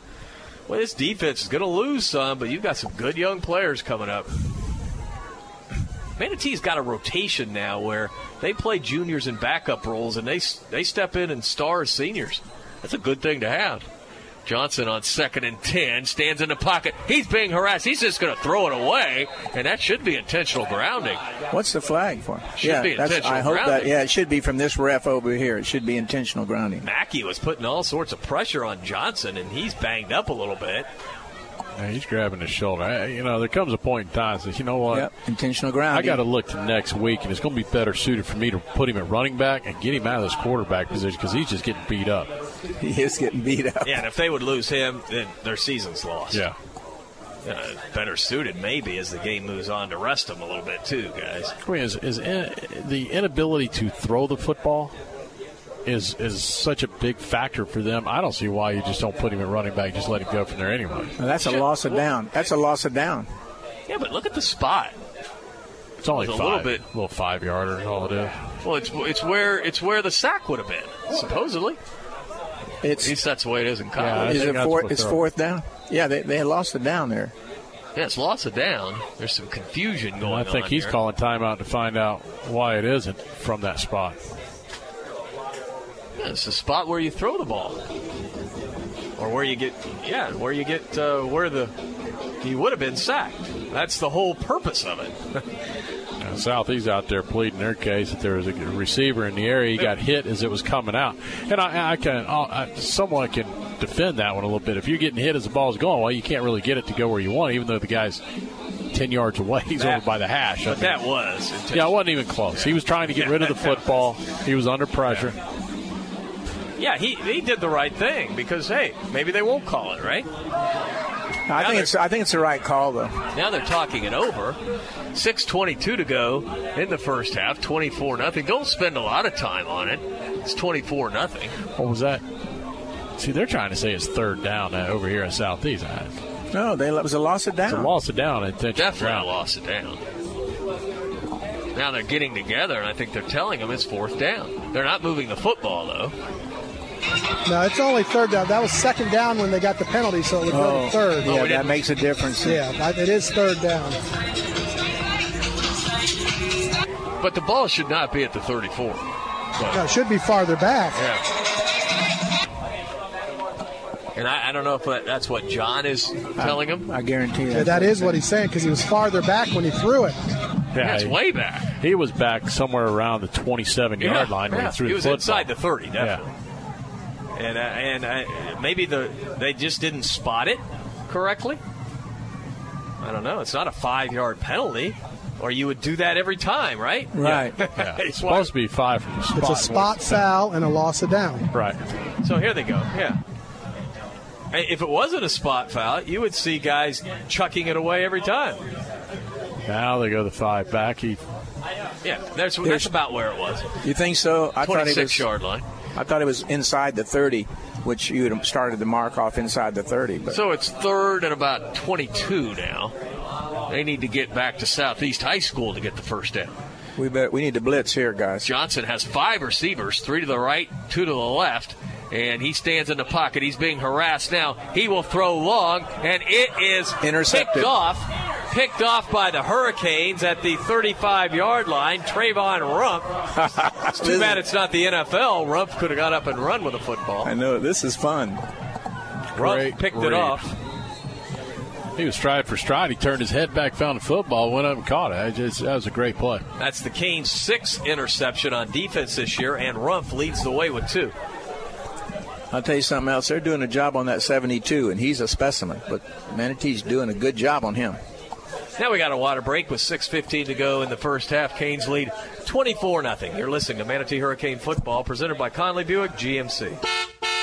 Well, this defense is going to lose some, but you've got some good young players coming up. Manatee's got a rotation now where they play juniors in backup roles and they they step in and star as seniors. That's a good thing to have. Johnson on second and 10 stands in the pocket. He's being harassed. He's just going to throw it away, and that should be intentional grounding. What's the flag for? Should yeah, be intentional I hope grounding. that. Yeah, it should be from this ref over here. It should be intentional grounding. Mackey was putting all sorts of pressure on Johnson, and he's banged up a little bit. Yeah, he's grabbing his shoulder. I, you know, there comes a point in time says, you know what? Yep, intentional grounding. I got to look to next week, and it's going to be better suited for me to put him at running back and get him out of this quarterback position because he's just getting beat up. He is getting beat up. Yeah, and if they would lose him, then their season's lost. Yeah. Uh, better suited, maybe, as the game moves on to rest him a little bit, too, guys. I mean, is, is in, the inability to throw the football is is such a big factor for them. I don't see why you just don't put him at running back, just let him go from there anyway. Now, that's a loss of down. That's a loss of down. Yeah, but look at the spot. It's only It's a five, little bit- little five yarder. is All it is. Well, it's it's where it's where the sack would have been, supposedly. It's At least that's the way it is in Yeah, college. is it that's four, it's they're- fourth down. Yeah, they, they lost the down there. Yeah, it's loss of down. There's some confusion going I on. think he's here. calling timeout to find out why it isn't from that spot. Yeah, it's the spot where you throw the ball, or where you get yeah, where you get uh, where the he would have been sacked. That's the whole purpose of it. Uh, Southeast out there pleading their case that there was a receiver in the area. He got hit as it was coming out, and I, I can I, someone can defend that one a little bit. If you're getting hit as the ball's going, well, you can't really get it to go where you want, even though the guy's ten yards away. He's That- over by the hash. I mean, that was yeah, it wasn't even close. He was trying to get Yeah, rid of the football. He was under pressure. yeah, he he did the right thing because hey, maybe they won't call it right. I think it's I think it's the right call though. Now they're talking it over. 6:22 to go in the first half. 24 nothing. Don't spend a lot of time on it. It's 24 nothing. What was that? See, they're trying to say it's third down uh, over here at Southeast. No, they it was a loss of It's a loss of down. Intentional Definitely ground. lost it down. Now they're getting together, and I think they're telling them it's fourth down. They're not moving the football though. No, it's only third down. That was second down when they got the penalty, so it would go Oh, to third. Oh, yeah, that makes a difference. Yeah, it is third down. But the ball should not be at the 34. No, it should be farther back. Yeah. And I, I don't know if that, that's what John is telling him. I guarantee Yeah, that is what he's saying because he was farther back when he threw it. Yeah, it's he- way back. He was back somewhere around the 27 yard line when he threw he the was football. inside the 30, definitely. And uh, and uh, maybe the they just didn't spot it correctly. I don't know. It's not a five yard penalty, or you would do that every time, right? Right. Yeah, it's It's supposed to be five from the spot. It's a spot foul and a loss of down. Right. So here they go. Yeah. If it wasn't a spot foul, you would see guys chucking it away every time. Now they go the five back. He Yeah, that's that's about where it was. You think so? I thought it 26 was yard line. I thought it was inside the 30, which you had started the mark off inside the 30. But So it's third and about 22 now. They need to get back to Southeast High School to get the first down. we bet we need to blitz here, guys. Johnson has five receivers, three to the right, two to the left, and he stands in the pocket. He's being harassed now. He will throw long, and it is Intercepted. picked off. Picked off by the Hurricanes at the 35 yard line. Trayvon Rump. It's too bad it's not the NFL. Rump could have got up and run with a football. I know this is fun. Rump Great picked read. it off. he was stride for stride. He turned his head back, found the football, went up and caught it. Just, that was a great play. That's the Canes' sixth interception on defense this year, and Rumpf leads the way with two. I'll tell you something else. They're doing a job on that 72, and he's a specimen. But Manatee's doing a good job on him. Now we got a water break with 6.15 to go in the first half. Canes lead 24 0. You're listening to Manatee Hurricane Football presented by Conley Buick GMC.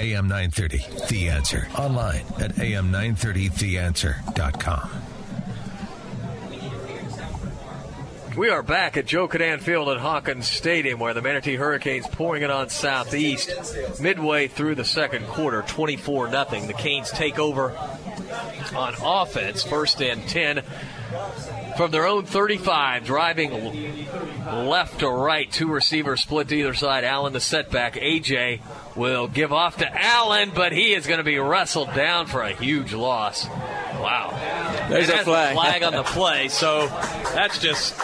AM 930, The Answer. Online at am930theanswer.com. We are back at Joe Kinnan Field at Hawkins Stadium where the Manatee Hurricanes pouring it on Southeast midway through the second quarter, 24 0. The Canes take over on offense, first and 10 from their own 35, driving left to right. Two receivers split to either side. Allen the setback. AJ will give off to Allen, but he is going to be wrestled down for a huge loss. Wow. There's a that's flag. flag on the play, so that's just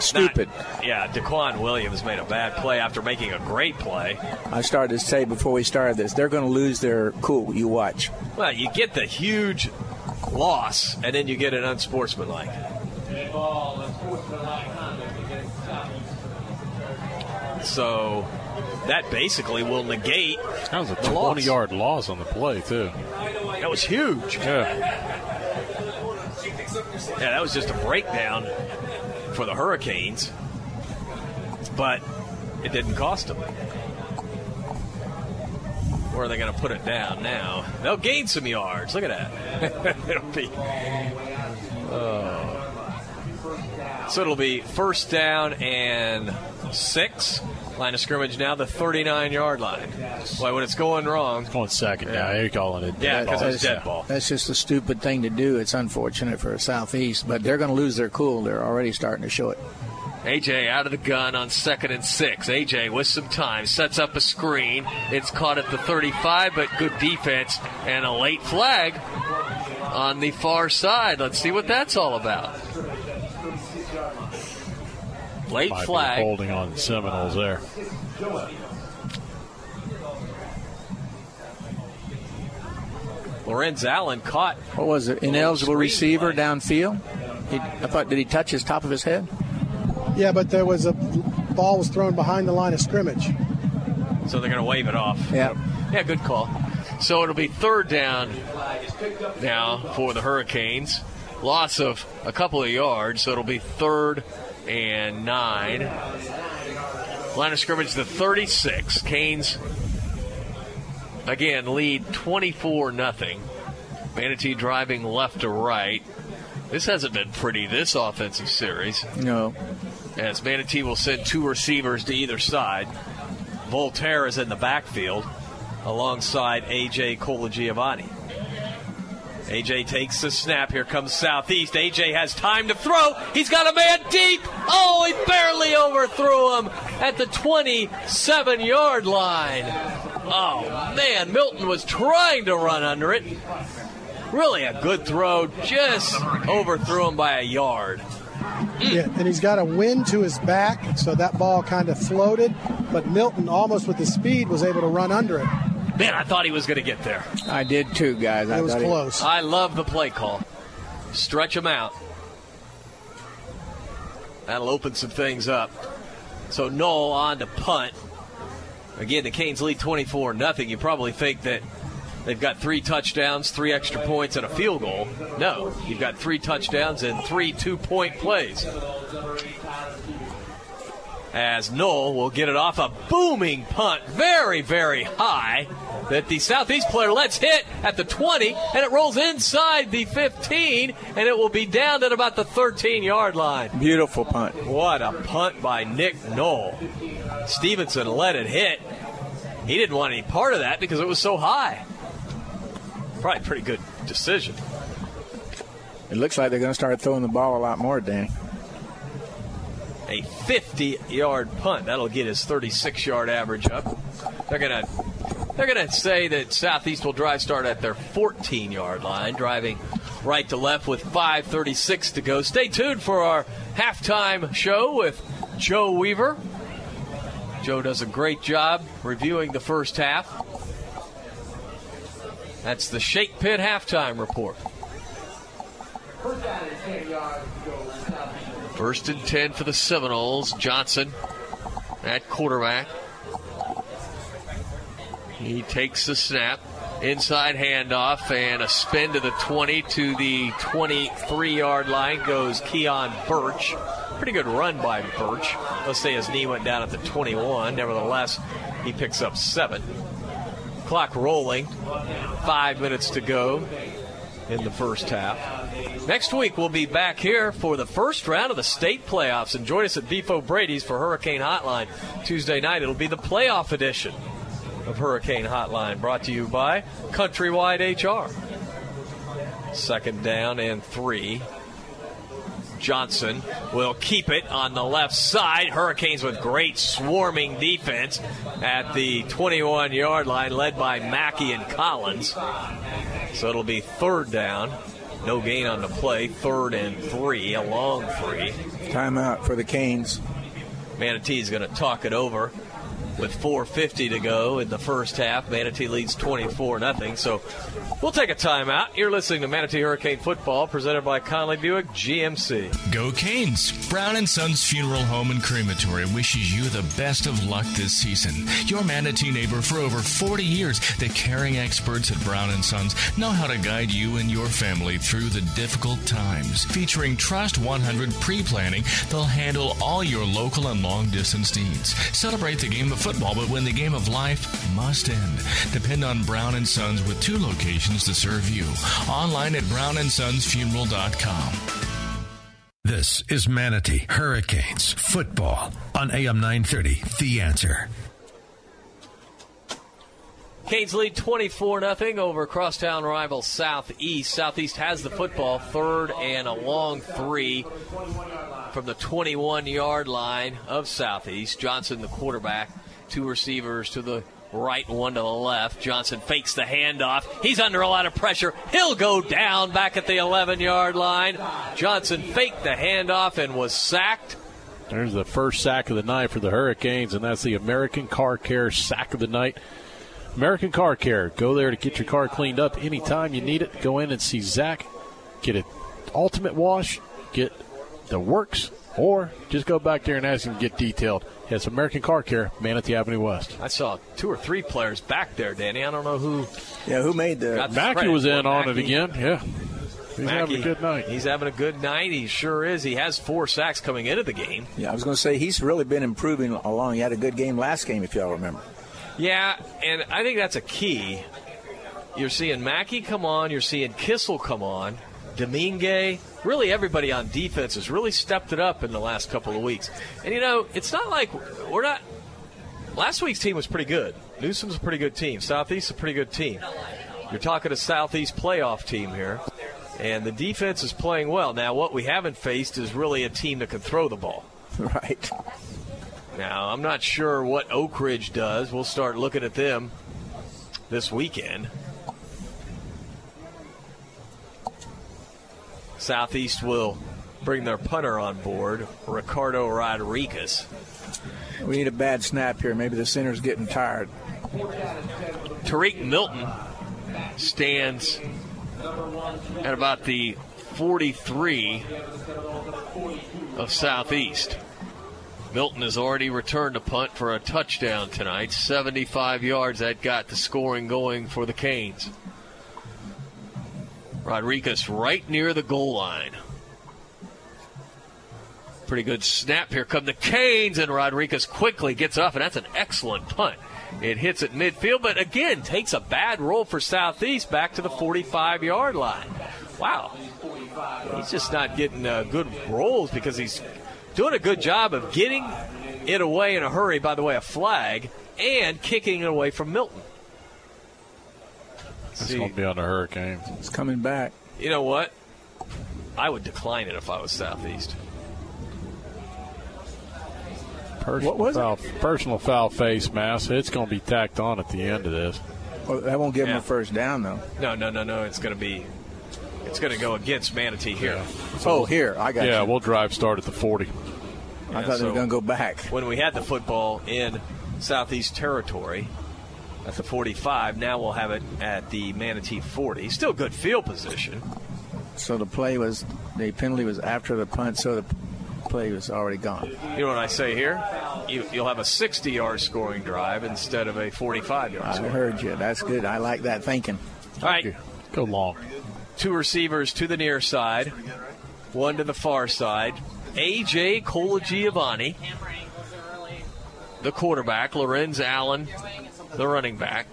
Stupid. not- yeah, Daquan Williams made a bad play after making a great play. I started to say before we started this, they're going to lose their cool. You watch. Well, you get the huge loss, and then you get an unsportsmanlike. So that basically will negate That was a the 20 loss. yard loss on the play, too. That was huge. Yeah. Yeah, that was just a breakdown for the Hurricanes, but it didn't cost them. Where are they going to put it down now? They'll gain some yards. Look at that. it'll be. Oh. So it'll be first down and six. Line of scrimmage now, the 39 yard line. Boy, when it's going wrong. It's going second down. You're calling it Yeah, because it's dead ball. That's just a stupid thing to do. It's unfortunate for Southeast, but they're going to lose their cool. They're already starting to show it. AJ out of the gun on second and six. AJ with some time sets up a screen. It's caught at the 35, but good defense and a late flag on the far side. Let's see what that's all about. Late Might be flag. holding on the Seminoles there. Lorenz Allen caught. What was it? Ineligible receiver downfield. He, I thought, did he touch his top of his head? Yeah, but there was a ball was thrown behind the line of scrimmage. So they're going to wave it off. Yeah. Yeah, good call. So it'll be third down now for the Hurricanes. Loss of a couple of yards, so it'll be third and nine. Line of scrimmage the 36. Canes again lead 24 nothing. Manatee driving left to right. This hasn't been pretty this offensive series. No. As Manatee will send two receivers to either side. Voltaire is in the backfield alongside AJ Colagiovanni. AJ takes the snap. Here comes Southeast. AJ has time to throw. He's got a man deep. Oh, he barely overthrew him at the 27 yard line. Oh, man. Milton was trying to run under it. Really a good throw. Just overthrew him by a yard. Yeah, and he's got a wind to his back, so that ball kind of floated. But Milton, almost with the speed, was able to run under it. Man, I thought he was going to get there. I did too, guys. I It was thought he- close. I love the play call. Stretch them out. That'll open some things up. So Knoll on to punt. Again, the Canes lead 24 nothing. You probably think that they've got three touchdowns, three extra points, and a field goal. No, you've got three touchdowns and three two point plays. As Knoll will get it off a booming punt, very, very high, that the Southeast player lets hit at the 20, and it rolls inside the 15, and it will be down at about the 13 yard line. Beautiful punt. What a punt by Nick Knoll. Stevenson let it hit. He didn't want any part of that because it was so high. Probably a pretty good decision. It looks like they're going to start throwing the ball a lot more, Danny. A 50 yard punt. That'll get his 36 yard average up. They're going to. They're going to say that Southeast will drive start at their 14 yard line, driving right to left with 5.36 to go. Stay tuned for our halftime show with Joe Weaver. Joe does a great job reviewing the first half. That's the Shake Pit halftime report. First and 10 for the Seminoles. Johnson at quarterback. He takes the snap. Inside handoff and a spin to the 20 to the 23 yard line goes Keon Birch. Pretty good run by Birch. Let's say his knee went down at the 21. Nevertheless, he picks up seven. Clock rolling. Five minutes to go in the first half. Next week, we'll be back here for the first round of the state playoffs. And join us at Beef O'Brady's for Hurricane Hotline Tuesday night. It'll be the playoff edition of Hurricane Hotline, brought to you by Countrywide HR. Second down and three. Johnson will keep it on the left side. Hurricanes with great swarming defense at the 21 yard line, led by Mackey and Collins. So it'll be third down. No gain on the play. Third and three, a long three. Timeout for the Canes. Manatee is going to talk it over with 4.50 to go in the first half. Manatee leads 24 0. So we'll take a timeout. You're listening to Manatee Hurricane Football presented by Conley Buick GMC. Go Canes! Brown and Sons Funeral Home and Crematory wishes you the best of luck this season. Your Manatee neighbor for over 40 years, the caring experts at Brown and Sons know how to guide you and your family through the difficult times. Featuring Trust 100 pre-planning, they'll handle all your local and long distance needs. Celebrate the game of football, but when the game of life must end. Depend on Brown and Sons with two locations to serve you. Online at brownandsonsfuneral.com. This is Manatee Hurricanes football on AM 930. The answer. Canes lead 24 0 over crosstown rival Southeast. Southeast has the football, third and a long three from the 21 yard line of Southeast. Johnson, the quarterback, two receivers to the right, one to the left. Johnson fakes the handoff. He's under a lot of pressure. He'll go down back at the 11 yard line. Johnson faked the handoff and was sacked. There's the first sack of the night for the Hurricanes, and that's the American Car Care sack of the night. American Car Care. Go there to get your car cleaned up anytime you need it. Go in and see Zach. Get an ultimate wash. Get the works. Or just go back there and ask him to get detailed. It's American Car Care, Manatee Avenue West. I saw two or three players back there, Danny. I don't know who. Yeah, who made the. Mackey was in on it again. Yeah. He's Mackey, having a good night. He's having a good night. He sure is. He has four sacks coming into the game. Yeah, I was going to say he's really been improving along. He had a good game last game, if y'all remember. Yeah, and I think that's a key. You're seeing Mackey come on. You're seeing Kissel come on. Domingue, really everybody on defense has really stepped it up in the last couple of weeks. And you know, it's not like we're not. Last week's team was pretty good. Newsom's a pretty good team. Southeast's a pretty good team. You're talking a Southeast playoff team here, and the defense is playing well. Now, what we haven't faced is really a team that can throw the ball. Right. Now, I'm not sure what Oak Ridge does. We'll start looking at them this weekend. Southeast will bring their punter on board, Ricardo Rodriguez. We need a bad snap here. Maybe the center's getting tired. Tariq Milton stands at about the 43 of Southeast. Milton has already returned a punt for a touchdown tonight. 75 yards that got the scoring going for the Canes. Rodriguez right near the goal line. Pretty good snap. Here come the Canes, and Rodriguez quickly gets off, and that's an excellent punt. It hits at midfield, but again, takes a bad roll for Southeast back to the 45 yard line. Wow. He's just not getting uh, good rolls because he's doing a good job of getting it away in a hurry, by the way, a flag, and kicking it away from Milton. It's going to be on the Hurricane. It's coming back. You know what? I would decline it if I was Southeast. Personal What was it? foul, Personal foul face mask. It's going to be tacked on at the end of this. Well, that won't give him a first down, though. No, no, no, no. It's going to be. It's going to go against Manatee here. Oh, here. I got yeah, you. we'll drive start at the 40. I Yeah, thought they were going to go back. When we had the football in Southeast territory, at the 45. Now we'll have it at the Manatee 40. Still good field position. So the play was the penalty was after the punt, so the play was already gone. You know what I say here? You, will have a 60 yard scoring drive instead of a 45 yard. I heard you. That's good. I like that thinking. All right, go long. Two receivers to the near side, one to the far side. AJ Colagiovanni, the quarterback. Lorenz Allen, the running back.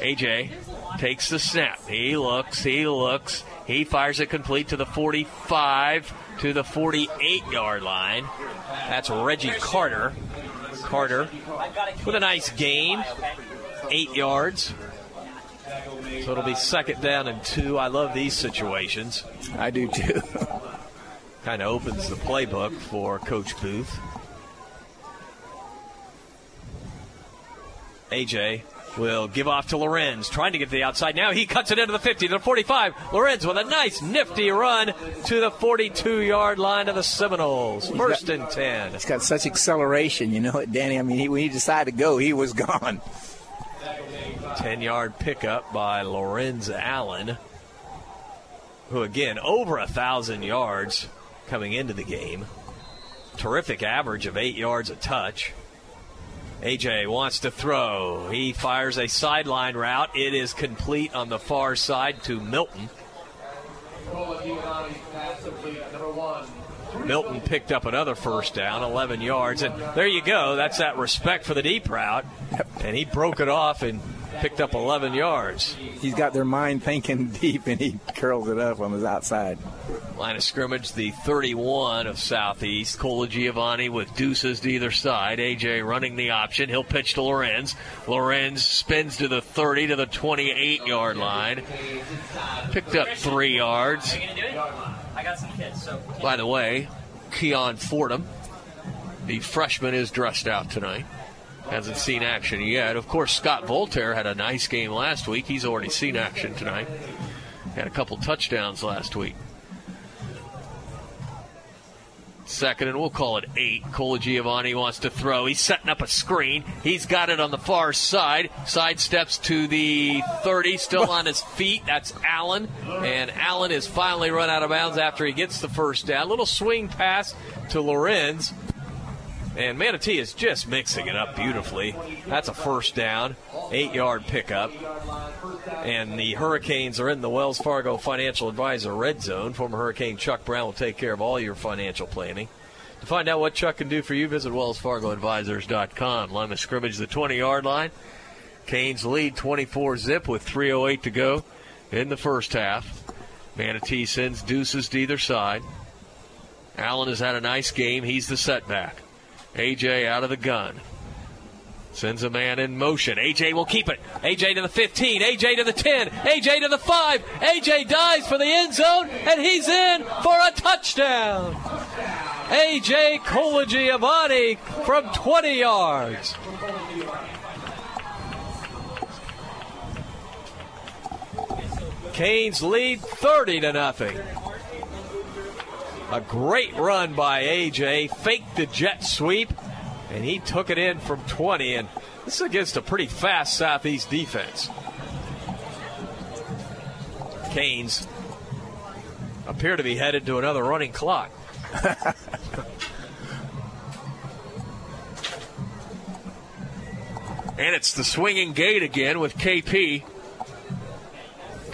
AJ takes the snap. He looks, he looks. He fires it complete to the 45, to the 48 yard line. That's Reggie Carter. Carter with a nice gain, eight yards. So it'll be second down and two. I love these situations. I do too. kind of opens the playbook for Coach Booth. AJ will give off to Lorenz, trying to get to the outside. Now he cuts it into the 50 to the 45. Lorenz with a nice, nifty run to the 42 yard line of the Seminoles. First got, and 10. It's got such acceleration, you know it, Danny. I mean, he, when he decided to go, he was gone. 10 yard pickup by Lorenz Allen, who again, over a 1,000 yards coming into the game. Terrific average of eight yards a touch. AJ wants to throw. He fires a sideline route. It is complete on the far side to Milton. Milton picked up another first down, 11 yards. And there you go. That's that respect for the deep route. And he broke it off and picked up 11 yards. He's got their mind thinking deep, and he curls it up on his outside. Line of scrimmage, the 31 of Southeast. Colagiovanni with deuces to either side. AJ running the option. He'll pitch to Lorenz. Lorenz spins to the 30 to the 28 yard line. Picked up three yards. By the way, Keon Fordham, the freshman, is dressed out tonight hasn't seen action yet. Of course, Scott Voltaire had a nice game last week. He's already seen action tonight. Had a couple touchdowns last week. Second, and we'll call it eight. Colagiovanni wants to throw. He's setting up a screen. He's got it on the far side. Side steps to the 30, still on his feet. That's Allen. And Allen is finally run out of bounds after he gets the first down. Little swing pass to Lorenz. And Manatee is just mixing it up beautifully. That's a first down, eight yard pickup. And the Hurricanes are in the Wells Fargo Financial Advisor red zone. Former Hurricane Chuck Brown will take care of all your financial planning. To find out what Chuck can do for you, visit WellsFargoAdvisors.com. Line of scrimmage, the 20 yard line. Canes lead 24 zip with 3.08 to go in the first half. Manatee sends deuces to either side. Allen has had a nice game. He's the setback. AJ out of the gun. Sends a man in motion. AJ will keep it. AJ to the 15. AJ to the 10. AJ to the 5. AJ dives for the end zone, and he's in for a touchdown. AJ Colagiovanni from 20 yards. Canes lead 30 to nothing. A great run by AJ, faked the jet sweep, and he took it in from 20. And this is against a pretty fast Southeast defense. Canes appear to be headed to another running clock. and it's the swinging gate again with KP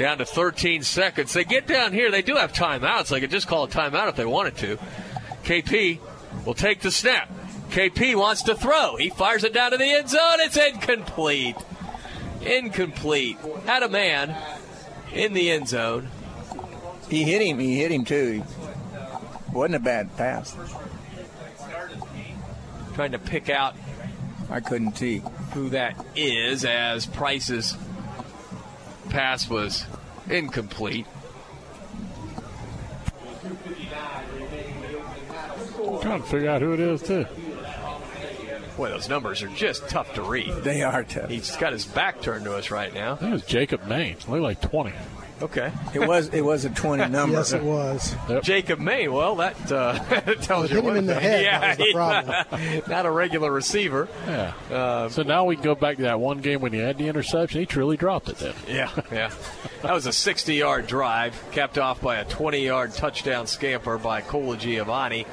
down to 13 seconds. They get down here. They do have timeouts. They could just call a timeout if they wanted to. KP will take the snap. KP wants to throw. He fires it down to the end zone. It's incomplete. Incomplete. Had a man in the end zone. He hit him. He hit him too. Wasn't a bad pass. Trying to pick out. I couldn't see who that is as Price's pass was incomplete. Trying to figure out who it is, too. Boy, those numbers are just tough to read. They are tough. He's got his back turned to us right now. I think it was Jacob Maines. Looked like 20. Okay. It was it was a 20 number. Yes, it was. Jacob May. Well, that uh, tells With you him one in the thing. head, Yeah, that was the he's problem. not a regular receiver. Yeah. so now we can go back to that one game when he had the interception. He truly dropped it then. Yeah, yeah. That was a 60 yard drive, capped off by a 20 yard touchdown scamper by Colagiovanni.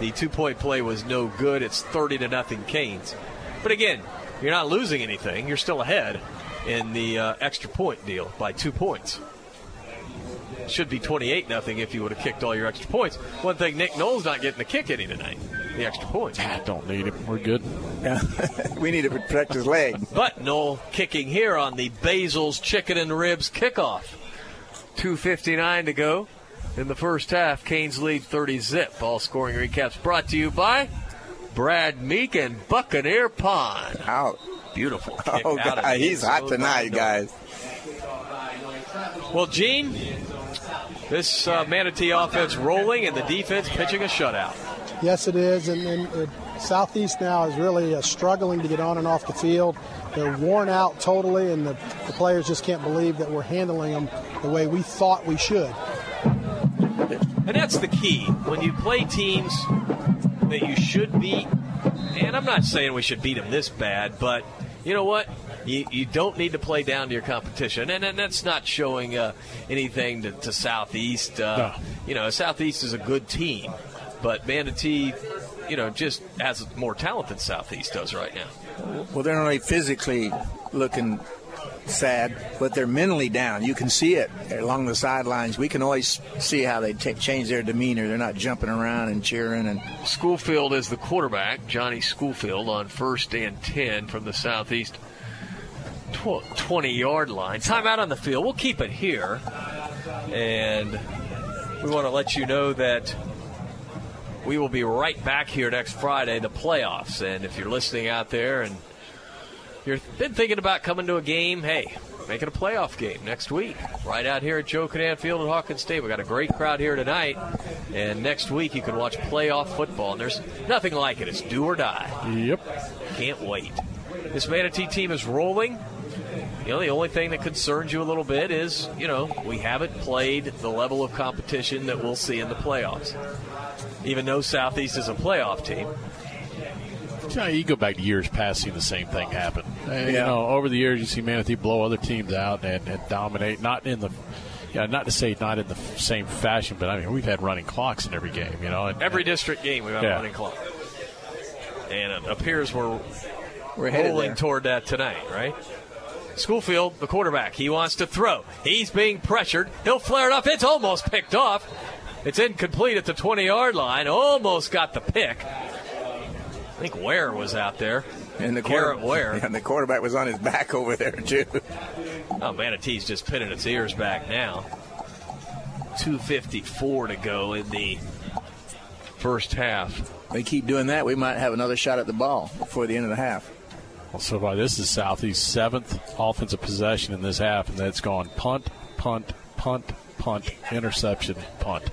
The two point play was no good. It's 30 to nothing Canes. But again, you're not losing anything. You're still ahead in the uh, extra point deal by two points. Should be 28 nothing if you would have kicked all your extra points. One thing, Nick Knoll not getting the kick any tonight. The extra points. Ah, don't need him. We're good. Yeah. we need to protect his leg. But Knoll kicking here on the Basil's Chicken and Ribs kickoff. 2.59 to go in the first half. Canes lead 30 zip. All scoring recaps brought to you by Brad Meek and Buccaneer Pawn. Out. Beautiful. Oh, kick Oh, out God, the he's hot tonight, guys. Well, Gene, this uh, Manatee offense rolling and the defense pitching a shutout. Yes, it is. And, and, and Southeast now is really uh, struggling to get on and off the field. They're worn out totally, and the, the players just can't believe that we're handling them the way we thought we should. And that's the key. When you play teams that you should beat, and I'm not saying we should beat them this bad, but you know what? You, you don't need to play down to your competition. And, and that's not showing uh, anything to, to Southeast. Uh, You know, Southeast is a good team, but Manatee, you know, just has more talent than Southeast does right now. Well, they're not only physically looking sad, but they're mentally down. You can see it along the sidelines. We can always see how they ta change their demeanor. They're not jumping around and cheering. And Schoolfield is the quarterback. Johnny Schoolfield on first and 10 from the southeast 20 yard line. Timeout on the field. We'll keep it here. And we want to let you know that we will be right back here next Friday, the playoffs. And if you're listening out there and you've been thinking about coming to a game, hey, make it a playoff game next week, right out here at Joe Kinnan Field at Hawkins State. We got a great crowd here tonight, and next week you can watch playoff football. And there's nothing like it. It's do or die. Yep. Can't wait. This Manatee team is rolling. You know, the only thing that concerns you a little bit is, you know, we haven't played the level of competition that we'll see in the playoffs. Even though Southeast is a playoff team, You, you go back to years past, seeing the same thing happen. Uh, You know, over the years, you see Manatee blow other teams out and, and dominate. Not in the, yeah, not to say not in the same fashion, but I mean, we've had running clocks in every game. You know, and, every district game we've had Yeah. running clock. And it appears we're, We're headed rolling toward that tonight, right? Schoolfield, the quarterback, he wants to throw. He's being pressured. He'll flare it up. It's almost picked off. It's incomplete at the 20 yard line. Almost got the pick. I think Ware was out there. and the Garrett Ware. and the quarterback was on his back over there too. Oh, Manatee's just pinning its ears back now. 2.54 to go in the first half. They keep doing that, we might have another shot at the ball before the end of the half. So far, this is Southeast's seventh offensive possession in this half, and that's gone punt, punt, punt, punt, interception, punt.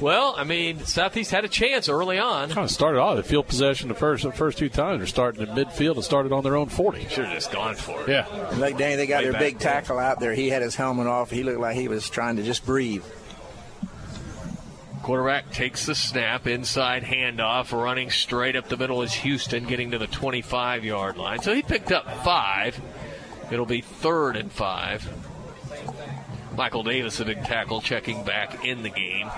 Well, I mean, Southeast had a chance early on. Kind of started off the field possession the first the first two times. They're starting in midfield and started on their own 40. Should have just gone for it. Yeah. Like Danny, they got Way their back big there. tackle out there. He had his helmet off. He looked like he was trying to just breathe. Quarterback takes the snap, inside handoff, running straight up the middle is Houston, getting to the 25 yard line. So he picked up five. It'll be third and five. Michael Davis, a big tackle, checking back in the game.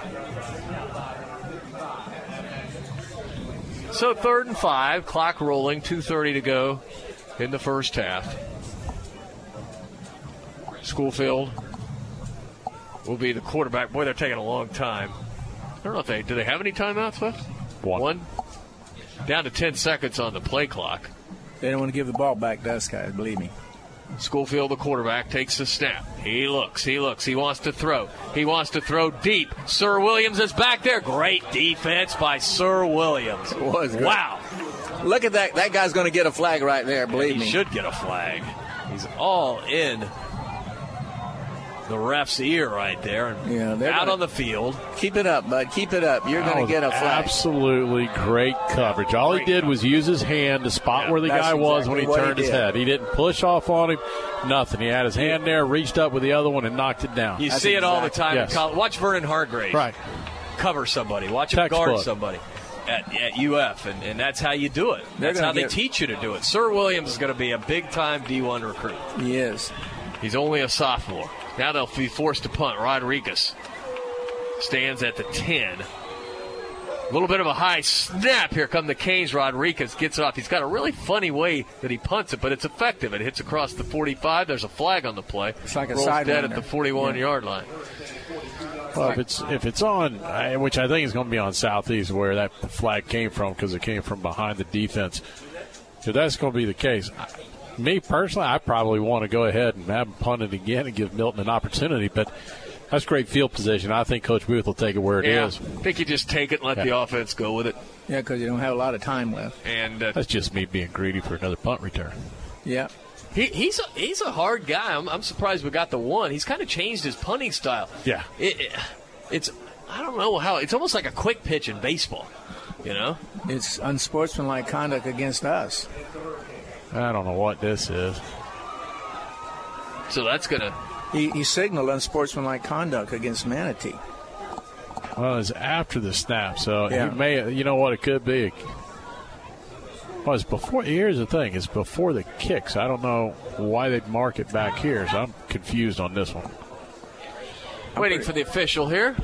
So third and five, clock rolling, 2.30 to go in the first half. Schoolfield will be the quarterback. Boy, they're taking a long time. I don't know if they do they have any timeouts left. One. Down to ten seconds on the play clock. They don't want to give the ball back to us guys, believe me. Schoolfield, the quarterback, takes the snap. He looks, he looks, he wants to throw. He wants to throw deep. Sir Williams is back there. Great defense by Sir Williams. Was good. Wow. Look at that. That guy's going to get a flag right there, believe he me. should get a flag. He's all in the ref's ear right there and Yeah, out gonna- on the field. Keep it up, bud. Keep it up. You're going to oh, get a flag. Absolutely great coverage. All he did was use his hand to spot where the that's guy was when he exactly what he turned his head. He didn't push off on him, nothing. He had his hand there, reached up with the other one, and knocked it down. You see it all the time. Yes. In college. Watch Vernon Hargreaves. Right. Cover somebody. Watch him guard Textbook. somebody at, at UF, and, and that's how you do it. That's gonna how they teach you to do it. Sir Williams is going to be a big time D1 recruit. He is. He's only a sophomore. Now they'll be forced to punt. Rodriguez stands at the 10. A little bit of a high snap. Here come the Canes. Rodriguez gets it off. He's got a really funny way that he punts it, but it's effective. It hits across the 45. There's a flag on the play. It's like a Rolls dead sidewinder. at the 41 yard line. Well, if it's if it's on, I- which I think is going to be on southeast, where that flag came from, because it came from behind the defense. If that's going to be the case, I- me personally, I probably want to go ahead and have him punt it again and give Milton an opportunity. But that's great field position. I think Coach Booth will take it where it is. yeah, I think you just take it and let Yeah. the offense go with it. Yeah, because you don't have a lot of time left. And uh, That's just me being greedy for another punt return. Yeah. he, he's a, he's a hard guy. I'm, I'm surprised we got the one. He's kind of changed his punting style. Yeah. It, it, it's I don't know how it's almost like a quick pitch in baseball. You know, It's unsportsmanlike conduct against us. I don't know what this is. so that's gonna. He, he signaled unsportsmanlike conduct against Manatee. Well, it's after the snap, so Yeah. he may. You know what it could be. Well, it's before. Here's the thing: it's before the kicks. I don't know why they'd mark it back here, so I'm confused on this one. Waiting for the official here.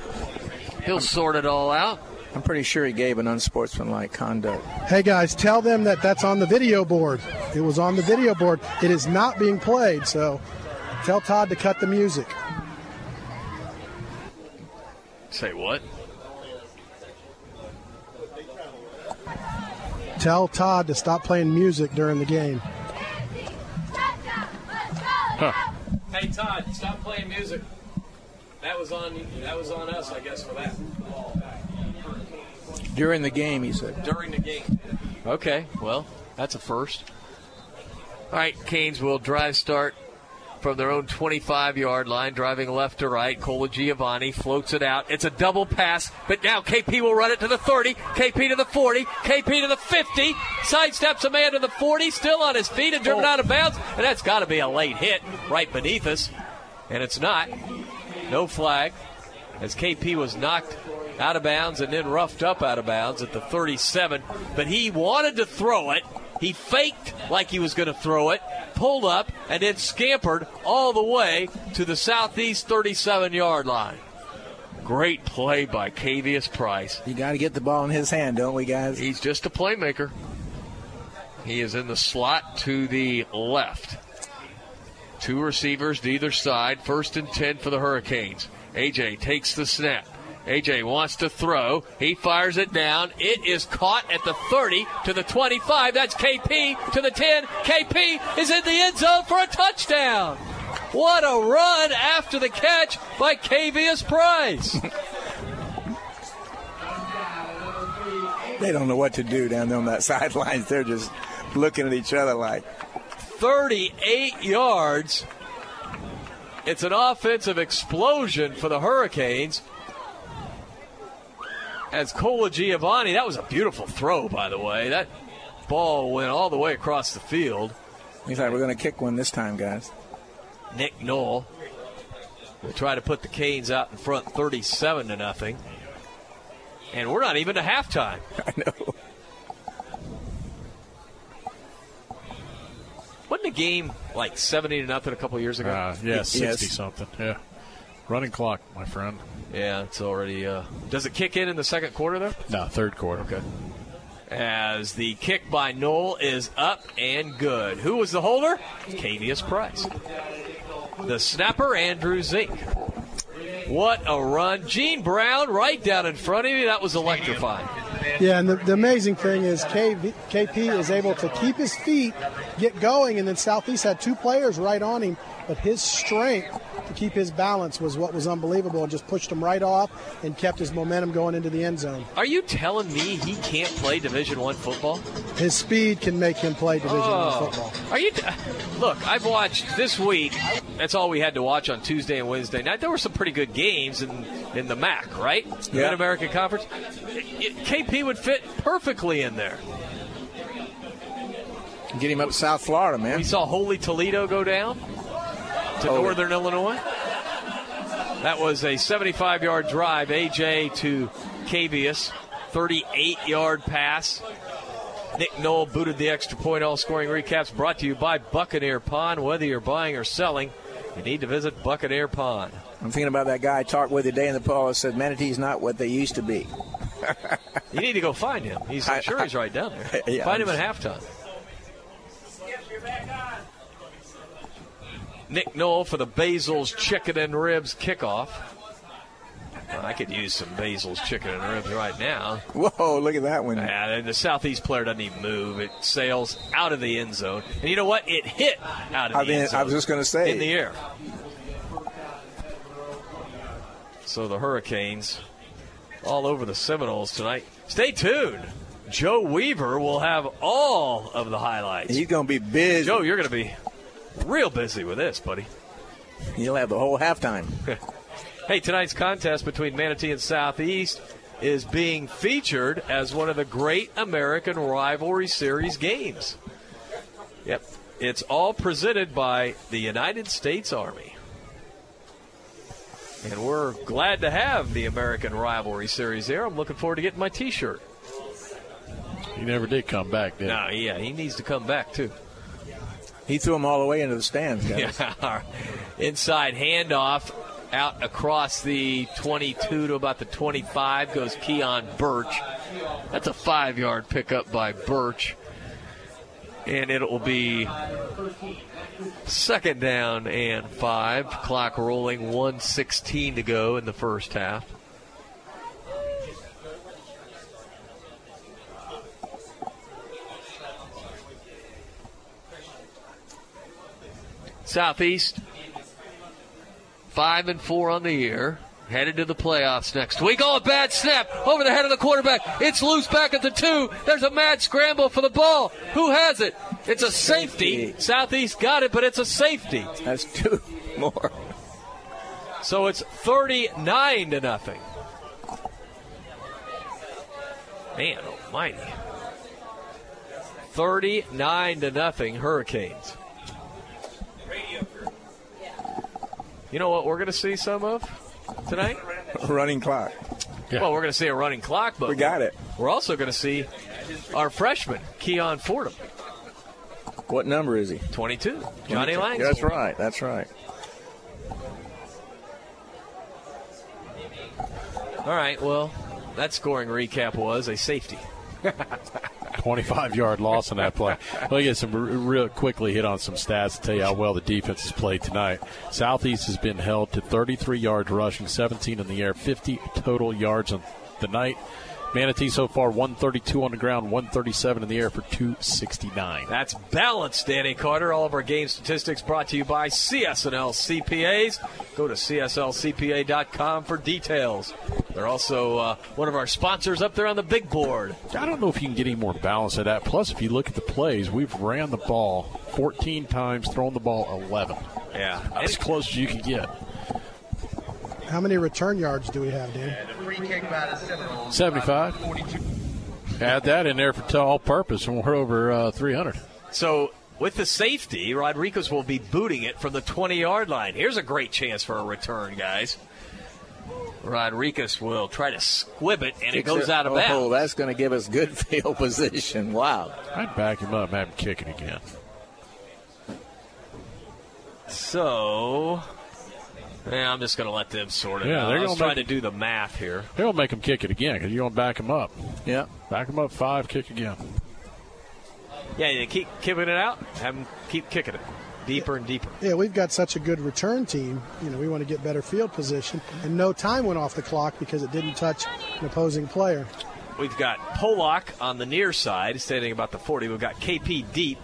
He'll sort it all out. I'm pretty sure he gave an unsportsmanlike conduct. Hey guys, tell them that that's on the video board. It was on the video board. It is not being played, so tell Todd to cut the music. Say what? Tell Todd to stop playing music during the game. Hey Todd, stop playing music. That was on. That was on us, I guess, for that. During the game, he said. During the game. Okay, well, that's a first. All right, Canes will drive start from their own 25 yard line, driving left to right. Colagiovanni floats it out. It's a double pass, but now KP will run it to the 30, KP to the 40, KP to the 50, sidesteps a man to the 40, still on his feet and driven oh. out of bounds, and that's got to be a late hit right beneath us, and it's not. No flag, as KP was knocked out of bounds and then roughed up out of bounds at the 37. But he wanted to throw it. He faked like he was going to throw it, pulled up, and then scampered all the way to the southeast 37 yard line. Great play by Cavius Price. You got to get the ball in his hand, don't we, guys? He's just a playmaker. He is in the slot to the left. Two receivers to either side. First and 10 for the Hurricanes. AJ takes the snap. AJ wants to throw. He fires it down. It is caught at the 30 to the 25. That's KP to the 10. KP is in the end zone for a touchdown. What a run after the catch by Cavius Price. They don't know what to do down there on that sidelines. They're just looking at each other like. 38 yards. It's an offensive explosion for the Hurricanes. As Colagiovanni, that was a beautiful throw, by the way. That ball went all the way across the field. He's like, we're going to kick one this time, guys. Nick Knoll will try to put the Canes out in front 37 to nothing. And we're not even to halftime. I know. Wasn't the game like 70 to nothing a couple years ago? Uh, yeah, sixty something. Yeah, running clock, my friend. Yeah, it's already. Uh, does it kick in in the second quarter though? No, third quarter. Okay. As the kick by Knoll is up and good. Who was the holder? Cavius Price. The snapper, Andrew Zink. What a run. Gene Brown right down in front of you. That was electrifying. Yeah, and the, the amazing thing is KV, KP is able to keep his feet, get going, and then Southeast had two players right on him, but his strength to keep his balance was what was unbelievable and just pushed him right off and kept his momentum going into the end zone. Are you telling me he can't play Division One football? His speed can make him play Division Oh. One football. Are you? Look, I've watched this week. That's all we had to watch on Tuesday and Wednesday night. There were some pretty good games in in the MAC, right? Yeah. Mid American Conference. It- it- KP would fit perfectly in there. Get him up to South Florida, man. We saw Holy Toledo go down to Oh. Northern Illinois. That was a 75 yard drive, AJ to Cavius, 38 yard pass. Nick Knoll booted the extra point. All scoring recaps brought to you by Buccaneer Pawn. Whether you're buying or selling, you need to visit Buccaneer Pawn. I'm thinking about that guy I talked with today in the poll that said Manatee's not what they used to be. You need to go find him. He's I'm sure he's right down there. Yeah, find him I'm at halftime. Nick Knoll for the Basil's Chicken and Ribs kickoff. Well, I could use some Basil's Chicken and Ribs right now. Whoa, look at that one. Yeah, and the southeast player doesn't even move. It sails out of the end zone. And you know what? It hit out of I the mean, end zone. I was just gonna say. In the air. So the Hurricanes all over the Seminoles tonight. Stay tuned. Joe Weaver will have all of the highlights. He's going to be busy. Joe, you're going to be real busy with this, buddy. You'll have the whole halftime. Hey, tonight's contest between Manatee and Southeast is being featured as one of the great American rivalry series games. Yep. It's all presented by the United States Army. And we're glad to have the American rivalry series here. I'm looking forward to getting my t shirt. He never did come back, did he? No, yeah, he needs to come back, too. He threw them all the way into the stands, guys. Yeah. Inside handoff out across the 22 to about the 25 goes Keon Birch. That's a five yard pickup by Birch. And it will be second down and five. Clock rolling, 116 to go in the first half. Southeast, five and four on the year. Headed to the playoffs next week. Oh, a bad snap over the head of the quarterback. It's loose back at the two. There's a mad scramble for the ball. Who has it? It's a safety. Southeast got it, but it's a safety. That's two more. So it's 39 to nothing. Man almighty. 39 to nothing Hurricanes. You know what we're going to see some of tonight? Running clock. Well, we're going to see a running clock, but We got it. We're also going to see our freshman, Keon Fordham. What number is he? 22. Johnny 22. Lang. That's right. That's right. All right, well, that scoring recap was a safety. 25 yard loss on that play. Let me get some real quickly hit on some stats to tell you how well the defense has played tonight. Southeast has been held to 33 yards rushing, 17 in the air, 50 total yards on the night. Manatee so far 132 on the ground, 137 in the air for 269. That's balanced, Danny Carter. All of our game statistics brought to you by CSNL CPAs. Go to CSLCPA.com for details. They're also uh, one of our sponsors up there on the big board. I don't know if you can get any more balance at that. Plus, if you look at the plays, we've ran the ball 14 times, thrown the ball 11. Yeah. As close as you can get. How many return yards do we have, Dan? 75. Add that in there for to all purpose, and we're over uh, 300. So with the safety, Rodriguez will be booting it from the 20 yard line. Here's a great chance for a return, guys. Rodriguez will try to squib it, and it goes out of oh, bounds. that's going to give us good field position. Wow. I'd back him up and have him kick it again. So, yeah, I'm just going to let them sort it Yeah, out. they're I was gonna trying make- to do the math here. They're going to make them kick it again because you're going to back them up. Yeah. Back them up five, kick again. Yeah, you keep kicking it out, have them keep kicking it deeper and deeper. Yeah, we've got such a good return team. You know, we want to get better field position. And no time went off the clock because it didn't touch an opposing player. We've got Pollock on the near side, standing about the 40. We've got KP deep.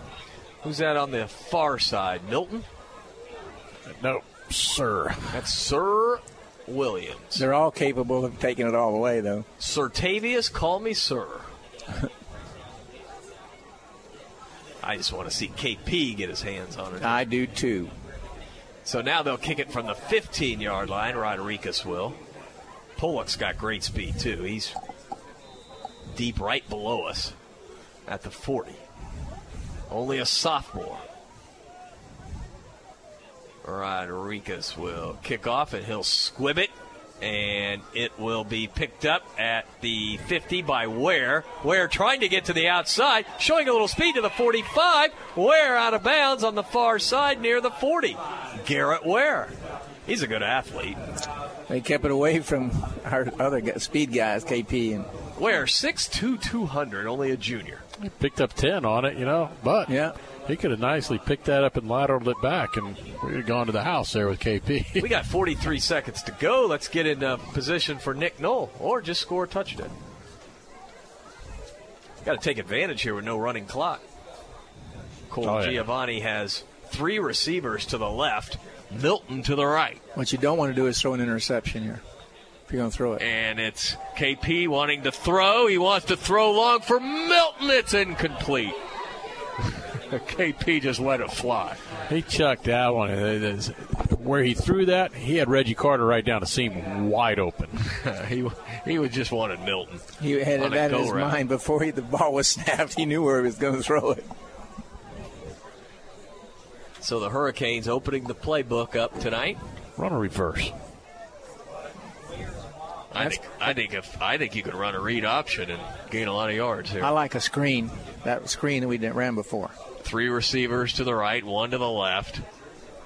Who's that on the far side? Milton? No. Sir. That's Sir Williams. They're all capable of taking it all the way, though. Sir Tavius, call me Sir. I just want to see KP get his hands on it. I do too. So now they'll kick it from the 15 yard line. Rodriguez will. Pollock's got great speed too. He's deep right below us at the 40. Only a sophomore. Rodriguez will kick off and he'll squib it. And it will be picked up at the 50 by Ware. Ware trying to get to the outside, showing a little speed to the 45. Ware out of bounds on the far side near the 40. Garrett Ware. He's a good athlete. They kept it away from our other speed guys, KP and Ware, 6'2", 200, only a junior. He picked up 10 on it, you know, but yeah. He could have nicely picked that up and lateraled it back, and we'd have gone to the house there with KP. we got 43 seconds to go. Let's get in uh, position for Nick Knoll, or just score a touchdown. Got to take advantage here with no running clock. Cole Oh, yeah. Giovanni has three receivers to the left, Milton to the right. What you don't want to do is throw an interception here. If you're going to throw it. And it's KP wanting to throw. He wants to throw long for Milton. It's incomplete. KP just let it fly. He chucked that one. Uh, it is- Where he threw that, he had Reggie Carter right down the seam wide open. he he was just wanted Milton. He had on a that in his route. mind before he, the ball was snapped. He knew where he was going to throw it. So the Hurricanes opening the playbook up tonight. Run a reverse. I think I think if I think you could run a read option and gain a lot of yards here. I like a screen. That screen that we didn't ran before. Three receivers to the right, one to the left.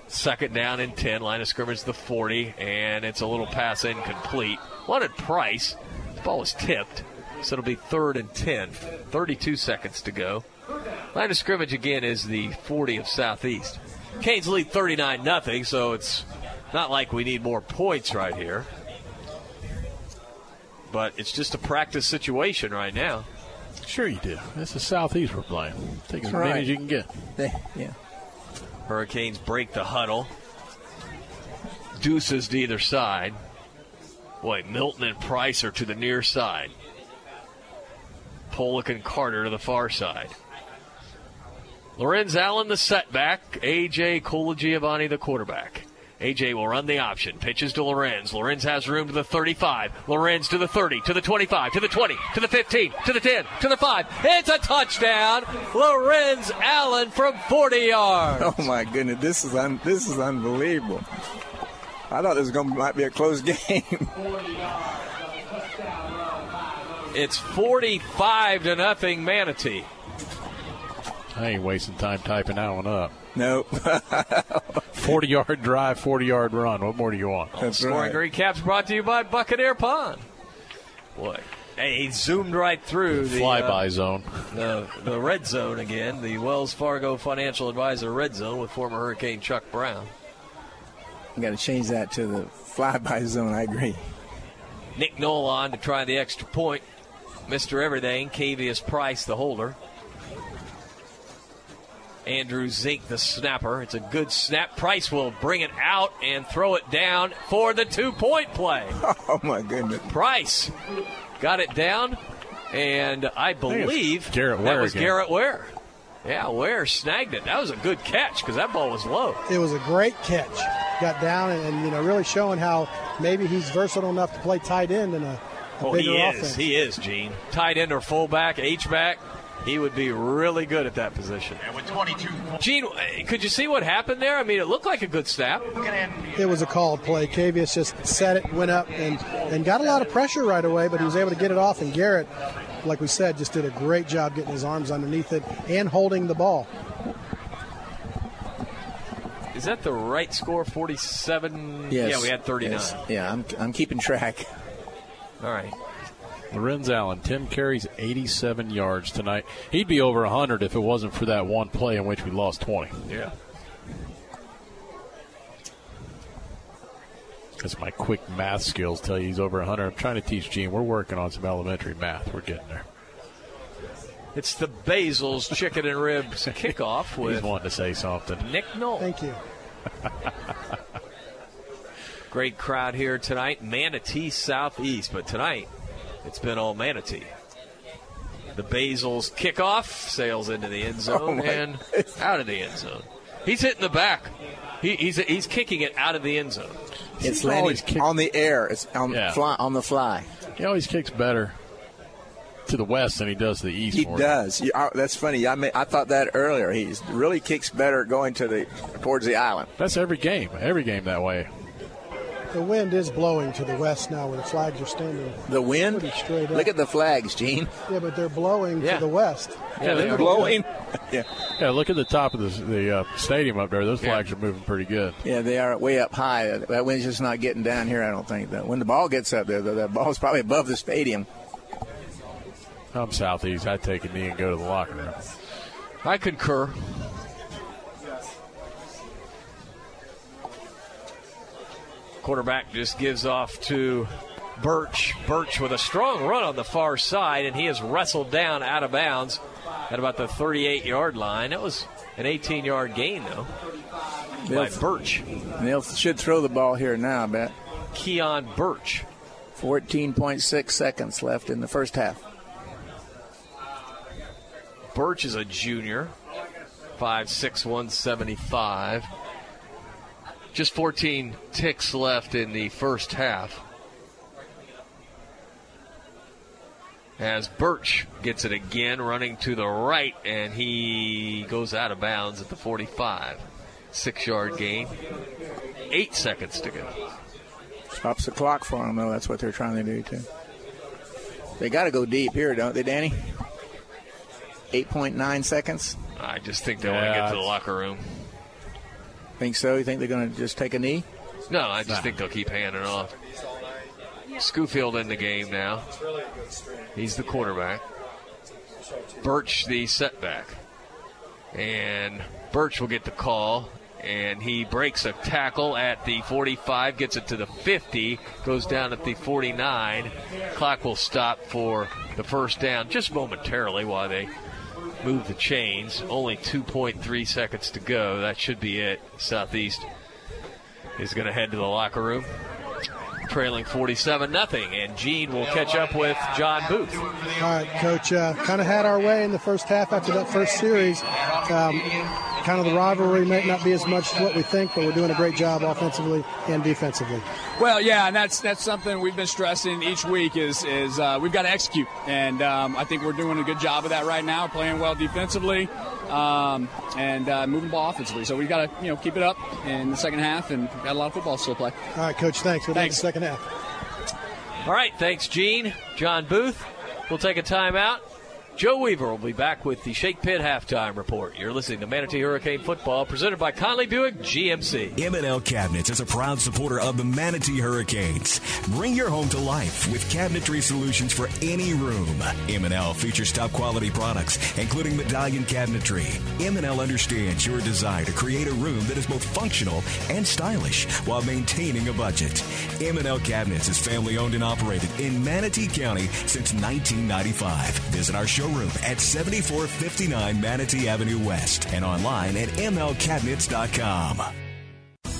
Second down and 10, line of scrimmage the 40, and it's a little pass incomplete. Wanted Price. The ball was tipped, so it'll be third and 10. 32 seconds to go. Line of scrimmage again is the 40 of Southeast. Canes lead 39 nothing, so it's not like we need more points right here. But it's just a practice situation right now. Sure you do. This is Southeast we're playing. Take as That's many as you can get. They, yeah. Hurricanes break the huddle. Deuces to either side. Boy, Milton and Price are to the near side. Pollock and Carter to the far side. Lorenz Allen, the setback. AJ Colagiovanni, the quarterback. AJ will run the option. Pitches to Lorenz. Lorenz has room to the 35. Lorenz to the 30, to the 25, to the 20, to the 15, to the 10, to the 5. It's a touchdown. Lorenz Allen from 40 yards. Oh my goodness, this is un- this is unbelievable. I thought this was going to might be a close game. It's 45 to nothing Manatee. I ain't wasting time typing that one up. Nope. 40 yard drive, 40 yard run. What more do you want? That's Scoring recaps brought to you by Buccaneer Pawn. Boy, hey, he zoomed right through the Flyby uh, zone. The, the red zone again, the Wells Fargo Financial Advisor red zone with former Hurricane Chuck Brown. You got to change that to the flyby zone. I agree. Nick Nolan to try the extra point. Mr. Everything, Cavius Price, the holder. Andrew Zink, the snapper. It's a good snap. Price will bring it out and throw it down for the two point play. Oh my goodness. Price got it down, and I believe Garrett that Ware was again. Garrett Ware. Yeah, Ware snagged it. That was a good catch because that ball was low. It was a great catch. Got down and, and you know really showing how maybe he's versatile enough to play tight end in a, a Oh, bigger he offense. is. He is, Gene. Tight end or fullback, H back. He would be really good at that position. And with 22. Gene, eh, could you see what happened there? I mean, it looked like a good snap. It was a called play. Cavius just set it, went up, and, and got a lot of pressure right away, but he was able to get it off. And Garrett, like we said, just did a great job getting his arms underneath it and holding the ball. Is that the right score? 47? Yes. Yeah, we had 39. Yes. Yeah, I'm, I'm keeping track. All right. Lorenz Allen, 10 carries, 87 yards tonight. He'd be over 100 if it wasn't for that one play in which we lost 20. Yeah. Because my quick math skills tell you he's over 100. I'm trying to teach Gene. We're working on some elementary math. We're getting there. It's the Basil's Chicken and Ribs kickoff He's with wanting to say something. Nick Knoll. Thank you. Great crowd here tonight. Manatee Southeast, but tonight it's been all Manatee. The Basil's kickoff sails into the end oh, zone Oh, my and out of the end zone. He's hitting the back. He, he's he's kicking it out of the end zone. It's landing always kick- on the air. It's on, Yeah. fly, on the fly. He always kicks better to the west than he does to the east. He for does. You- I- that's funny. I mean, I thought that earlier. He really kicks better going to the towards the island. That's every game. Every game that way. The wind is blowing to the west now where the flags are standing. The wind. Straight up. Look at the flags, Gene. Yeah, but they're blowing Yeah. to the west. Yeah, they are. blowing. yeah. Yeah, look at the top of the, the uh, stadium up there. Those flags are moving pretty good. Yeah, they are way up high. That wind's just not getting down here. I don't think. That when the ball gets up there, the, the ball's probably above the stadium. I'm southeast. I take a knee and go to the locker room. I concur. Quarterback just gives off to Birch. Birch with a strong run on the far side, and he is wrestled down out of bounds at about the 38 yard line. That was an 18 yard gain, though, by They'll- Birch. They should throw the ball here now. I bet. Keon Birch. 14.6 seconds left in the first half. Birch is a junior, 5'6", 175. Just 14 ticks left in the first half. As Birch gets it again, running to the right, and he goes out of bounds at the 45. Six yard gain. Eight seconds to go. Stops the clock for them, though. That's what they're trying to do, too. They got to go deep here, don't they, Danny? 8.9 seconds. I just think they want to get to the locker room. Think so? You think they're going to just take a knee? No, I just think they'll keep handing off. Schoolfield in the game now. He's the quarterback. Birch the setback. And Birch will get the call. And he breaks a tackle at the 45, gets it to the 50, goes down at the 49. Clock will stop for the first down just momentarily while they move the chains. Only 2.3 seconds to go. That should be it. Southeast is going to head to the locker room, trailing 47 nothing, and Gene will catch up with John Booth. All right, Coach. Uh, kind of had our way in the first half after that first series. Um, kind of the rivalry may not be as much as what we think, but we're doing a great job offensively and defensively. Well, yeah, and that's that's something we've been stressing each week is is uh, we've got to execute, and um, I think we're doing a good job of that right now, playing well defensively, um, and uh, moving ball offensively. So we've got to you know keep it up in the second half, and got a lot of football still to play. All right, Coach. Thanks. We'll Thanks. the second half. All right, thanks, Gene. John Booth. We'll take a timeout. Joe Weaver will be back with the Shake Pit halftime report. You're listening to Manatee Hurricane Football, presented by Conley Buick GMC. M&L Cabinets is a proud supporter of the Manatee Hurricanes. Bring your home to life with cabinetry solutions for any room. M&L features top quality products, including medallion cabinetry. M&L understands your desire to create a room that is both functional and stylish while maintaining a budget. M&L Cabinets is family owned and operated in Manatee County since 1995. Visit our showroom at 7459 Manatee Avenue West and online at mlcabinets.com.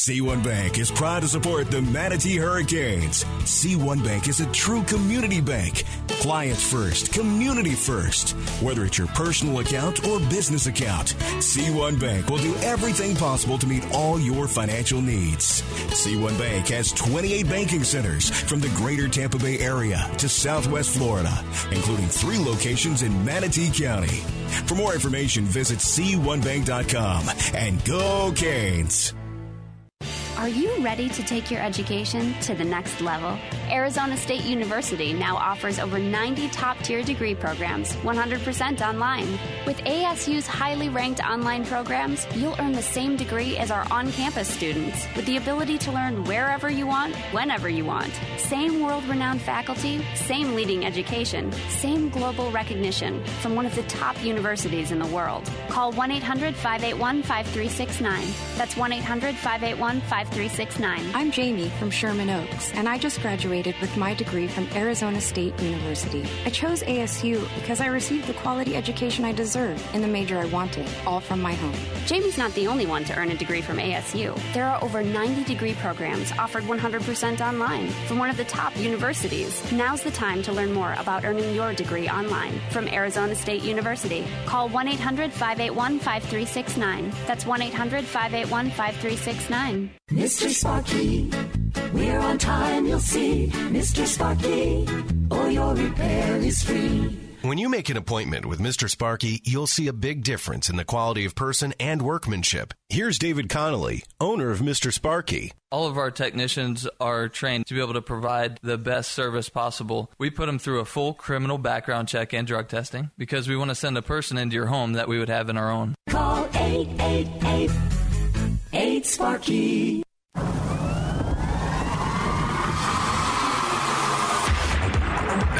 C1 Bank is proud to support the Manatee Hurricanes. C1 Bank is a true community bank. Clients first, community first. Whether it's your personal account or business account, C1 Bank will do everything possible to meet all your financial needs. C1 Bank has 28 banking centers from the greater Tampa Bay area to southwest Florida, including three locations in Manatee County. For more information, visit C1Bank.com and go Canes. Are you ready to take your education to the next level? Arizona State University now offers over 90 top tier degree programs, 100% online. With ASU's highly ranked online programs, you'll earn the same degree as our on campus students, with the ability to learn wherever you want, whenever you want. Same world renowned faculty, same leading education, same global recognition from one of the top universities in the world. Call 1 800 581 5369. That's 1 800 581 5369. I'm Jamie from Sherman Oaks, and I just graduated with my degree from Arizona State University. I chose ASU because I received the quality education I deserve in the major I wanted, all from my home. Jamie's not the only one to earn a degree from ASU. There are over 90 degree programs offered 100% online from one of the top universities. Now's the time to learn more about earning your degree online from Arizona State University. Call 1 800 581 5369. That's 1 800 581 5369. Mr. Sparky, we're on time, you'll see. Mr. Sparky, or your repair is free. When you make an appointment with Mr. Sparky, you'll see a big difference in the quality of person and workmanship. Here's David Connolly, owner of Mr. Sparky. All of our technicians are trained to be able to provide the best service possible. We put them through a full criminal background check and drug testing because we want to send a person into your home that we would have in our own. Call 888 8 Sparky.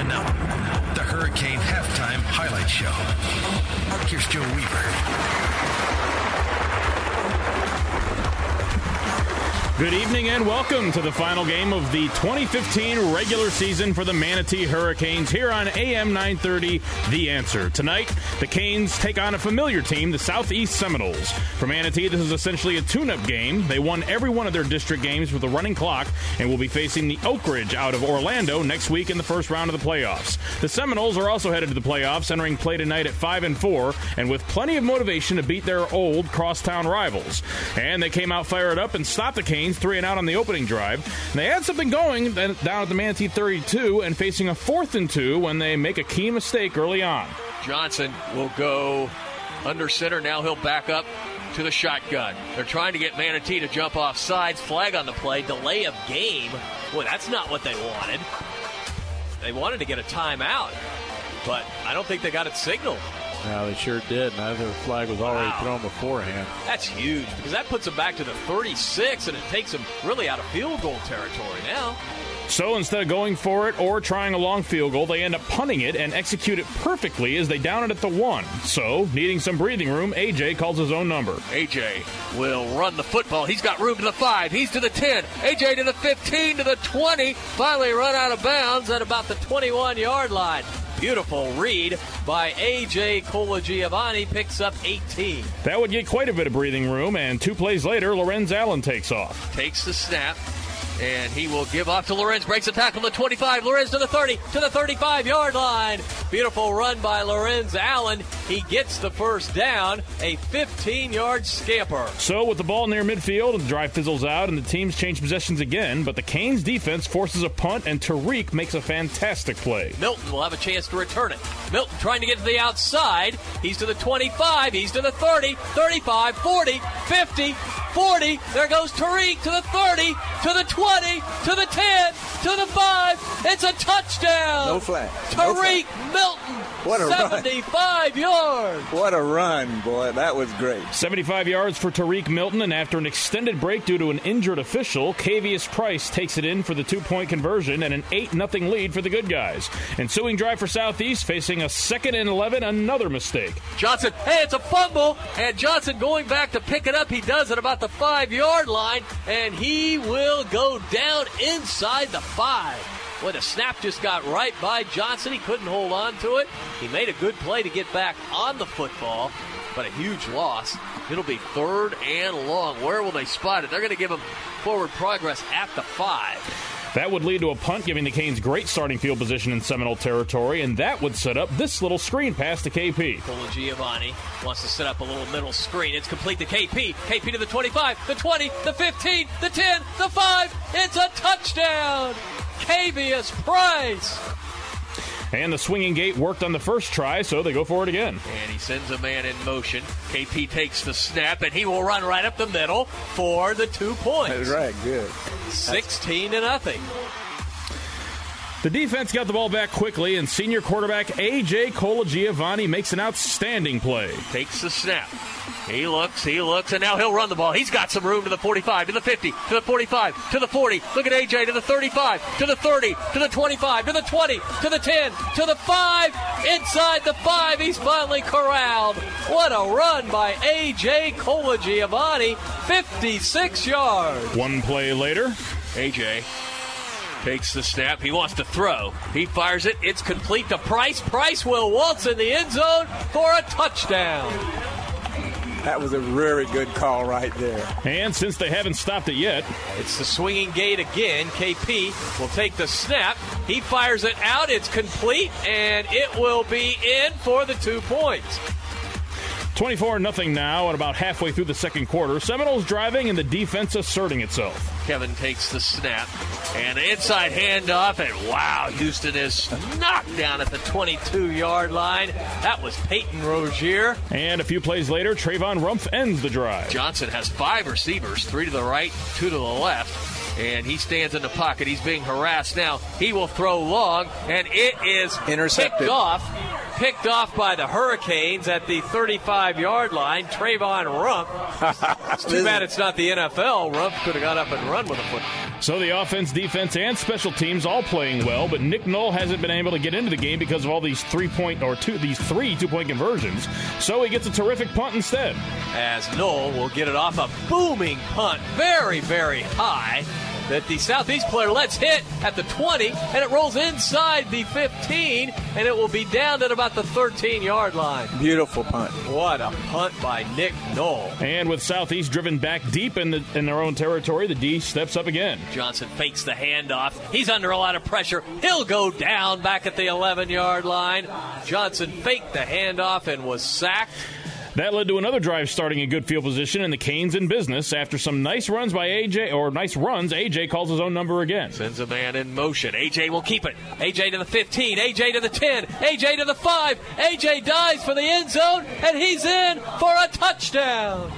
And now, the Hurricane Halftime Highlight Show. Here's Joe Weaver. Good evening and welcome to the final game of the 2015 regular season for the Manatee Hurricanes here on AM 930 The Answer. Tonight, the Canes take on a familiar team, the Southeast Seminoles. For Manatee, this is essentially a tune up game. They won every one of their district games with a running clock and will be facing the Oak Ridge out of Orlando next week in the first round of the playoffs. The Seminoles are also headed to the playoffs, entering play tonight at 5 and 4 and with plenty of motivation to beat their old crosstown rivals. And they came out fired up and stopped the Canes three and out on the opening drive. And they had something going down at the Manatee 32 and facing a fourth and two when they make a key mistake early on. Johnson will go under center. Now he'll back up to the shotgun. They're trying to get Manatee to jump off sides. Flag on the play. Delay of game. Boy, that's not what they wanted. They wanted to get a timeout, but I don't think they got it signaled. No, they sure did. And I think the flag was already Wow. thrown beforehand. That's huge because that puts them back to the 36 and it takes them really out of field goal territory now. So instead of going for it or trying a long field goal, they end up punting it and execute it perfectly as they down it at the one. So, needing some breathing room, AJ calls his own number. AJ will run the football. He's got room to the 5. He's to the 10. AJ to the 15, to the 20. Finally run out of bounds at about the 21 yard line. Beautiful read by AJ Colagiovanni. Picks up 18. That would get quite a bit of breathing room, and two plays later, Lorenz Allen takes off. Takes the snap. And he will give off to Lorenz. Breaks a tackle to the 25. Lorenz to the 30. To the 35 yard line. Beautiful run by Lorenz Allen. He gets the first down. A 15 yard scamper. So, with the ball near midfield, the drive fizzles out, and the teams change possessions again, but the Canes defense forces a punt, and Tariq makes a fantastic play. Milton will have a chance to return it. Milton trying to get to the outside. He's to the 25. He's to the 30, 35, 40, 50, 40. There goes Tariq to the 30, to the 20, to the 10, to the 5. It's a touchdown. No flag. No Tariq Milton. What a run. 75 yards. What a run, boy. That was great. 75 yards for Tariq Milton, and after an extended break due to an injured official, Cavius Price takes it in for the two point conversion and an 8 0 lead for the good guys. Ensuing drive for Southeast, facing a second and 11, another mistake. Johnson, hey, it's a fumble, and Johnson going back to pick it up. He does it about the five yard line, and he will go down inside the five. Boy, the snap just got right by Johnson. He couldn't hold on to it. He made a good play to get back on the football, but a huge loss. It'll be third and long. Where will they spot it? They're going to give him forward progress at the five. That would lead to a punt, giving the Canes great starting field position in Seminole territory, and that would set up this little screen pass to KP. Colagiovanni wants to set up a little middle screen. It's complete to KP. KP to the 25, the 20, the 15, the 10, the 5. It's a touchdown. Cavius Price. And the swinging gate worked on the first try, so they go for it again. And he sends a man in motion. KP takes the snap, and he will run right up the middle for the two points. That's right. Good. 16 to nothing. The defense got the ball back quickly, and senior quarterback A.J. Colagiovanni makes an outstanding play. Takes the snap. He looks, he looks, and now he'll run the ball. He's got some room to the 45, to the 50, to the 45, to the 40. Look at AJ to the 35, to the 30, to the 25, to the 20, to the 10, to the 5. Inside the 5, he's finally corralled. What a run by AJ Colagiovanni, 56 yards. One play later, AJ takes the snap. He wants to throw. He fires it. It's complete to Price. Price will waltz in the end zone for a touchdown. That was a very good call right there. And since they haven't stopped it yet, it's the swinging gate again. KP will take the snap. He fires it out. It's complete, and it will be in for the two points. 24 nothing now, and about halfway through the second quarter, Seminoles driving and the defense asserting itself. Kevin takes the snap and inside handoff, and wow, Houston is knocked down at the 22 yard line. That was Peyton Rozier. And a few plays later, Trayvon Rumpf ends the drive. Johnson has five receivers, three to the right, two to the left and he stands in the pocket. He's being harassed now. He will throw long, and it is intercepted picked off. Picked off by the Hurricanes at the 35 yard line. Trayvon Rumpf. it's too bad it's not the NFL. Rumpf could have got up and run with a foot. So the offense, defense, and special teams all playing well, but Nick Knoll hasn't been able to get into the game because of all these three point or two these three two point conversions. So he gets a terrific punt instead. As Knoll will get it off a booming punt, very very high that the Southeast player lets hit at the 20, and it rolls inside the 15, and it will be down at about the 13 yard line. Beautiful punt. What a punt by Nick Knoll. And with Southeast driven back deep in, the, in their own territory, the D steps up again. Johnson fakes the handoff. He's under a lot of pressure. He'll go down back at the 11 yard line. Johnson faked the handoff and was sacked. That led to another drive starting in good field position and the Canes in business. After some nice runs by AJ, or nice runs, AJ calls his own number again. Sends a man in motion. AJ will keep it. AJ to the 15, AJ to the 10, AJ to the 5. AJ dives for the end zone, and he's in for a touchdown.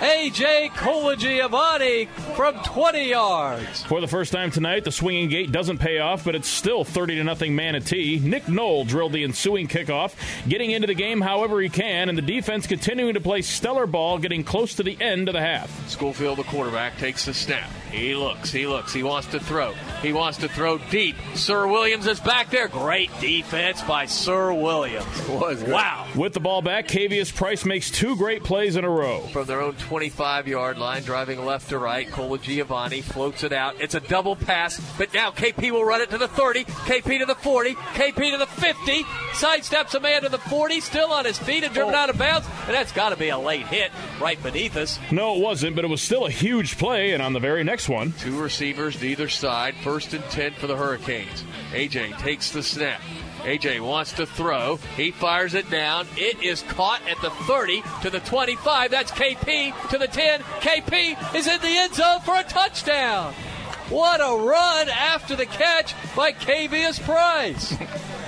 A.J. Colagiovanni from 20 yards. For the first time tonight, the swinging gate doesn't pay off, but it's still 30 to nothing Manatee. Nick Knoll drilled the ensuing kickoff, getting into the game however he can, and the defense continuing to play stellar ball, getting close to the end of the half. Schofield, the quarterback, takes the snap. He looks, he looks, he wants to throw. He wants to throw deep. Sir Williams is back there. Great defense by Sir Williams. Was wow. With the ball back, Cavius Price makes two great plays in a row. From their own 25 yard line, driving left to right. Cola Giovanni floats it out. It's a double pass, but now KP will run it to the 30, KP to the 40, KP to the 50, sidesteps a man to the 40, still on his feet and driven oh. out of bounds, and that's got to be a late hit right beneath us. No, it wasn't, but it was still a huge play, and on the very next one, two receivers to either side, first and 10 for the Hurricanes. AJ takes the snap. AJ wants to throw. He fires it down. It is caught at the 30 to the 25. That's KP to the 10. KP is in the end zone for a touchdown. What a run after the catch by Cavius Price.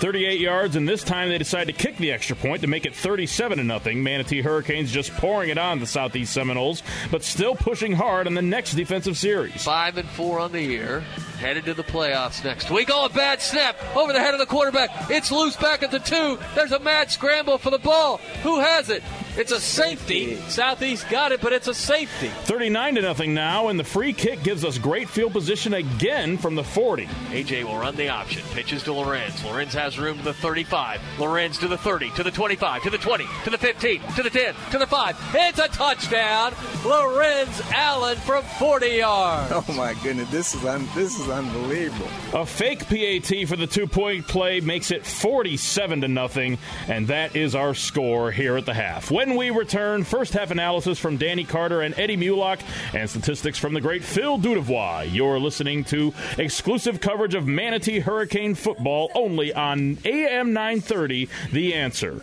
38 yards, and this time they decide to kick the extra point to make it 37 to nothing. Manatee Hurricanes just pouring it on the Southeast Seminoles, but still pushing hard on the next defensive series. Five and four on the year, headed to the playoffs next week. Oh, a bad snap over the head of the quarterback. It's loose back at the two. There's a mad scramble for the ball. Who has it? It's a safety. Southeast got it, but it's a safety. 39 to nothing now, and the free kick gives us great field position again from the 40. AJ will run the option. Pitches to Lorenz. Lorenz has room to the 35. Lorenz to the 30, to the 25, to the 20, to the 15, to the 10, to the 5. It's a touchdown. Lorenz Allen from 40 yards. Oh my goodness, this is un- this is unbelievable. A fake PAT for the two-point play makes it 47 to nothing, and that is our score here at the half. When we return, first half analysis from Danny Carter and Eddie Mulock, and statistics from the great Phil Dudevois. You're listening to exclusive coverage of Manatee Hurricane football only on AM 930, The Answer.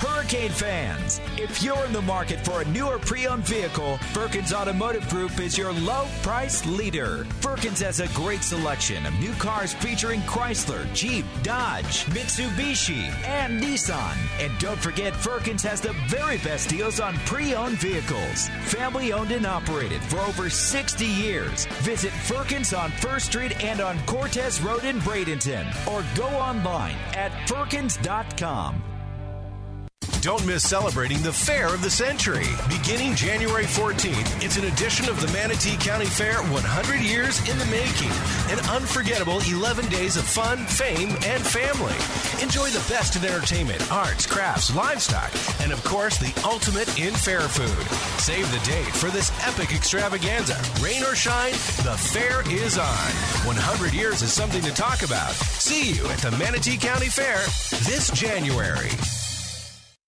Hurricane fans, if you're in the market for a newer pre-owned vehicle, Firkins Automotive Group is your low price leader. Firkins has a great selection of new cars featuring Chrysler, Jeep, Dodge, Mitsubishi, and Nissan. And don't forget, Firkins has the very best deals on pre-owned vehicles. Family owned and operated for over 60 years. Visit Firkins on First Street and on Cortez Road in Bradenton, or go online at firkins.com. Don't miss celebrating the Fair of the Century. Beginning January 14th, it's an edition of the Manatee County Fair 100 Years in the Making. An unforgettable 11 days of fun, fame, and family. Enjoy the best in entertainment, arts, crafts, livestock, and of course, the ultimate in fair food. Save the date for this epic extravaganza. Rain or shine, the fair is on. 100 years is something to talk about. See you at the Manatee County Fair this January.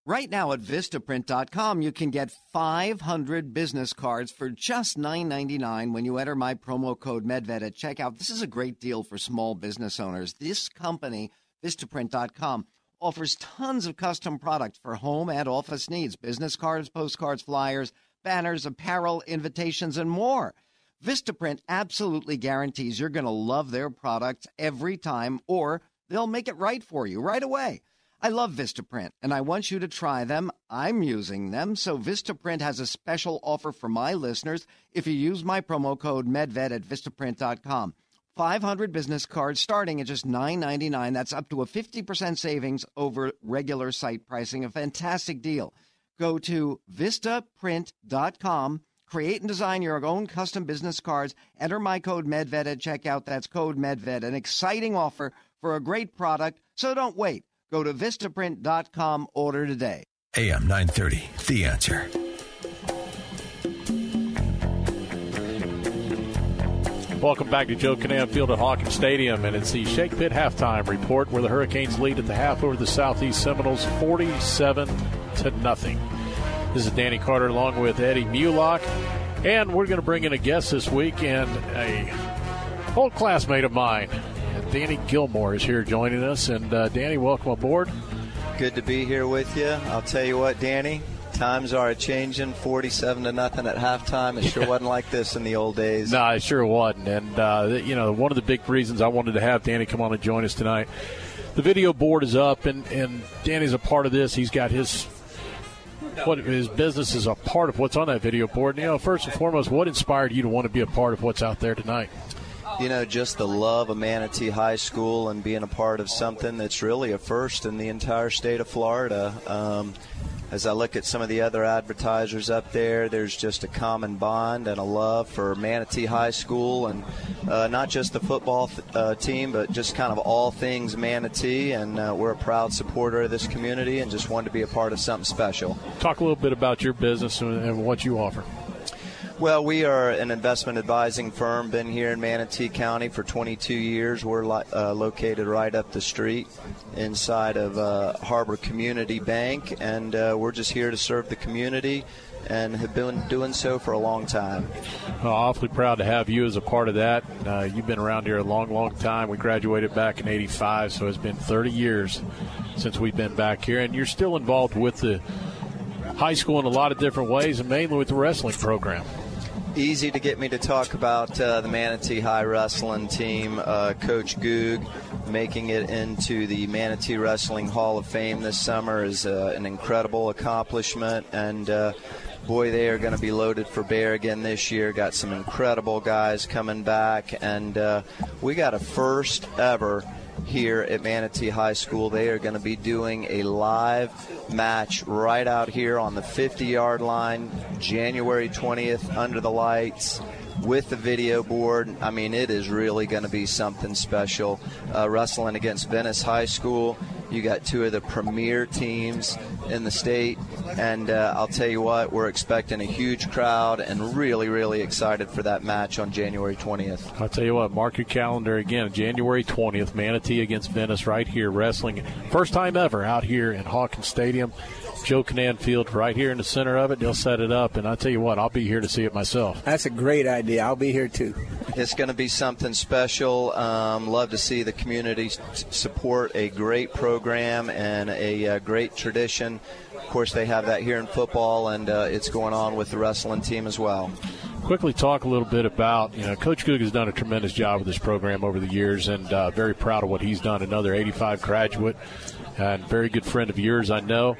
Right now at Vistaprint.com, you can get 500 business cards for just $9.99 when you enter my promo code MEDVED at checkout. This is a great deal for small business owners. This company, Vistaprint.com, offers tons of custom products for home and office needs business cards, postcards, flyers, banners, apparel, invitations, and more. Vistaprint absolutely guarantees you're going to love their products every time, or they'll make it right for you right away. I love Vistaprint and I want you to try them. I'm using them, so Vistaprint has a special offer for my listeners if you use my promo code MEDVED at Vistaprint.com. 500 business cards starting at just $9.99. That's up to a 50% savings over regular site pricing. A fantastic deal. Go to Vistaprint.com, create and design your own custom business cards. Enter my code MEDVED at checkout. That's code MEDVED. An exciting offer for a great product, so don't wait. Go to Vistaprint.com, order today. AM 930, The Answer. Welcome back to Joe Kinnan Field at Hawkins Stadium, and it's the Shake Pit halftime report where the Hurricanes lead at the half over the Southeast Seminoles 47 to nothing. This is Danny Carter along with Eddie Mulock, and we're going to bring in a guest this week and a old classmate of mine. Danny Gilmore is here joining us, and uh, Danny, welcome aboard. Good to be here with you. I'll tell you what, Danny, times are changing 47 to nothing at halftime. It sure wasn't like this in the old days. No it sure wasn't. And uh, you know one of the big reasons i wanted to have danny come on and join us tonight the video board is up and, and danny's a part of this. He's got his what his business is a part of what's on that video board. And, you know first and foremost what inspired you to want to be a part of what's out there tonight you know, just the love of Manatee High School and being a part of something that's really a first in the entire state of Florida. Um, as I look at some of the other advertisers up there, there's just a common bond and a love for Manatee High School and uh, not just the football th- uh, team, but just kind of all things Manatee. And uh, we're a proud supporter of this community and just wanted to be a part of something special. Talk a little bit about your business and, and what you offer. Well, we are an investment advising firm, been here in Manatee County for 22 years. We're li- uh, located right up the street inside of uh, Harbor Community Bank, and uh, we're just here to serve the community and have been doing so for a long time. Well, awfully proud to have you as a part of that. Uh, you've been around here a long, long time. We graduated back in 85, so it's been 30 years since we've been back here, and you're still involved with the high school in a lot of different ways, and mainly with the wrestling program easy to get me to talk about uh, the Manatee High wrestling team. Uh, Coach Goog making it into the Manatee Wrestling Hall of Fame this summer is uh, an incredible accomplishment. And uh, boy, they are going to be loaded for bear again this year. Got some incredible guys coming back, and uh, we got a first ever here at Manatee High School. They are going to be doing a live match right out here on the 50 yard line, January 20th, under the lights. With the video board, I mean, it is really going to be something special. Uh, wrestling against Venice High School, you got two of the premier teams in the state, and uh, I'll tell you what, we're expecting a huge crowd and really, really excited for that match on January 20th. I'll tell you what, mark your calendar again. January 20th, Manatee against Venice right here, wrestling. First time ever out here in Hawkins Stadium. Joe Kinnan Field right here in the center of it. They'll set it up, and I tell you what, I'll be here to see it myself. That's a great idea. I'll be here too. It's going to be something special. Um, love to see the community support a great program and a uh, great tradition. Of course, they have that here in football, and uh, it's going on with the wrestling team as well quickly talk a little bit about you know Coach Goog has done a tremendous job with this program over the years, and uh, very proud of what he's done. Another 85 graduate, and very good friend of yours, I know.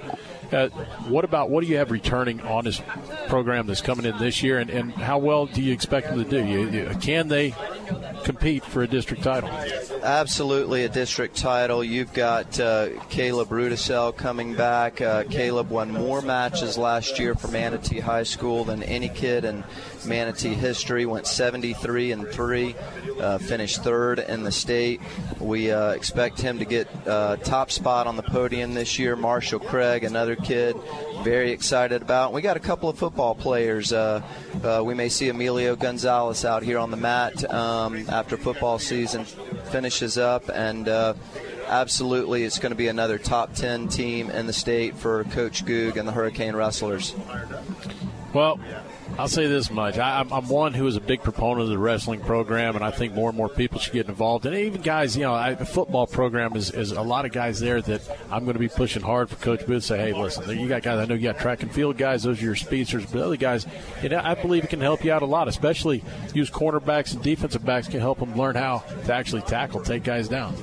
Uh, what about what do you have returning on this program that's coming in this year, and, and how well do you expect them to do? You, you, can they compete for a district title? Absolutely, a district title. You've got uh, Caleb Rudisell coming back. Uh, Caleb won more matches last year for Manatee High School than any kid in Manatee history. Went 73 and three, uh, finished third in the state. We uh, expect him to get uh, top spot on the podium this year. Marshall Craig, another kid, very excited about. We got a couple of football players. Uh, uh, we may see Emilio Gonzalez out here on the mat um, after football season finishes up, and uh, absolutely, it's going to be another top 10 team in the state for Coach Goog and the Hurricane Wrestlers. Well, I'll say this much: I, am one who is a big proponent of the wrestling program, and I think more and more people should get involved. And even guys, you know, I, the football program is, is a lot of guys there that I'm going to be pushing hard for Coach Booth. Say, hey, listen, you got guys. I know you got track and field guys; those are your speedsters. But other guys, you know, I believe it can help you out a lot. Especially use cornerbacks and defensive backs can help them learn how to actually tackle, take guys down.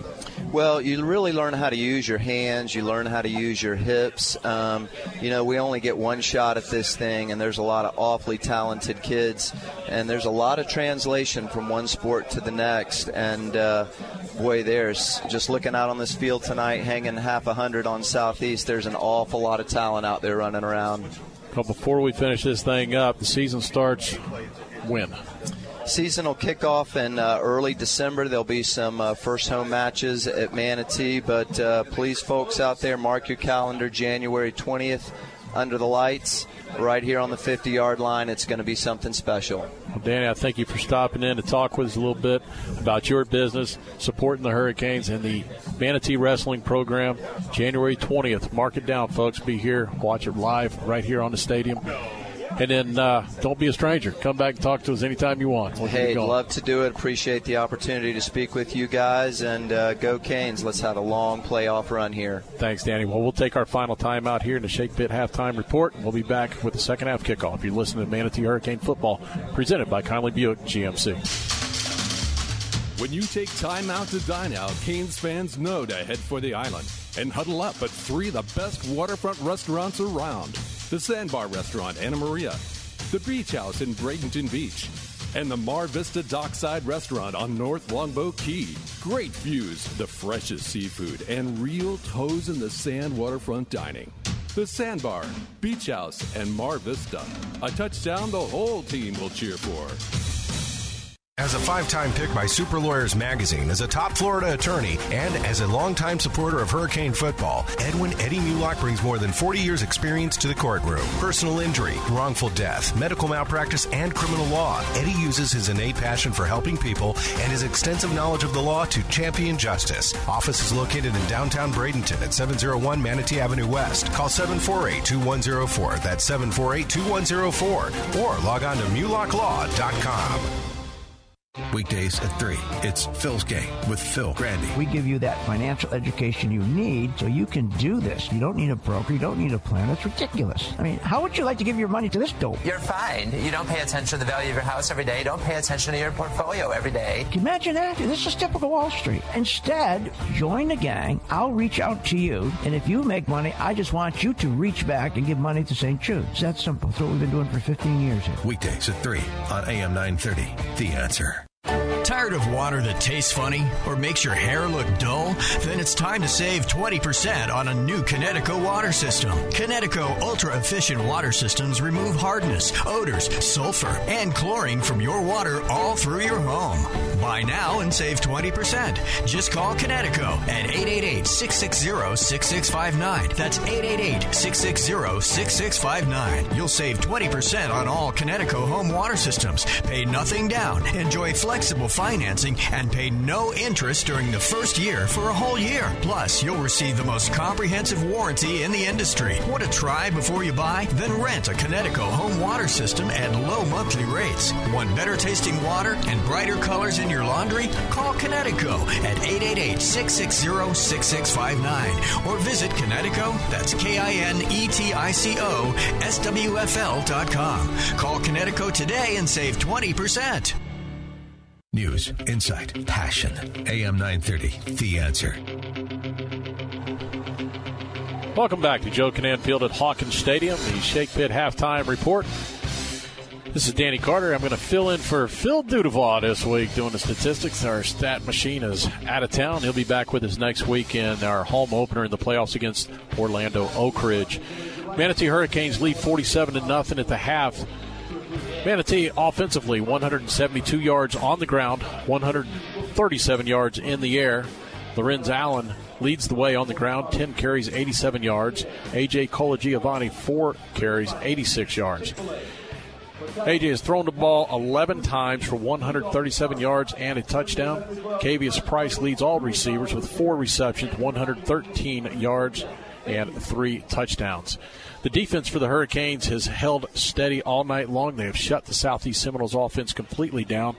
Well, you really learn how to use your hands. You learn how to use your hips. Um, you know, we only get one shot at this thing, and there's a lot of awfully talented kids, and there's a lot of translation from one sport to the next. And uh, boy, there's just looking out on this field tonight, hanging half a hundred on Southeast. There's an awful lot of talent out there running around. Well, before we finish this thing up, the season starts when? Season will kick off in uh, early December. There'll be some uh, first home matches at Manatee, but uh, please, folks out there, mark your calendar January 20th under the lights right here on the 50 yard line. It's going to be something special. Well, Danny, I thank you for stopping in to talk with us a little bit about your business, supporting the Hurricanes and the Manatee Wrestling Program. January 20th. Mark it down, folks. Be here. Watch it live right here on the stadium. And then uh, don't be a stranger. Come back and talk to us anytime you want. We'll hey, love to do it. Appreciate the opportunity to speak with you guys. And uh, go Canes. Let's have a long playoff run here. Thanks, Danny. Well, we'll take our final time out here in the Shake Pit halftime report, and we'll be back with the second half kickoff. You're listening to Manatee Hurricane Football, presented by Conley Buick GMC. When you take time out to dine out, Canes fans know to head for the island and huddle up at three of the best waterfront restaurants around the Sandbar Restaurant, Anna Maria, the Beach House in Bradenton Beach, and the Mar Vista Dockside Restaurant on North Longboat Key. Great views, the freshest seafood, and real toes in the sand waterfront dining. The Sandbar, Beach House, and Mar Vista. A touchdown the whole team will cheer for. As a five time pick by Super Lawyers Magazine, as a top Florida attorney, and as a longtime supporter of Hurricane football, Edwin Eddie Mulock brings more than 40 years' experience to the courtroom. Personal injury, wrongful death, medical malpractice, and criminal law. Eddie uses his innate passion for helping people and his extensive knowledge of the law to champion justice. Office is located in downtown Bradenton at 701 Manatee Avenue West. Call 748 2104. That's 748 2104. Or log on to MulockLaw.com. Weekdays at 3. It's Phil's Gang with Phil Grande. We give you that financial education you need so you can do this. You don't need a broker. You don't need a plan. It's ridiculous. I mean, how would you like to give your money to this dope? You're fine. You don't pay attention to the value of your house every day. You don't pay attention to your portfolio every day. Can you imagine that? This is typical Wall Street. Instead, join the gang. I'll reach out to you. And if you make money, I just want you to reach back and give money to St. Jude. It's that simple. It's what we've been doing for 15 years here. Weekdays at 3 on AM 930. The answer. Tired of water that tastes funny or makes your hair look dull? Then it's time to save 20% on a new Kinetico water system. Kinetico ultra efficient water systems remove hardness, odors, sulfur, and chlorine from your water all through your home. Buy now and save 20%. Just call Kinetico at 888 660 6659. That's 888 660 6659. You'll save 20% on all Kinetico home water systems. Pay nothing down. Enjoy flexible financing and pay no interest during the first year for a whole year. Plus, you'll receive the most comprehensive warranty in the industry. Want to try before you buy? Then rent a Kinetico home water system at low monthly rates. Want better tasting water and brighter colors in your laundry? Call Kinetico at 888-660-6659 or visit Kinetico, that's K-I-N-E-T-I-C-O, S-W-F-L dot com. Call Kinetico today and save 20%. News, insight, passion. AM 930. The answer. Welcome back to Joe Kinnan Field at Hawkins Stadium, the Shake Pit halftime report. This is Danny Carter. I'm going to fill in for Phil Dudevall this week doing the statistics. Our stat machine is out of town. He'll be back with us next week in our home opener in the playoffs against Orlando Oak Ridge. Manatee Hurricanes lead 47 to nothing at the half. Manatee offensively 172 yards on the ground, 137 yards in the air. Lorenz Allen leads the way on the ground, 10 carries, 87 yards. AJ Colagiovanni, 4 carries, 86 yards. AJ has thrown the ball 11 times for 137 yards and a touchdown. Cavius Price leads all receivers with four receptions, 113 yards, and three touchdowns. The defense for the Hurricanes has held steady all night long. They have shut the Southeast Seminoles offense completely down.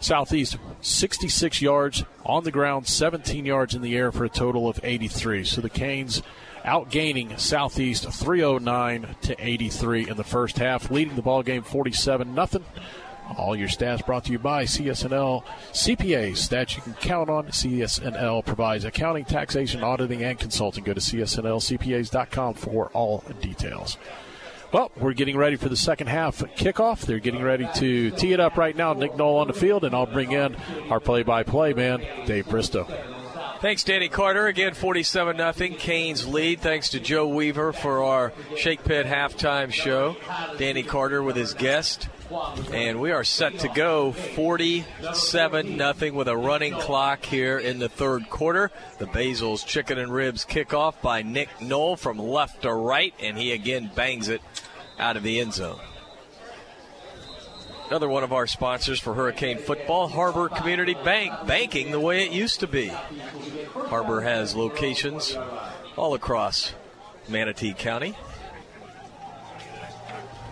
Southeast, 66 yards on the ground, 17 yards in the air for a total of 83. So the Canes outgaining Southeast 309 to 83 in the first half, leading the ball game 47 nothing. All your stats brought to you by CSNL CPA stats you can count on. CSNL provides accounting, taxation, auditing, and consulting. Go to CSNLCPAs.com for all details. Well, we're getting ready for the second half kickoff. They're getting ready to tee it up right now. Nick Knoll on the field, and I'll bring in our play-by-play man, Dave Bristow. Thanks, Danny Carter. Again, 47 0. Canes lead. Thanks to Joe Weaver for our Shake Pit halftime show. Danny Carter with his guest. And we are set to go 47 0 with a running clock here in the third quarter. The Basil's Chicken and Ribs kickoff by Nick Knoll from left to right, and he again bangs it out of the end zone. Another one of our sponsors for Hurricane football, Harbor Community Bank, banking the way it used to be. Harbor has locations all across Manatee County.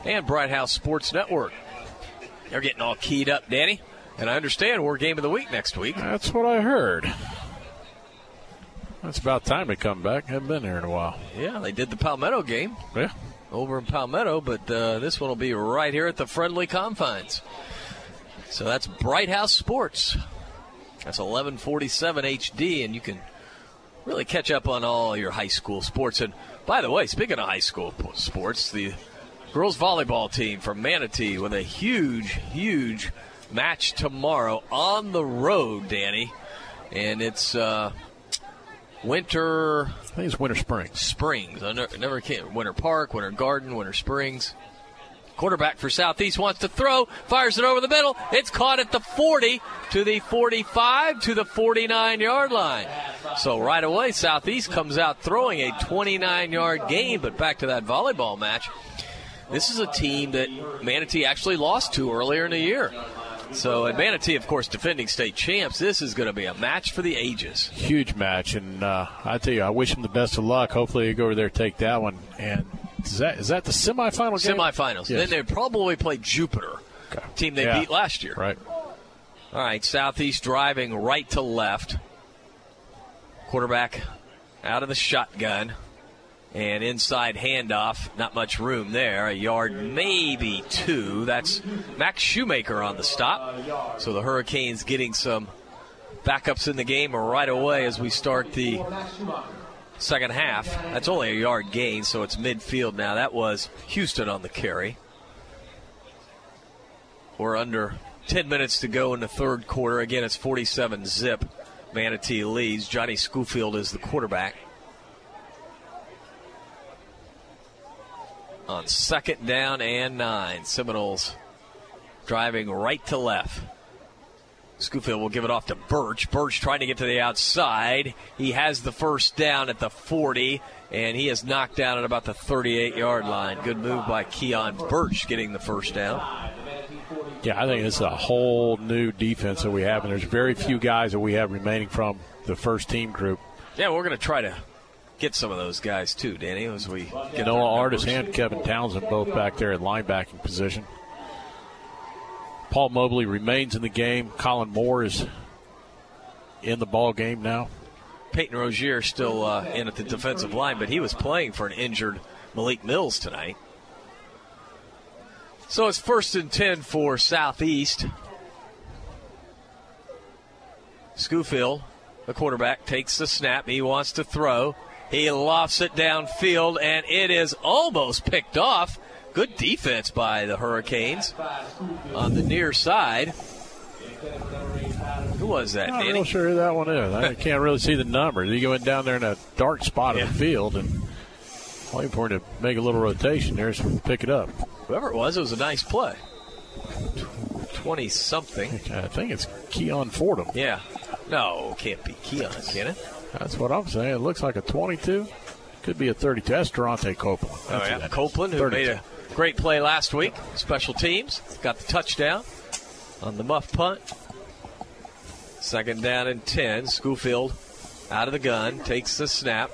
And Bright House Sports Network. They're getting all keyed up, Danny. And I understand we're game of the week next week. That's what I heard. That's about time to come back. Haven't been there in a while. Yeah, they did the Palmetto game. Yeah. Over in Palmetto, but uh, this one will be right here at the friendly confines. So that's Bright House Sports. That's 1147 HD, and you can really catch up on all your high school sports. And by the way, speaking of high school sports, the girls volleyball team from Manatee with a huge, huge match tomorrow on the road, Danny. And it's uh, Winter. I think it's Winter Springs. Springs. I never, never can. Winter Park, Winter Garden, Winter Springs. Quarterback for Southeast wants to throw, fires it over the middle. It's caught at the 40 to the 45 to the 49 yard line. So right away, Southeast comes out throwing a 29 yard game. But back to that volleyball match. This is a team that Manatee actually lost to earlier in the year. So, at Manatee, of course, defending state champs, this is going to be a match for the ages. Huge match, and uh, I tell you, I wish them the best of luck. Hopefully, they go over there take that one. And is that is that the semifinal game? Semifinals. Yes. Then they probably play Jupiter, okay. team they yeah. beat last year. Right. All right, Southeast driving right to left. Quarterback out of the shotgun. And inside handoff, not much room there. A yard, maybe two. That's Max Shoemaker on the stop. So the Hurricanes getting some backups in the game right away as we start the second half. That's only a yard gain, so it's midfield now. That was Houston on the carry. We're under 10 minutes to go in the third quarter. Again, it's 47 zip. Manatee leads. Johnny Schofield is the quarterback. On second down and nine, Seminoles driving right to left. Schofield will give it off to Birch. Birch trying to get to the outside. He has the first down at the 40, and he is knocked down at about the 38 yard line. Good move by Keon Birch getting the first down. Yeah, I think it's a whole new defense that we have, and there's very few guys that we have remaining from the first team group. Yeah, we're going to try to get some of those guys too, Danny, as we get Noah Artis and Kevin Townsend both back there at linebacking position. Paul Mobley remains in the game. Colin Moore is in the ball game now. Peyton Rozier still uh, in at the defensive line, but he was playing for an injured Malik Mills tonight. So it's first and 10 for Southeast. Schofield, the quarterback, takes the snap. He wants to throw. He lofts it downfield, and it is almost picked off. Good defense by the Hurricanes on the near side. Who was that? Not Danny? real sure who that one is. I can't really see the number. He went down there in a dark spot of the field and waiting for him to make a little rotation there so can pick it up. Whoever it was, it was a nice play. 20 something. I think it's Keon Fordham. Yeah. No, can't be Keon, can it? That's what I'm saying. It looks like a 22. Could be a 32. That's Durante Copeland. Oh, yeah. who that is. Copeland, who 32. made a great play last week. Special teams. Got the touchdown on the muff punt. Second down and 10. Schofield out of the gun, takes the snap,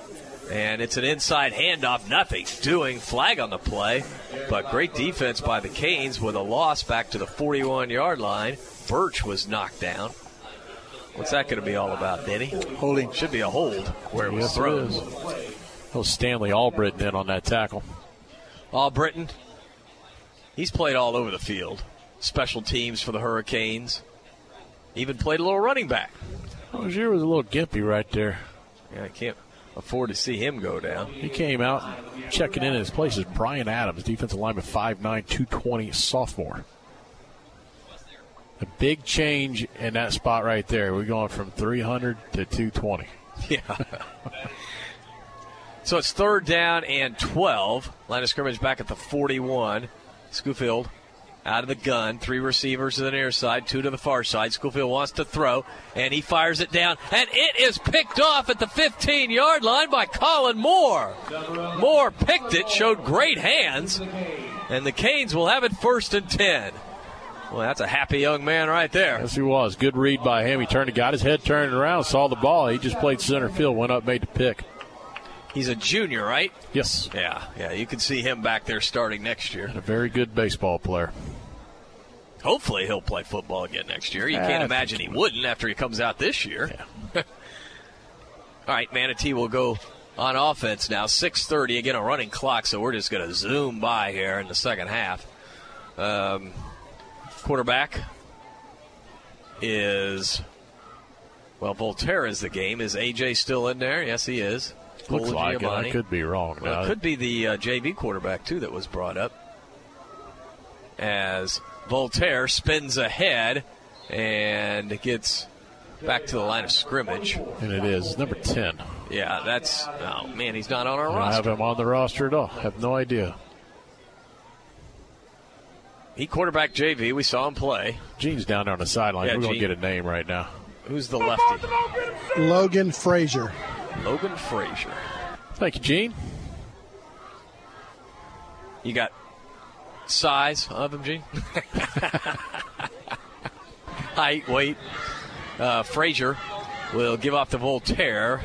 and it's an inside handoff. Nothing doing. Flag on the play, but great defense by the Canes with a loss back to the 41 yard line. Birch was knocked down. What's that going to be all about, Denny? Holding. Should be a hold where it was Yes, it thrown. is. Oh, Stanley Albritton in on that tackle. Albritton. He's played all over the field. Special teams for the Hurricanes. Even played a little running back. Oh, Rozier was a little gimpy right there. Yeah, I can't afford to see him go down. He came out checking in at his place is Brian Adams, defensive lineman, 5'9", 220, sophomore. A big change in that spot right there. We're going from 300 to 220. Yeah. so it's third down and 12. Line of scrimmage back at the 41. Schofield out of the gun. Three receivers to the near side, two to the far side. Schofield wants to throw, and he fires it down, and it is picked off at the 15 yard line by Colin Moore. Moore picked it, showed great hands, and the Canes will have it first and 10. Well, that's a happy young man right there. Yes, he was. Good read by him. He turned, got his head turned around, saw the ball. He just played center field, went up, made the pick. He's a junior, right? Yes. Yeah, yeah. You can see him back there starting next year. A very good baseball player. Hopefully, he'll play football again next year. You can't I imagine he wouldn't after he comes out this year. All right, Manatee will go on offense now. 6:30 again, a running clock, so we're just going to zoom by here in the second half. Um, quarterback is well, Voltaire is the game. Is AJ still in there? Yes, he is. Looks Cole like it. I could be wrong. Well, it could be the uh, JV quarterback too that was brought up. As Voltaire spins ahead and gets back to the line of scrimmage. And it is number 10. Yeah, that's oh man, he's not on our I don't have roster. him on the roster at all. have no idea. He quarterback JV. We saw him play. Gene's down there on the sideline. Yeah, We're going to get a name right now. Who's the lefty? Logan Frazier. Logan Frazier. Thank you, Gene. You got size of him, Gene? Height, weight. Uh, Frazier will give off the Voltaire,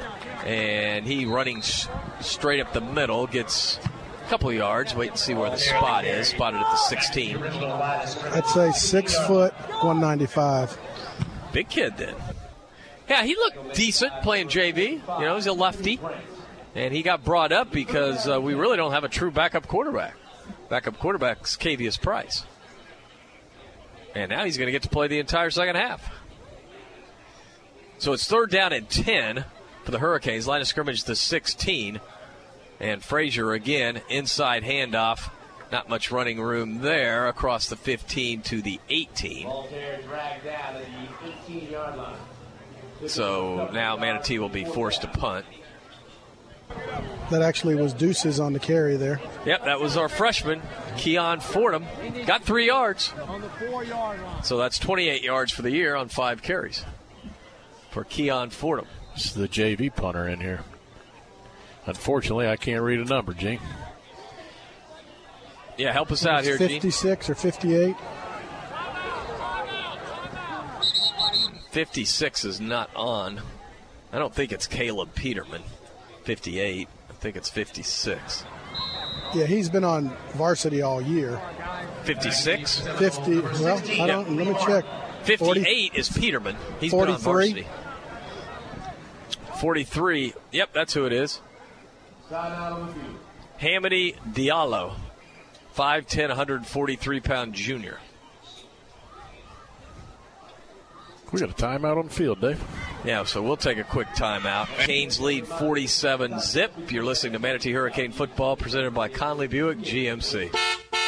and he running s- straight up the middle gets a couple yards. Wait and see where the spot is. Spotted at the 16. I'd say six foot, 195. Big kid then. Yeah, he looked decent playing JV. You know, he's a lefty. And he got brought up because uh, we really don't have a true backup quarterback. Backup quarterback's Cavius Price. And now he's going to get to play the entire second half. So it's third down and 10 for the Hurricanes. Line of scrimmage to 16. And Frazier again, inside handoff. Not much running room there across the 15 to the 18. So now Manatee will be forced to punt. That actually was deuces on the carry there. Yep, that was our freshman, Keon Fordham. Got three yards. So that's 28 yards for the year on five carries for Keon Fordham. This is the JV punter in here. Unfortunately, I can't read a number, Gene. Yeah, help us out here, Gene. 56 or 58. 56 is not on. I don't think it's Caleb Peterman. 58. I think it's 56. Yeah, he's been on varsity all year. 56? 50. Well, I don't. Let me check. 58 40 is Peterman. He's been on 43. varsity. 43. Yep, that's who it is. Hamidi Diallo. 5'10, 143 pound junior. We got a timeout on the field, Dave. Yeah, so we'll take a quick timeout. Canes lead 47 zip. You're listening to Manatee Hurricane Football presented by Conley Buick GMC.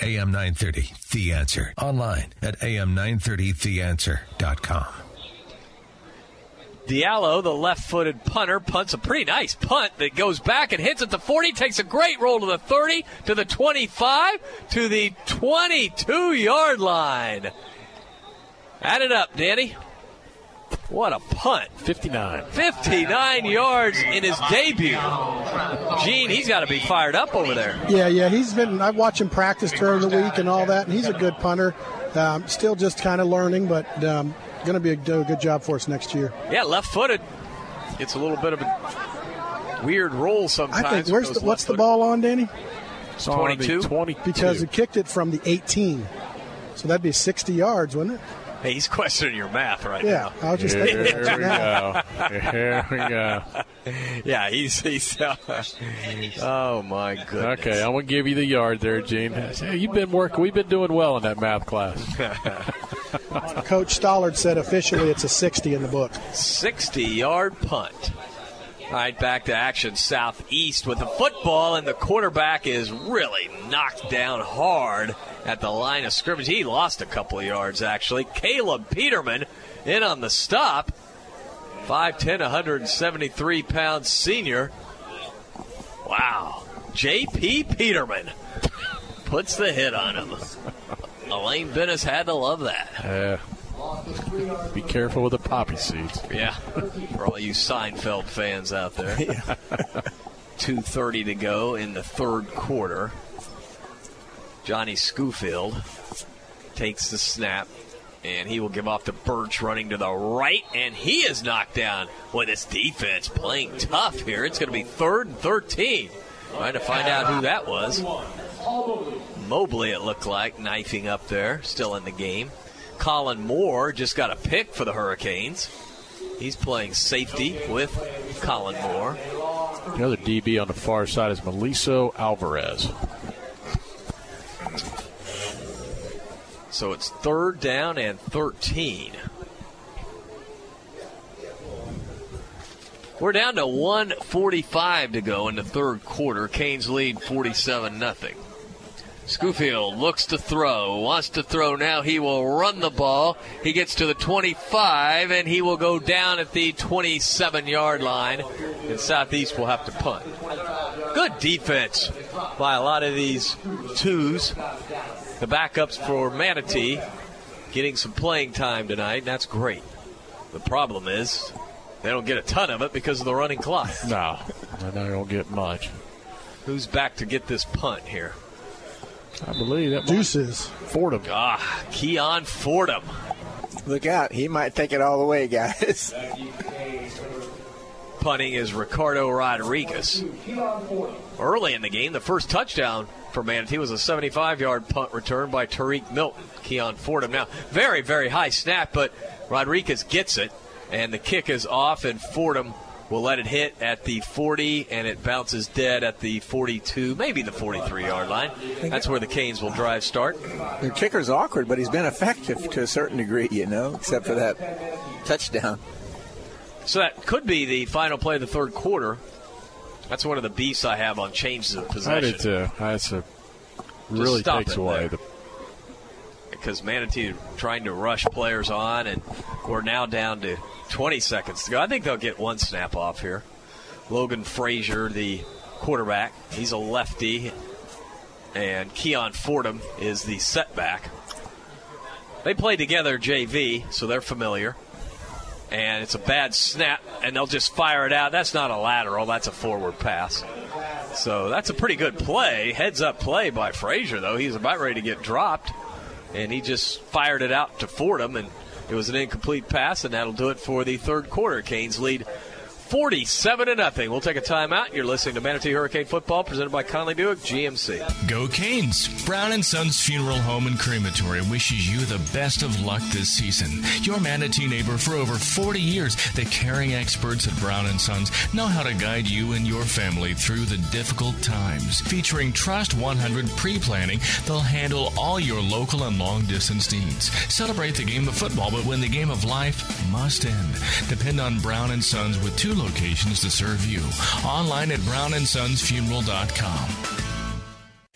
AM 930, The Answer. Online at am930theanswer.com. Diallo, the left footed punter, punts a pretty nice punt that goes back and hits at the 40, takes a great roll to the 30, to the 25, to the 22 yard line. Add it up, Danny. What a punt. 59. 59 yards in his debut. Gene, he's got to be fired up over there. Yeah, yeah, he's been. I've watched him practice during the week and all that, and he's a good punter. Um, still just kind of learning, but um, going to be a, do a good job for us next year. Yeah, left footed. It's a little bit of a weird roll sometimes. I think. Where's the, what's the ball on, Danny? It's on the 22. Because it kicked it from the 18, so that'd be 60 yards, wouldn't it? Hey, he's questioning your math right Yeah, now. I was just Here thinking we that go. Here we go. yeah, he's he's. Uh, oh my goodness. Okay, I'm gonna give you the yard there, Gene. Hey, you've been working. We've been doing well in that math class. Coach Stollard said officially it's a 60 in the book. 60 yard punt. All right, back to action southeast with the football, and the quarterback is really knocked down hard at the line of scrimmage. He lost a couple of yards, actually. Caleb Peterman in on the stop. 5'10, 173 pound senior. Wow. J.P. Peterman puts the hit on him. Elaine Benes had to love that. Uh, be careful with the poppy seeds. Yeah, for all you Seinfeld fans out there. 2.30 to go in the third quarter. Johnny Schoolfield takes the snap, and he will give off to Birch running to the right, and he is knocked down. Boy, this defense playing tough here. It's going to be third and 13. Trying to find out who that was. Mobley, it looked like, knifing up there, still in the game. Colin Moore just got a pick for the Hurricanes. He's playing safety with Colin Moore. The other DB on the far side is Meliso Alvarez. So it's third down and 13. We're down to 145 to go in the third quarter. Canes lead 47 nothing. Schoolfield looks to throw, wants to throw now. He will run the ball. He gets to the 25, and he will go down at the 27 yard line. And Southeast will have to punt. Good defense by a lot of these twos. The backups for Manatee getting some playing time tonight. and That's great. The problem is they don't get a ton of it because of the running clock. No, they don't get much. Who's back to get this punt here? I believe that Deuces. Fordham. Ah, Keon Fordham. Look out. He might take it all the way, guys. Punting is Ricardo Rodriguez. Early in the game, the first touchdown for Manatee was a 75 yard punt return by Tariq Milton. Keon Fordham. Now, very, very high snap, but Rodriguez gets it, and the kick is off, and Fordham will let it hit at the 40, and it bounces dead at the 42, maybe the 43 yard line. That's where the Canes will drive start. The kicker's awkward, but he's been effective to a certain degree, you know, except for that touchdown. So that could be the final play of the third quarter. That's one of the beasts I have on changes of possession. I did too. That's a really takes away the because Manatee trying to rush players on, and we're now down to 20 seconds to go. I think they'll get one snap off here. Logan Frazier, the quarterback, he's a lefty, and Keon Fordham is the setback. They play together JV, so they're familiar. And it's a bad snap, and they'll just fire it out. That's not a lateral, that's a forward pass. So that's a pretty good play. Heads up play by Frazier, though. He's about ready to get dropped and he just fired it out to Fordham, and it was an incomplete pass, and that'll do it for the third quarter. Canes lead 47 to nothing. We'll take a timeout. You're listening to Manatee Hurricane Football, presented by Conley Buick GMC. Go Canes! Brown and Sons Funeral Home and Crematory wishes you the best of luck this season. Your Manatee neighbor for over 40 years, the caring experts at Brown and Sons know how to guide you and your family through the difficult times. Featuring Trust 100 pre-planning, they'll handle all your local and long-distance needs. Celebrate the game of football, but when the game of life must end, depend on Brown and Sons with two locations to serve you. Online at brownandsonsfuneral.com.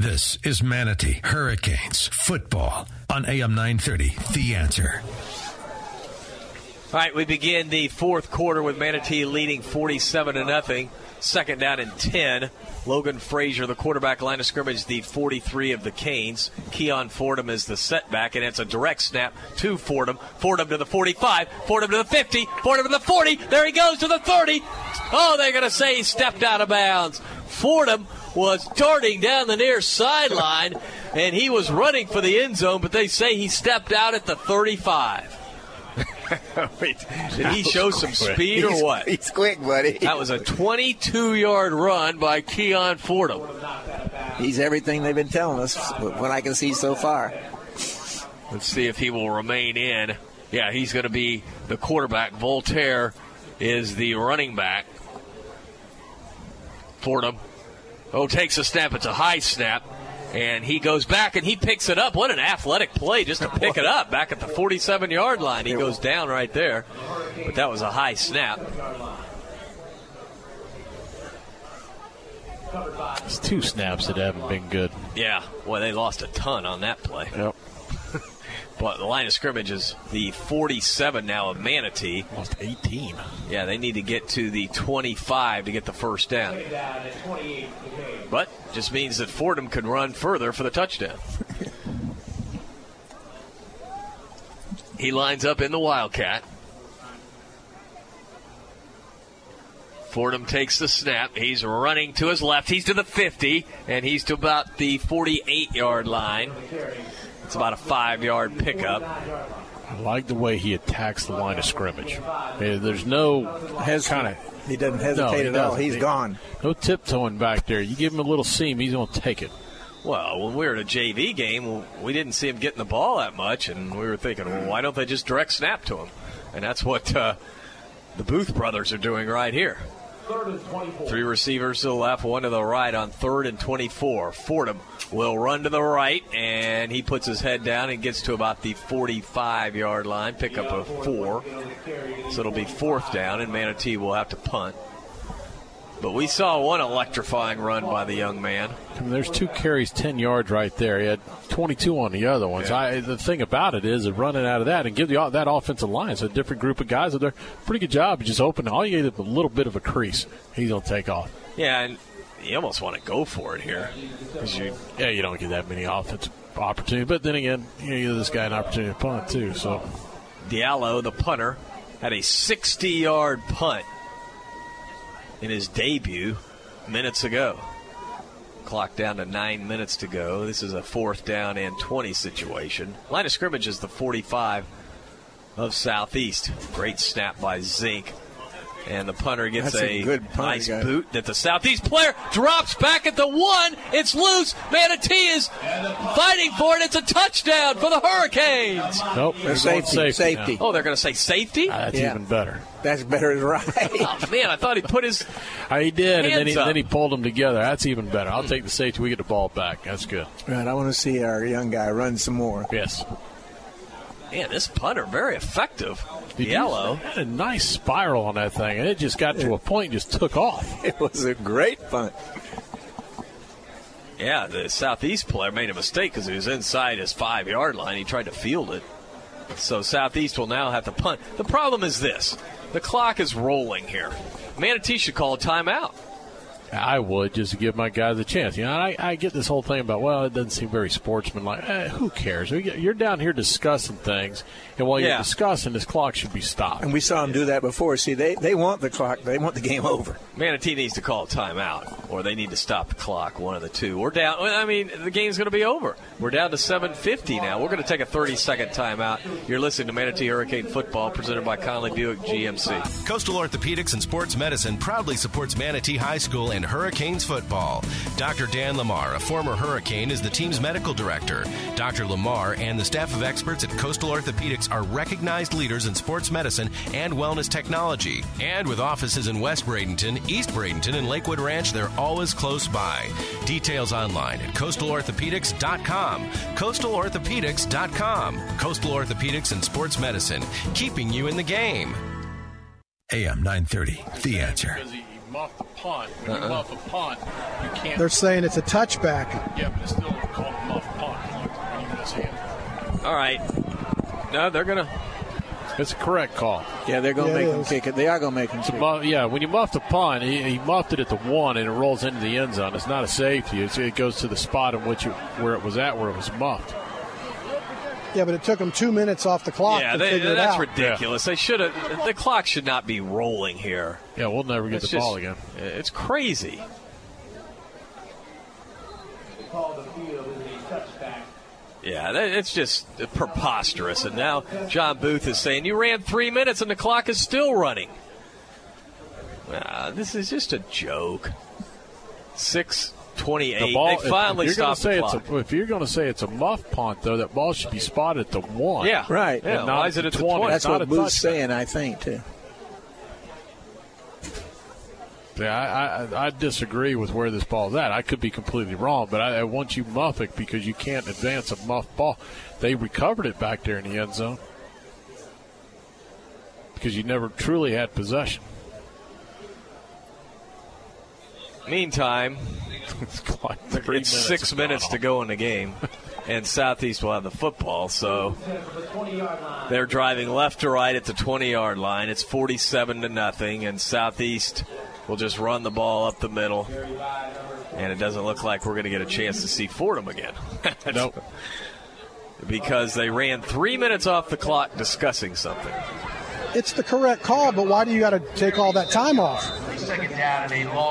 This is Manatee Hurricanes football on AM 930. The answer. All right, we begin the fourth quarter with Manatee leading 47 to nothing. Second down and 10. Logan Frazier, the quarterback line of scrimmage, the 43 of the Canes. Keon Fordham is the setback, and it's a direct snap to Fordham. Fordham to the 45, Fordham to the 50, Fordham to the 40. There he goes to the 30. Oh, they're going to say he stepped out of bounds. Fordham was darting down the near sideline, and he was running for the end zone, but they say he stepped out at the 35. Wait, did he show some speed or He's- what? He's quick, buddy. That was a 22 yard run by Keon Fordham. He's everything they've been telling us, what I can see so far. Let's see if he will remain in. Yeah, he's going to be the quarterback. Voltaire is the running back. Fordham. Oh, takes a snap. It's a high snap. And he goes back and he picks it up. What an athletic play just to pick it up back at the 47 yard line. He goes down right there. But that was a high snap. It's two snaps that haven't been good. Yeah, well, they lost a ton on that play. Yep. But the line of scrimmage is the 47 now of Manatee. Lost 18. Yeah, they need to get to the 25 to get the first down. But just means that Fordham could run further for the touchdown. he lines up in the Wildcat. Fordham takes the snap. He's running to his left. He's to the 50, and he's to about the 48 yard line. It's about a five yard pickup. I like the way he attacks the line of scrimmage. Eh, There's no kind of. He doesn't hesitate at all. He's gone. No tiptoeing back there. You give him a little seam, he's going to take it. Well, when we were at a JV game, we didn't see him getting the ball that much, and we were thinking, well, why don't they just direct snap to him? And that's what uh, the Booth brothers are doing right here. Three receivers to the left, one to the right on third and 24. Fordham will run to the right, and he puts his head down and gets to about the 45 yard line, pick up a four. So it'll be fourth down, and Manatee will have to punt. But we saw one electrifying run by the young man. I mean, there's two carries, 10 yards right there. He had 22 on the other ones. Yeah. I, the thing about it is, running out of that and give the, that offensive line, it's a different group of guys. They're pretty good job. Just open. All you need is a little bit of a crease. He's going to take off. Yeah, and you almost want to go for it here. you, Yeah, you don't get that many offensive opportunities. But then again, you, know, you give this guy an opportunity to punt, too. So Diallo, the punter, had a 60 yard punt in his debut minutes ago. Clock down to nine minutes to go. This is a fourth down and 20 situation. Line of scrimmage is the 45 of Southeast. Great snap by Zink. And the punter gets That's a good punt, nice guy. boot that the Southeast player drops back at the one. It's loose. Manatee is fighting for it. It's a touchdown for the Hurricanes. Nope. They're they're going safety, safety. safety. Oh, they're going to say safety? That's Yeah. even better. That's better than right. Oh, man, I thought he put his. Uh, he did, and then he, up. then he pulled them together. That's even better. I'll take the safety. We get the ball back. That's good. right, I want to see our young guy run some more. Yes. Man, this punter very effective. Did you- Yellow. had a nice spiral on that thing, and it just got to a point and just took off. It was a great punt. Yeah, the Southeast player made a mistake because he was inside his five yard line. He tried to field it. So Southeast will now have to punt. The problem is this the clock is rolling here. Manatee should call a timeout. I would just to give my guys a chance. You know, I, I get this whole thing about well, it doesn't seem very sportsmanlike. Eh, who cares? You're down here discussing things, and while you're discussing, this clock should be stopped. And we saw him do that before. See, they, they want the clock. They want the game over. Manatee needs to call a timeout, or they need to stop the clock. One of the two. We're down. I mean, the game's going to be over. We're down to 7:50 now. We're going to take a 30-second timeout. You're listening to Manatee Hurricane Football, presented by Conley Buick GMC. Coastal Orthopedics and Sports Medicine proudly supports Manatee High School and Hurricanes football. Dr. Dan Lamar, a former Hurricane, is the team's medical director. Dr. Lamar and the staff of experts at Coastal Orthopedics are recognized leaders in sports medicine and wellness technology. And with offices in West Bradenton, East Bradenton, and Lakewood Ranch, they're always close by. Details online at coastalorthopedics.com. Coastalorthopedics.com. Coastal Orthopedics and Sports Medicine, keeping you in the game. AM 930, The Answer. Because he, he muffed the punt. When Uh-uh. you muff a punt, you can't. They're saying it's a touchback. yeah, but it's still called a muff punt. When you miss him. All right. No, they're going to. It's a correct call. Yeah, they're going to Yeah, make him kick it. They are going to make him kick it. Yeah, when you muff the punt, he, he muffed it at the one, and it rolls into the end zone. It's not a safety. It's, it goes to the spot in which it, where it was at, where it was muffed. Yeah, but it took them two minutes off the clock Yeah, to they, figure it that's out. ridiculous. They should have. The clock should not be rolling here. Yeah, we'll never get It's the ball again. It's crazy. Yeah, it's just preposterous. And now John Booth is saying you ran three minutes and the clock is still running. Ah, this is just a joke. Six twenty-eight. The ball, they finally if, if you're gonna stopped the say clock. it's a, if you're going to say it's a muff punt, though, that ball should be spotted at the one. Yeah. Right. Yeah, why is it at the 20? 20? That's Not what a Booth's saying, I think, too. Yeah, I, I, I disagree with where this ball's at. I could be completely wrong, but I, I want you muff it because you can't advance a muff ball. They recovered it back there in the end zone because you never truly had possession. Meantime, It's like it's minutes six minutes to go in the game, and Southeast will have the football. So they're driving left to right at the 20 yard line. It's 47 to nothing, and Southeast will just run the ball up the middle. And it doesn't look like we're going to get a chance to see Fordham again. Nope. because they ran three minutes off the clock discussing something. It's the correct call, but why do you got to take all that time off?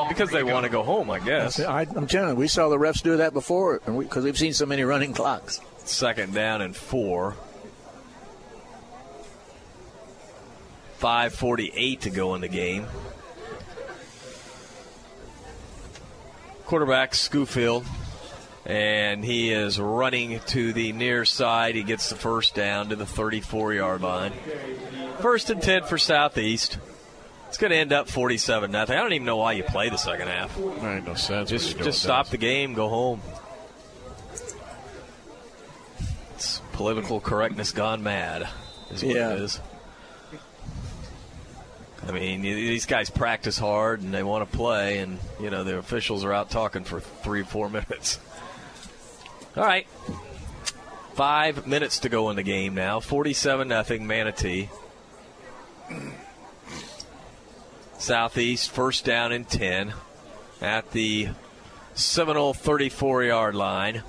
Because they want to go home, I guess. I, I'm telling you, we saw the refs do that before because we, have seen so many running clocks. Second down and four. 5.48 to go in the game. Quarterback Schoolfield, and he is running to the near side. He gets the first down to the 34 yard line. First and 10 for Southeast. It's going to end up 47 nothing. I don't even know why you play the second half. There ain't no sense. Just just stop the game, go home. It's political correctness gone mad, is what Yeah. it is. I mean, these guys practice hard and they want to play, and you know the officials are out talking for three, four minutes. All right, five minutes to go in the game now. Forty-seven nothing Manatee. Southeast first down and ten at the Seminole 34 yard line.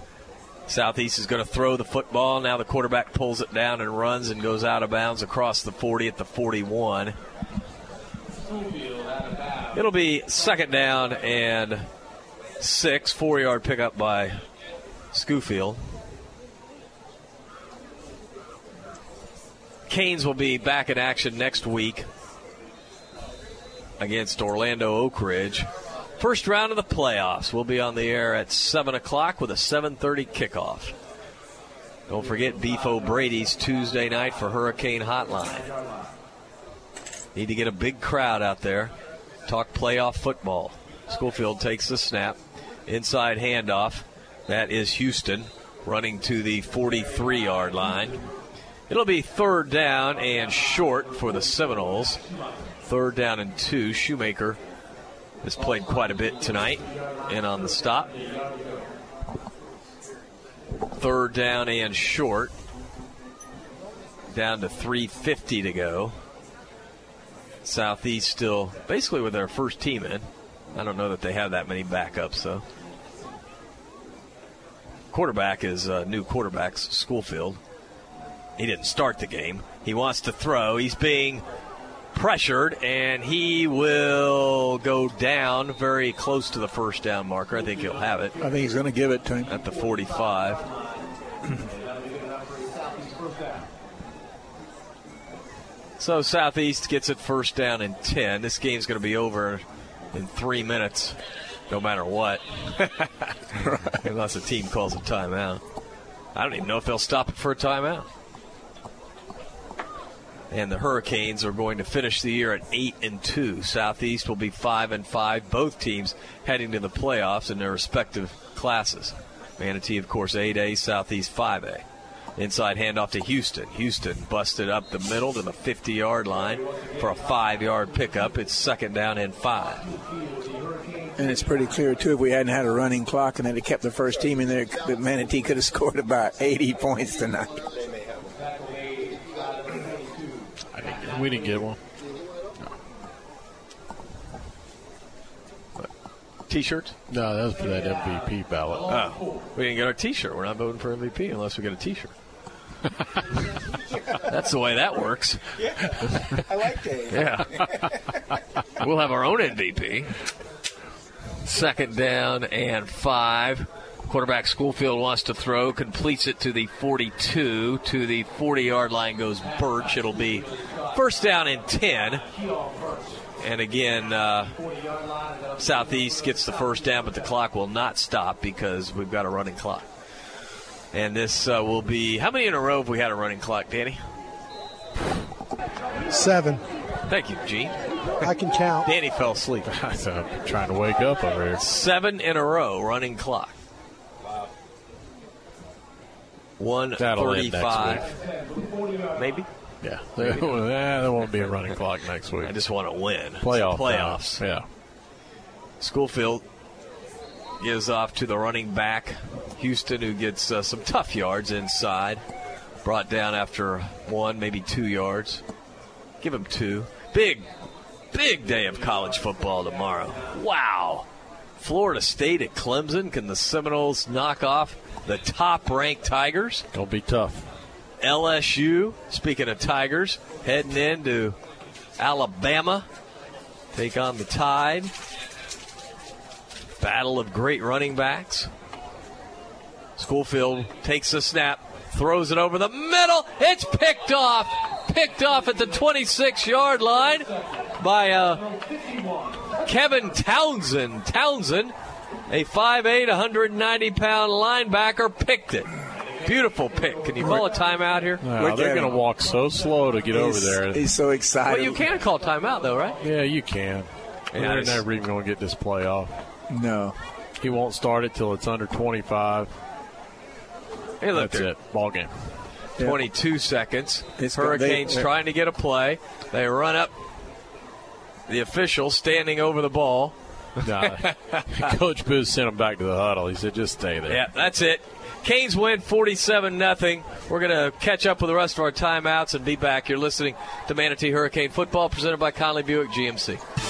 Southeast is going to throw the football. Now the quarterback pulls it down and runs and goes out of bounds across the 40 at the 41. It'll be second down and six, four yard pickup by Schoolfield. Canes will be back in action next week against Orlando Oak Ridge. First round of the playoffs will be on the air at 7 o'clock with a 7.30 kickoff. Don't forget Beef O'Brady's Tuesday night for Hurricane Hotline. Need to get a big crowd out there. Talk playoff football. Schoolfield takes the snap. Inside handoff. That is Houston running to the 43 yard line. It'll be third down and short for the Seminoles. Third down and two. Shoemaker has played quite a bit tonight and on the stop. Third down and short. Down to 350 to go. Southeast still basically with their first team in. I don't know that they have that many backups so. Quarterback is uh, new quarterbacks Schoolfield. He didn't start the game. He wants to throw. He's being pressured, and he will go down very close to the first down marker. I think he'll have it. I think he's going to give it to him. At the 45. So Southeast gets it first down and 10. This game's going to be over in three minutes, no matter what. Unless a team calls a timeout. I don't even know if they'll stop it for a timeout. And the Hurricanes are going to finish the year at eight and two. Southeast will be five and five. Both teams heading to the playoffs in their respective classes. Manatee, of course, 8A, Southeast 5A. Inside handoff to Houston. Houston busted up the middle to the 50 yard line for a five yard pickup. It's second down and five. And it's pretty clear, too, if we hadn't had a running clock and they'd kept the first team in there, that Manatee could have scored about 80 points tonight. We didn't get one. T-shirts? No, that was for that MVP ballot. Oh, we didn't get our T-shirt. We're not voting for MVP unless we get a T-shirt. That's the way that works. Yeah, I like that. Yeah. we'll have our own MVP. Second down and five. Quarterback Schoolfield wants to throw, completes it to the 42. To the 40 yard line goes Birch. It'll be first down and 10. And again, uh, Southeast gets the first down, but the clock will not stop because we've got a running clock. And this uh, will be how many in a row have we had a running clock, Danny? Seven. Thank you, Gene. I can count. Danny fell asleep. I'm trying to wake up over here. Seven in a row running clock. One That'll end next thirty-five, maybe. Yeah, there, there won't be a running clock next week. I just want to win. Playoff playoffs. time. Yeah. Schoolfield gives off to the running back, Houston, who gets uh, some tough yards inside. Brought down after one, maybe two yards. Give him two. Big, big day of college football tomorrow. Wow. Florida State at Clemson. Can the Seminoles knock off the top ranked Tigers? Gonna be tough. LSU, speaking of Tigers, heading into Alabama. Take on the Tide. Battle of great running backs. Schoolfield takes the snap, throws it over the middle. It's picked off. Picked off at the 26 yard line by uh, Kevin Townsend. Townsend, a 5'8, 190 pound linebacker, picked it. Beautiful pick. Can you call a timeout here? No, they're going to walk so slow to get over there. He's so excited. Well, you can call timeout though, right? Yeah, you can. Yeah, they're it's- never even going to get this play off. No. He won't start it till it's under 25. Hey, look, That's they're- it. Ball game. 22 seconds. It's- Hurricanes they- trying to get a play. They run up. The official standing over the ball. Nah. Coach Booth sent him back to the huddle. He said, just stay there. Yeah, that's it. Canes win 47 nothing. We're going to catch up with the rest of our timeouts and be back. You're listening to Manatee Hurricane Football presented by Conley Buick GMC.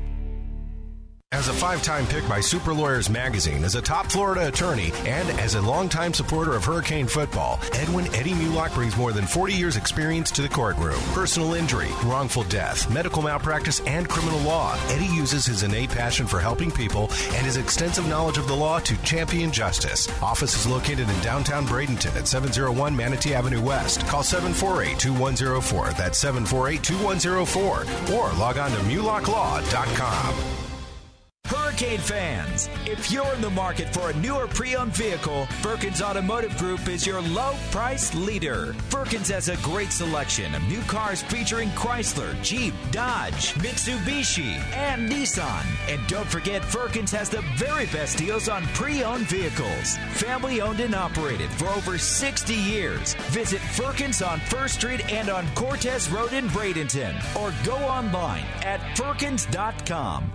As a five time pick by Super Lawyers Magazine, as a top Florida attorney, and as a longtime supporter of Hurricane football, Edwin Eddie Mulock brings more than 40 years' experience to the courtroom. Personal injury, wrongful death, medical malpractice, and criminal law. Eddie uses his innate passion for helping people and his extensive knowledge of the law to champion justice. Office is located in downtown Bradenton at 701 Manatee Avenue West. Call 748 2104. That's 748 2104. Or log on to mulocklaw.com. Hurricane fans, if you're in the market for a newer pre-owned vehicle, Firkins Automotive Group is your low price leader. Firkins has a great selection of new cars featuring Chrysler, Jeep, Dodge, Mitsubishi, and Nissan. And don't forget, Firkins has the very best deals on pre-owned vehicles. Family owned and operated for over 60 years. Visit Firkins on First Street and on Cortez Road in Bradenton, or go online at firkins.com.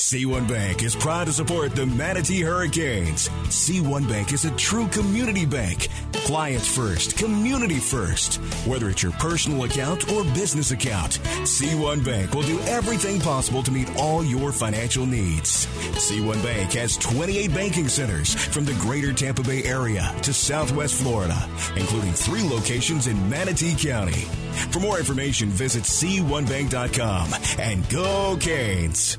C1 Bank is proud to support the Manatee Hurricanes. C1 Bank is a true community bank. Clients first, community first. Whether it's your personal account or business account, C1 Bank will do everything possible to meet all your financial needs. C1 Bank has 28 banking centers from the greater Tampa Bay area to Southwest Florida, including three locations in Manatee County. For more information, visit C1Bank.com and go Canes.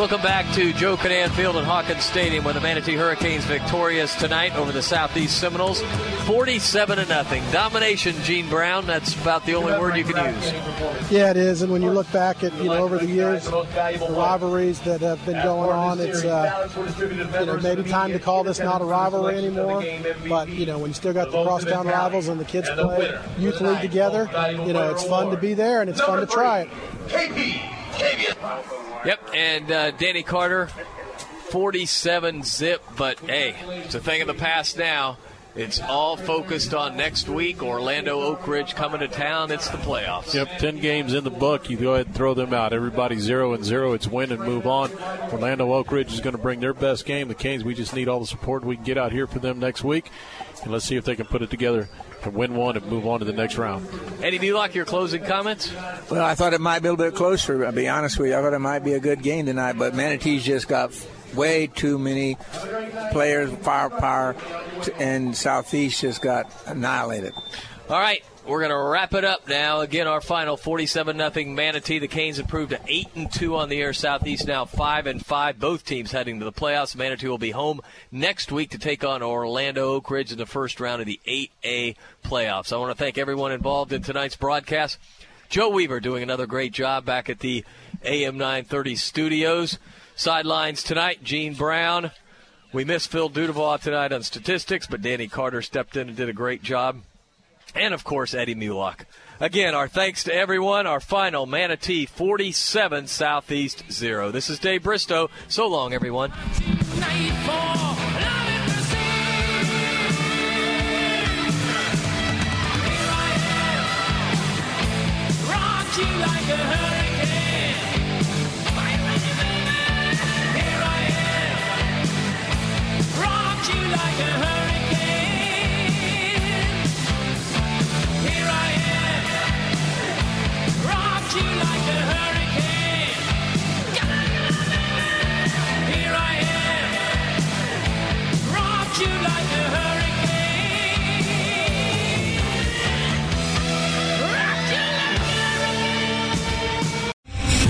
Welcome back to Joe Kinnan Field at Hawkins Stadium where the Manatee Hurricanes victorious tonight over the Southeast Seminoles. 47 to nothing. Domination, Gene Brown. That's about the only word you can use. Yeah, it is. And when you look back at you know over the years, the rivalries that have been going on, it's uh, you know maybe time to call this not a rivalry anymore. But you know when you still got the crosstown rivals and the kids play youth league together, you know it's fun to be there and it's fun to try it. Yep, and uh, Danny Carter, 47 zip, but hey, it's a thing of the past now. It's all focused on next week. Orlando Oak Ridge coming to town. It's the playoffs. Yep, 10 games in the book. You go ahead and throw them out. Everybody 0 and 0. It's win and move on. Orlando Oak Ridge is going to bring their best game. The Canes, we just need all the support we can get out here for them next week. And let's see if they can put it together and win one and move on to the next round. Eddie Mulock, your closing comments? Well, I thought it might be a little bit closer. I'll be honest with you. I thought it might be a good game tonight, but Manatee's just got way too many players, firepower, and Southeast just got annihilated. All right, we're going to wrap it up now. Again, our final 47 nothing Manatee. The Canes improved to 8 and 2 on the air Southeast now 5 and 5. Both teams heading to the playoffs. Manatee will be home next week to take on Orlando Oak Ridge in the first round of the 8A playoffs. I want to thank everyone involved in tonight's broadcast. Joe Weaver doing another great job back at the AM 930 studios. Sidelines tonight, Gene Brown. We missed Phil Dudevall tonight on statistics, but Danny Carter stepped in and did a great job and of course Eddie Mulock. Again, our thanks to everyone. Our final Manatee 47 Southeast 0. This is Dave Bristow. So long, everyone. like a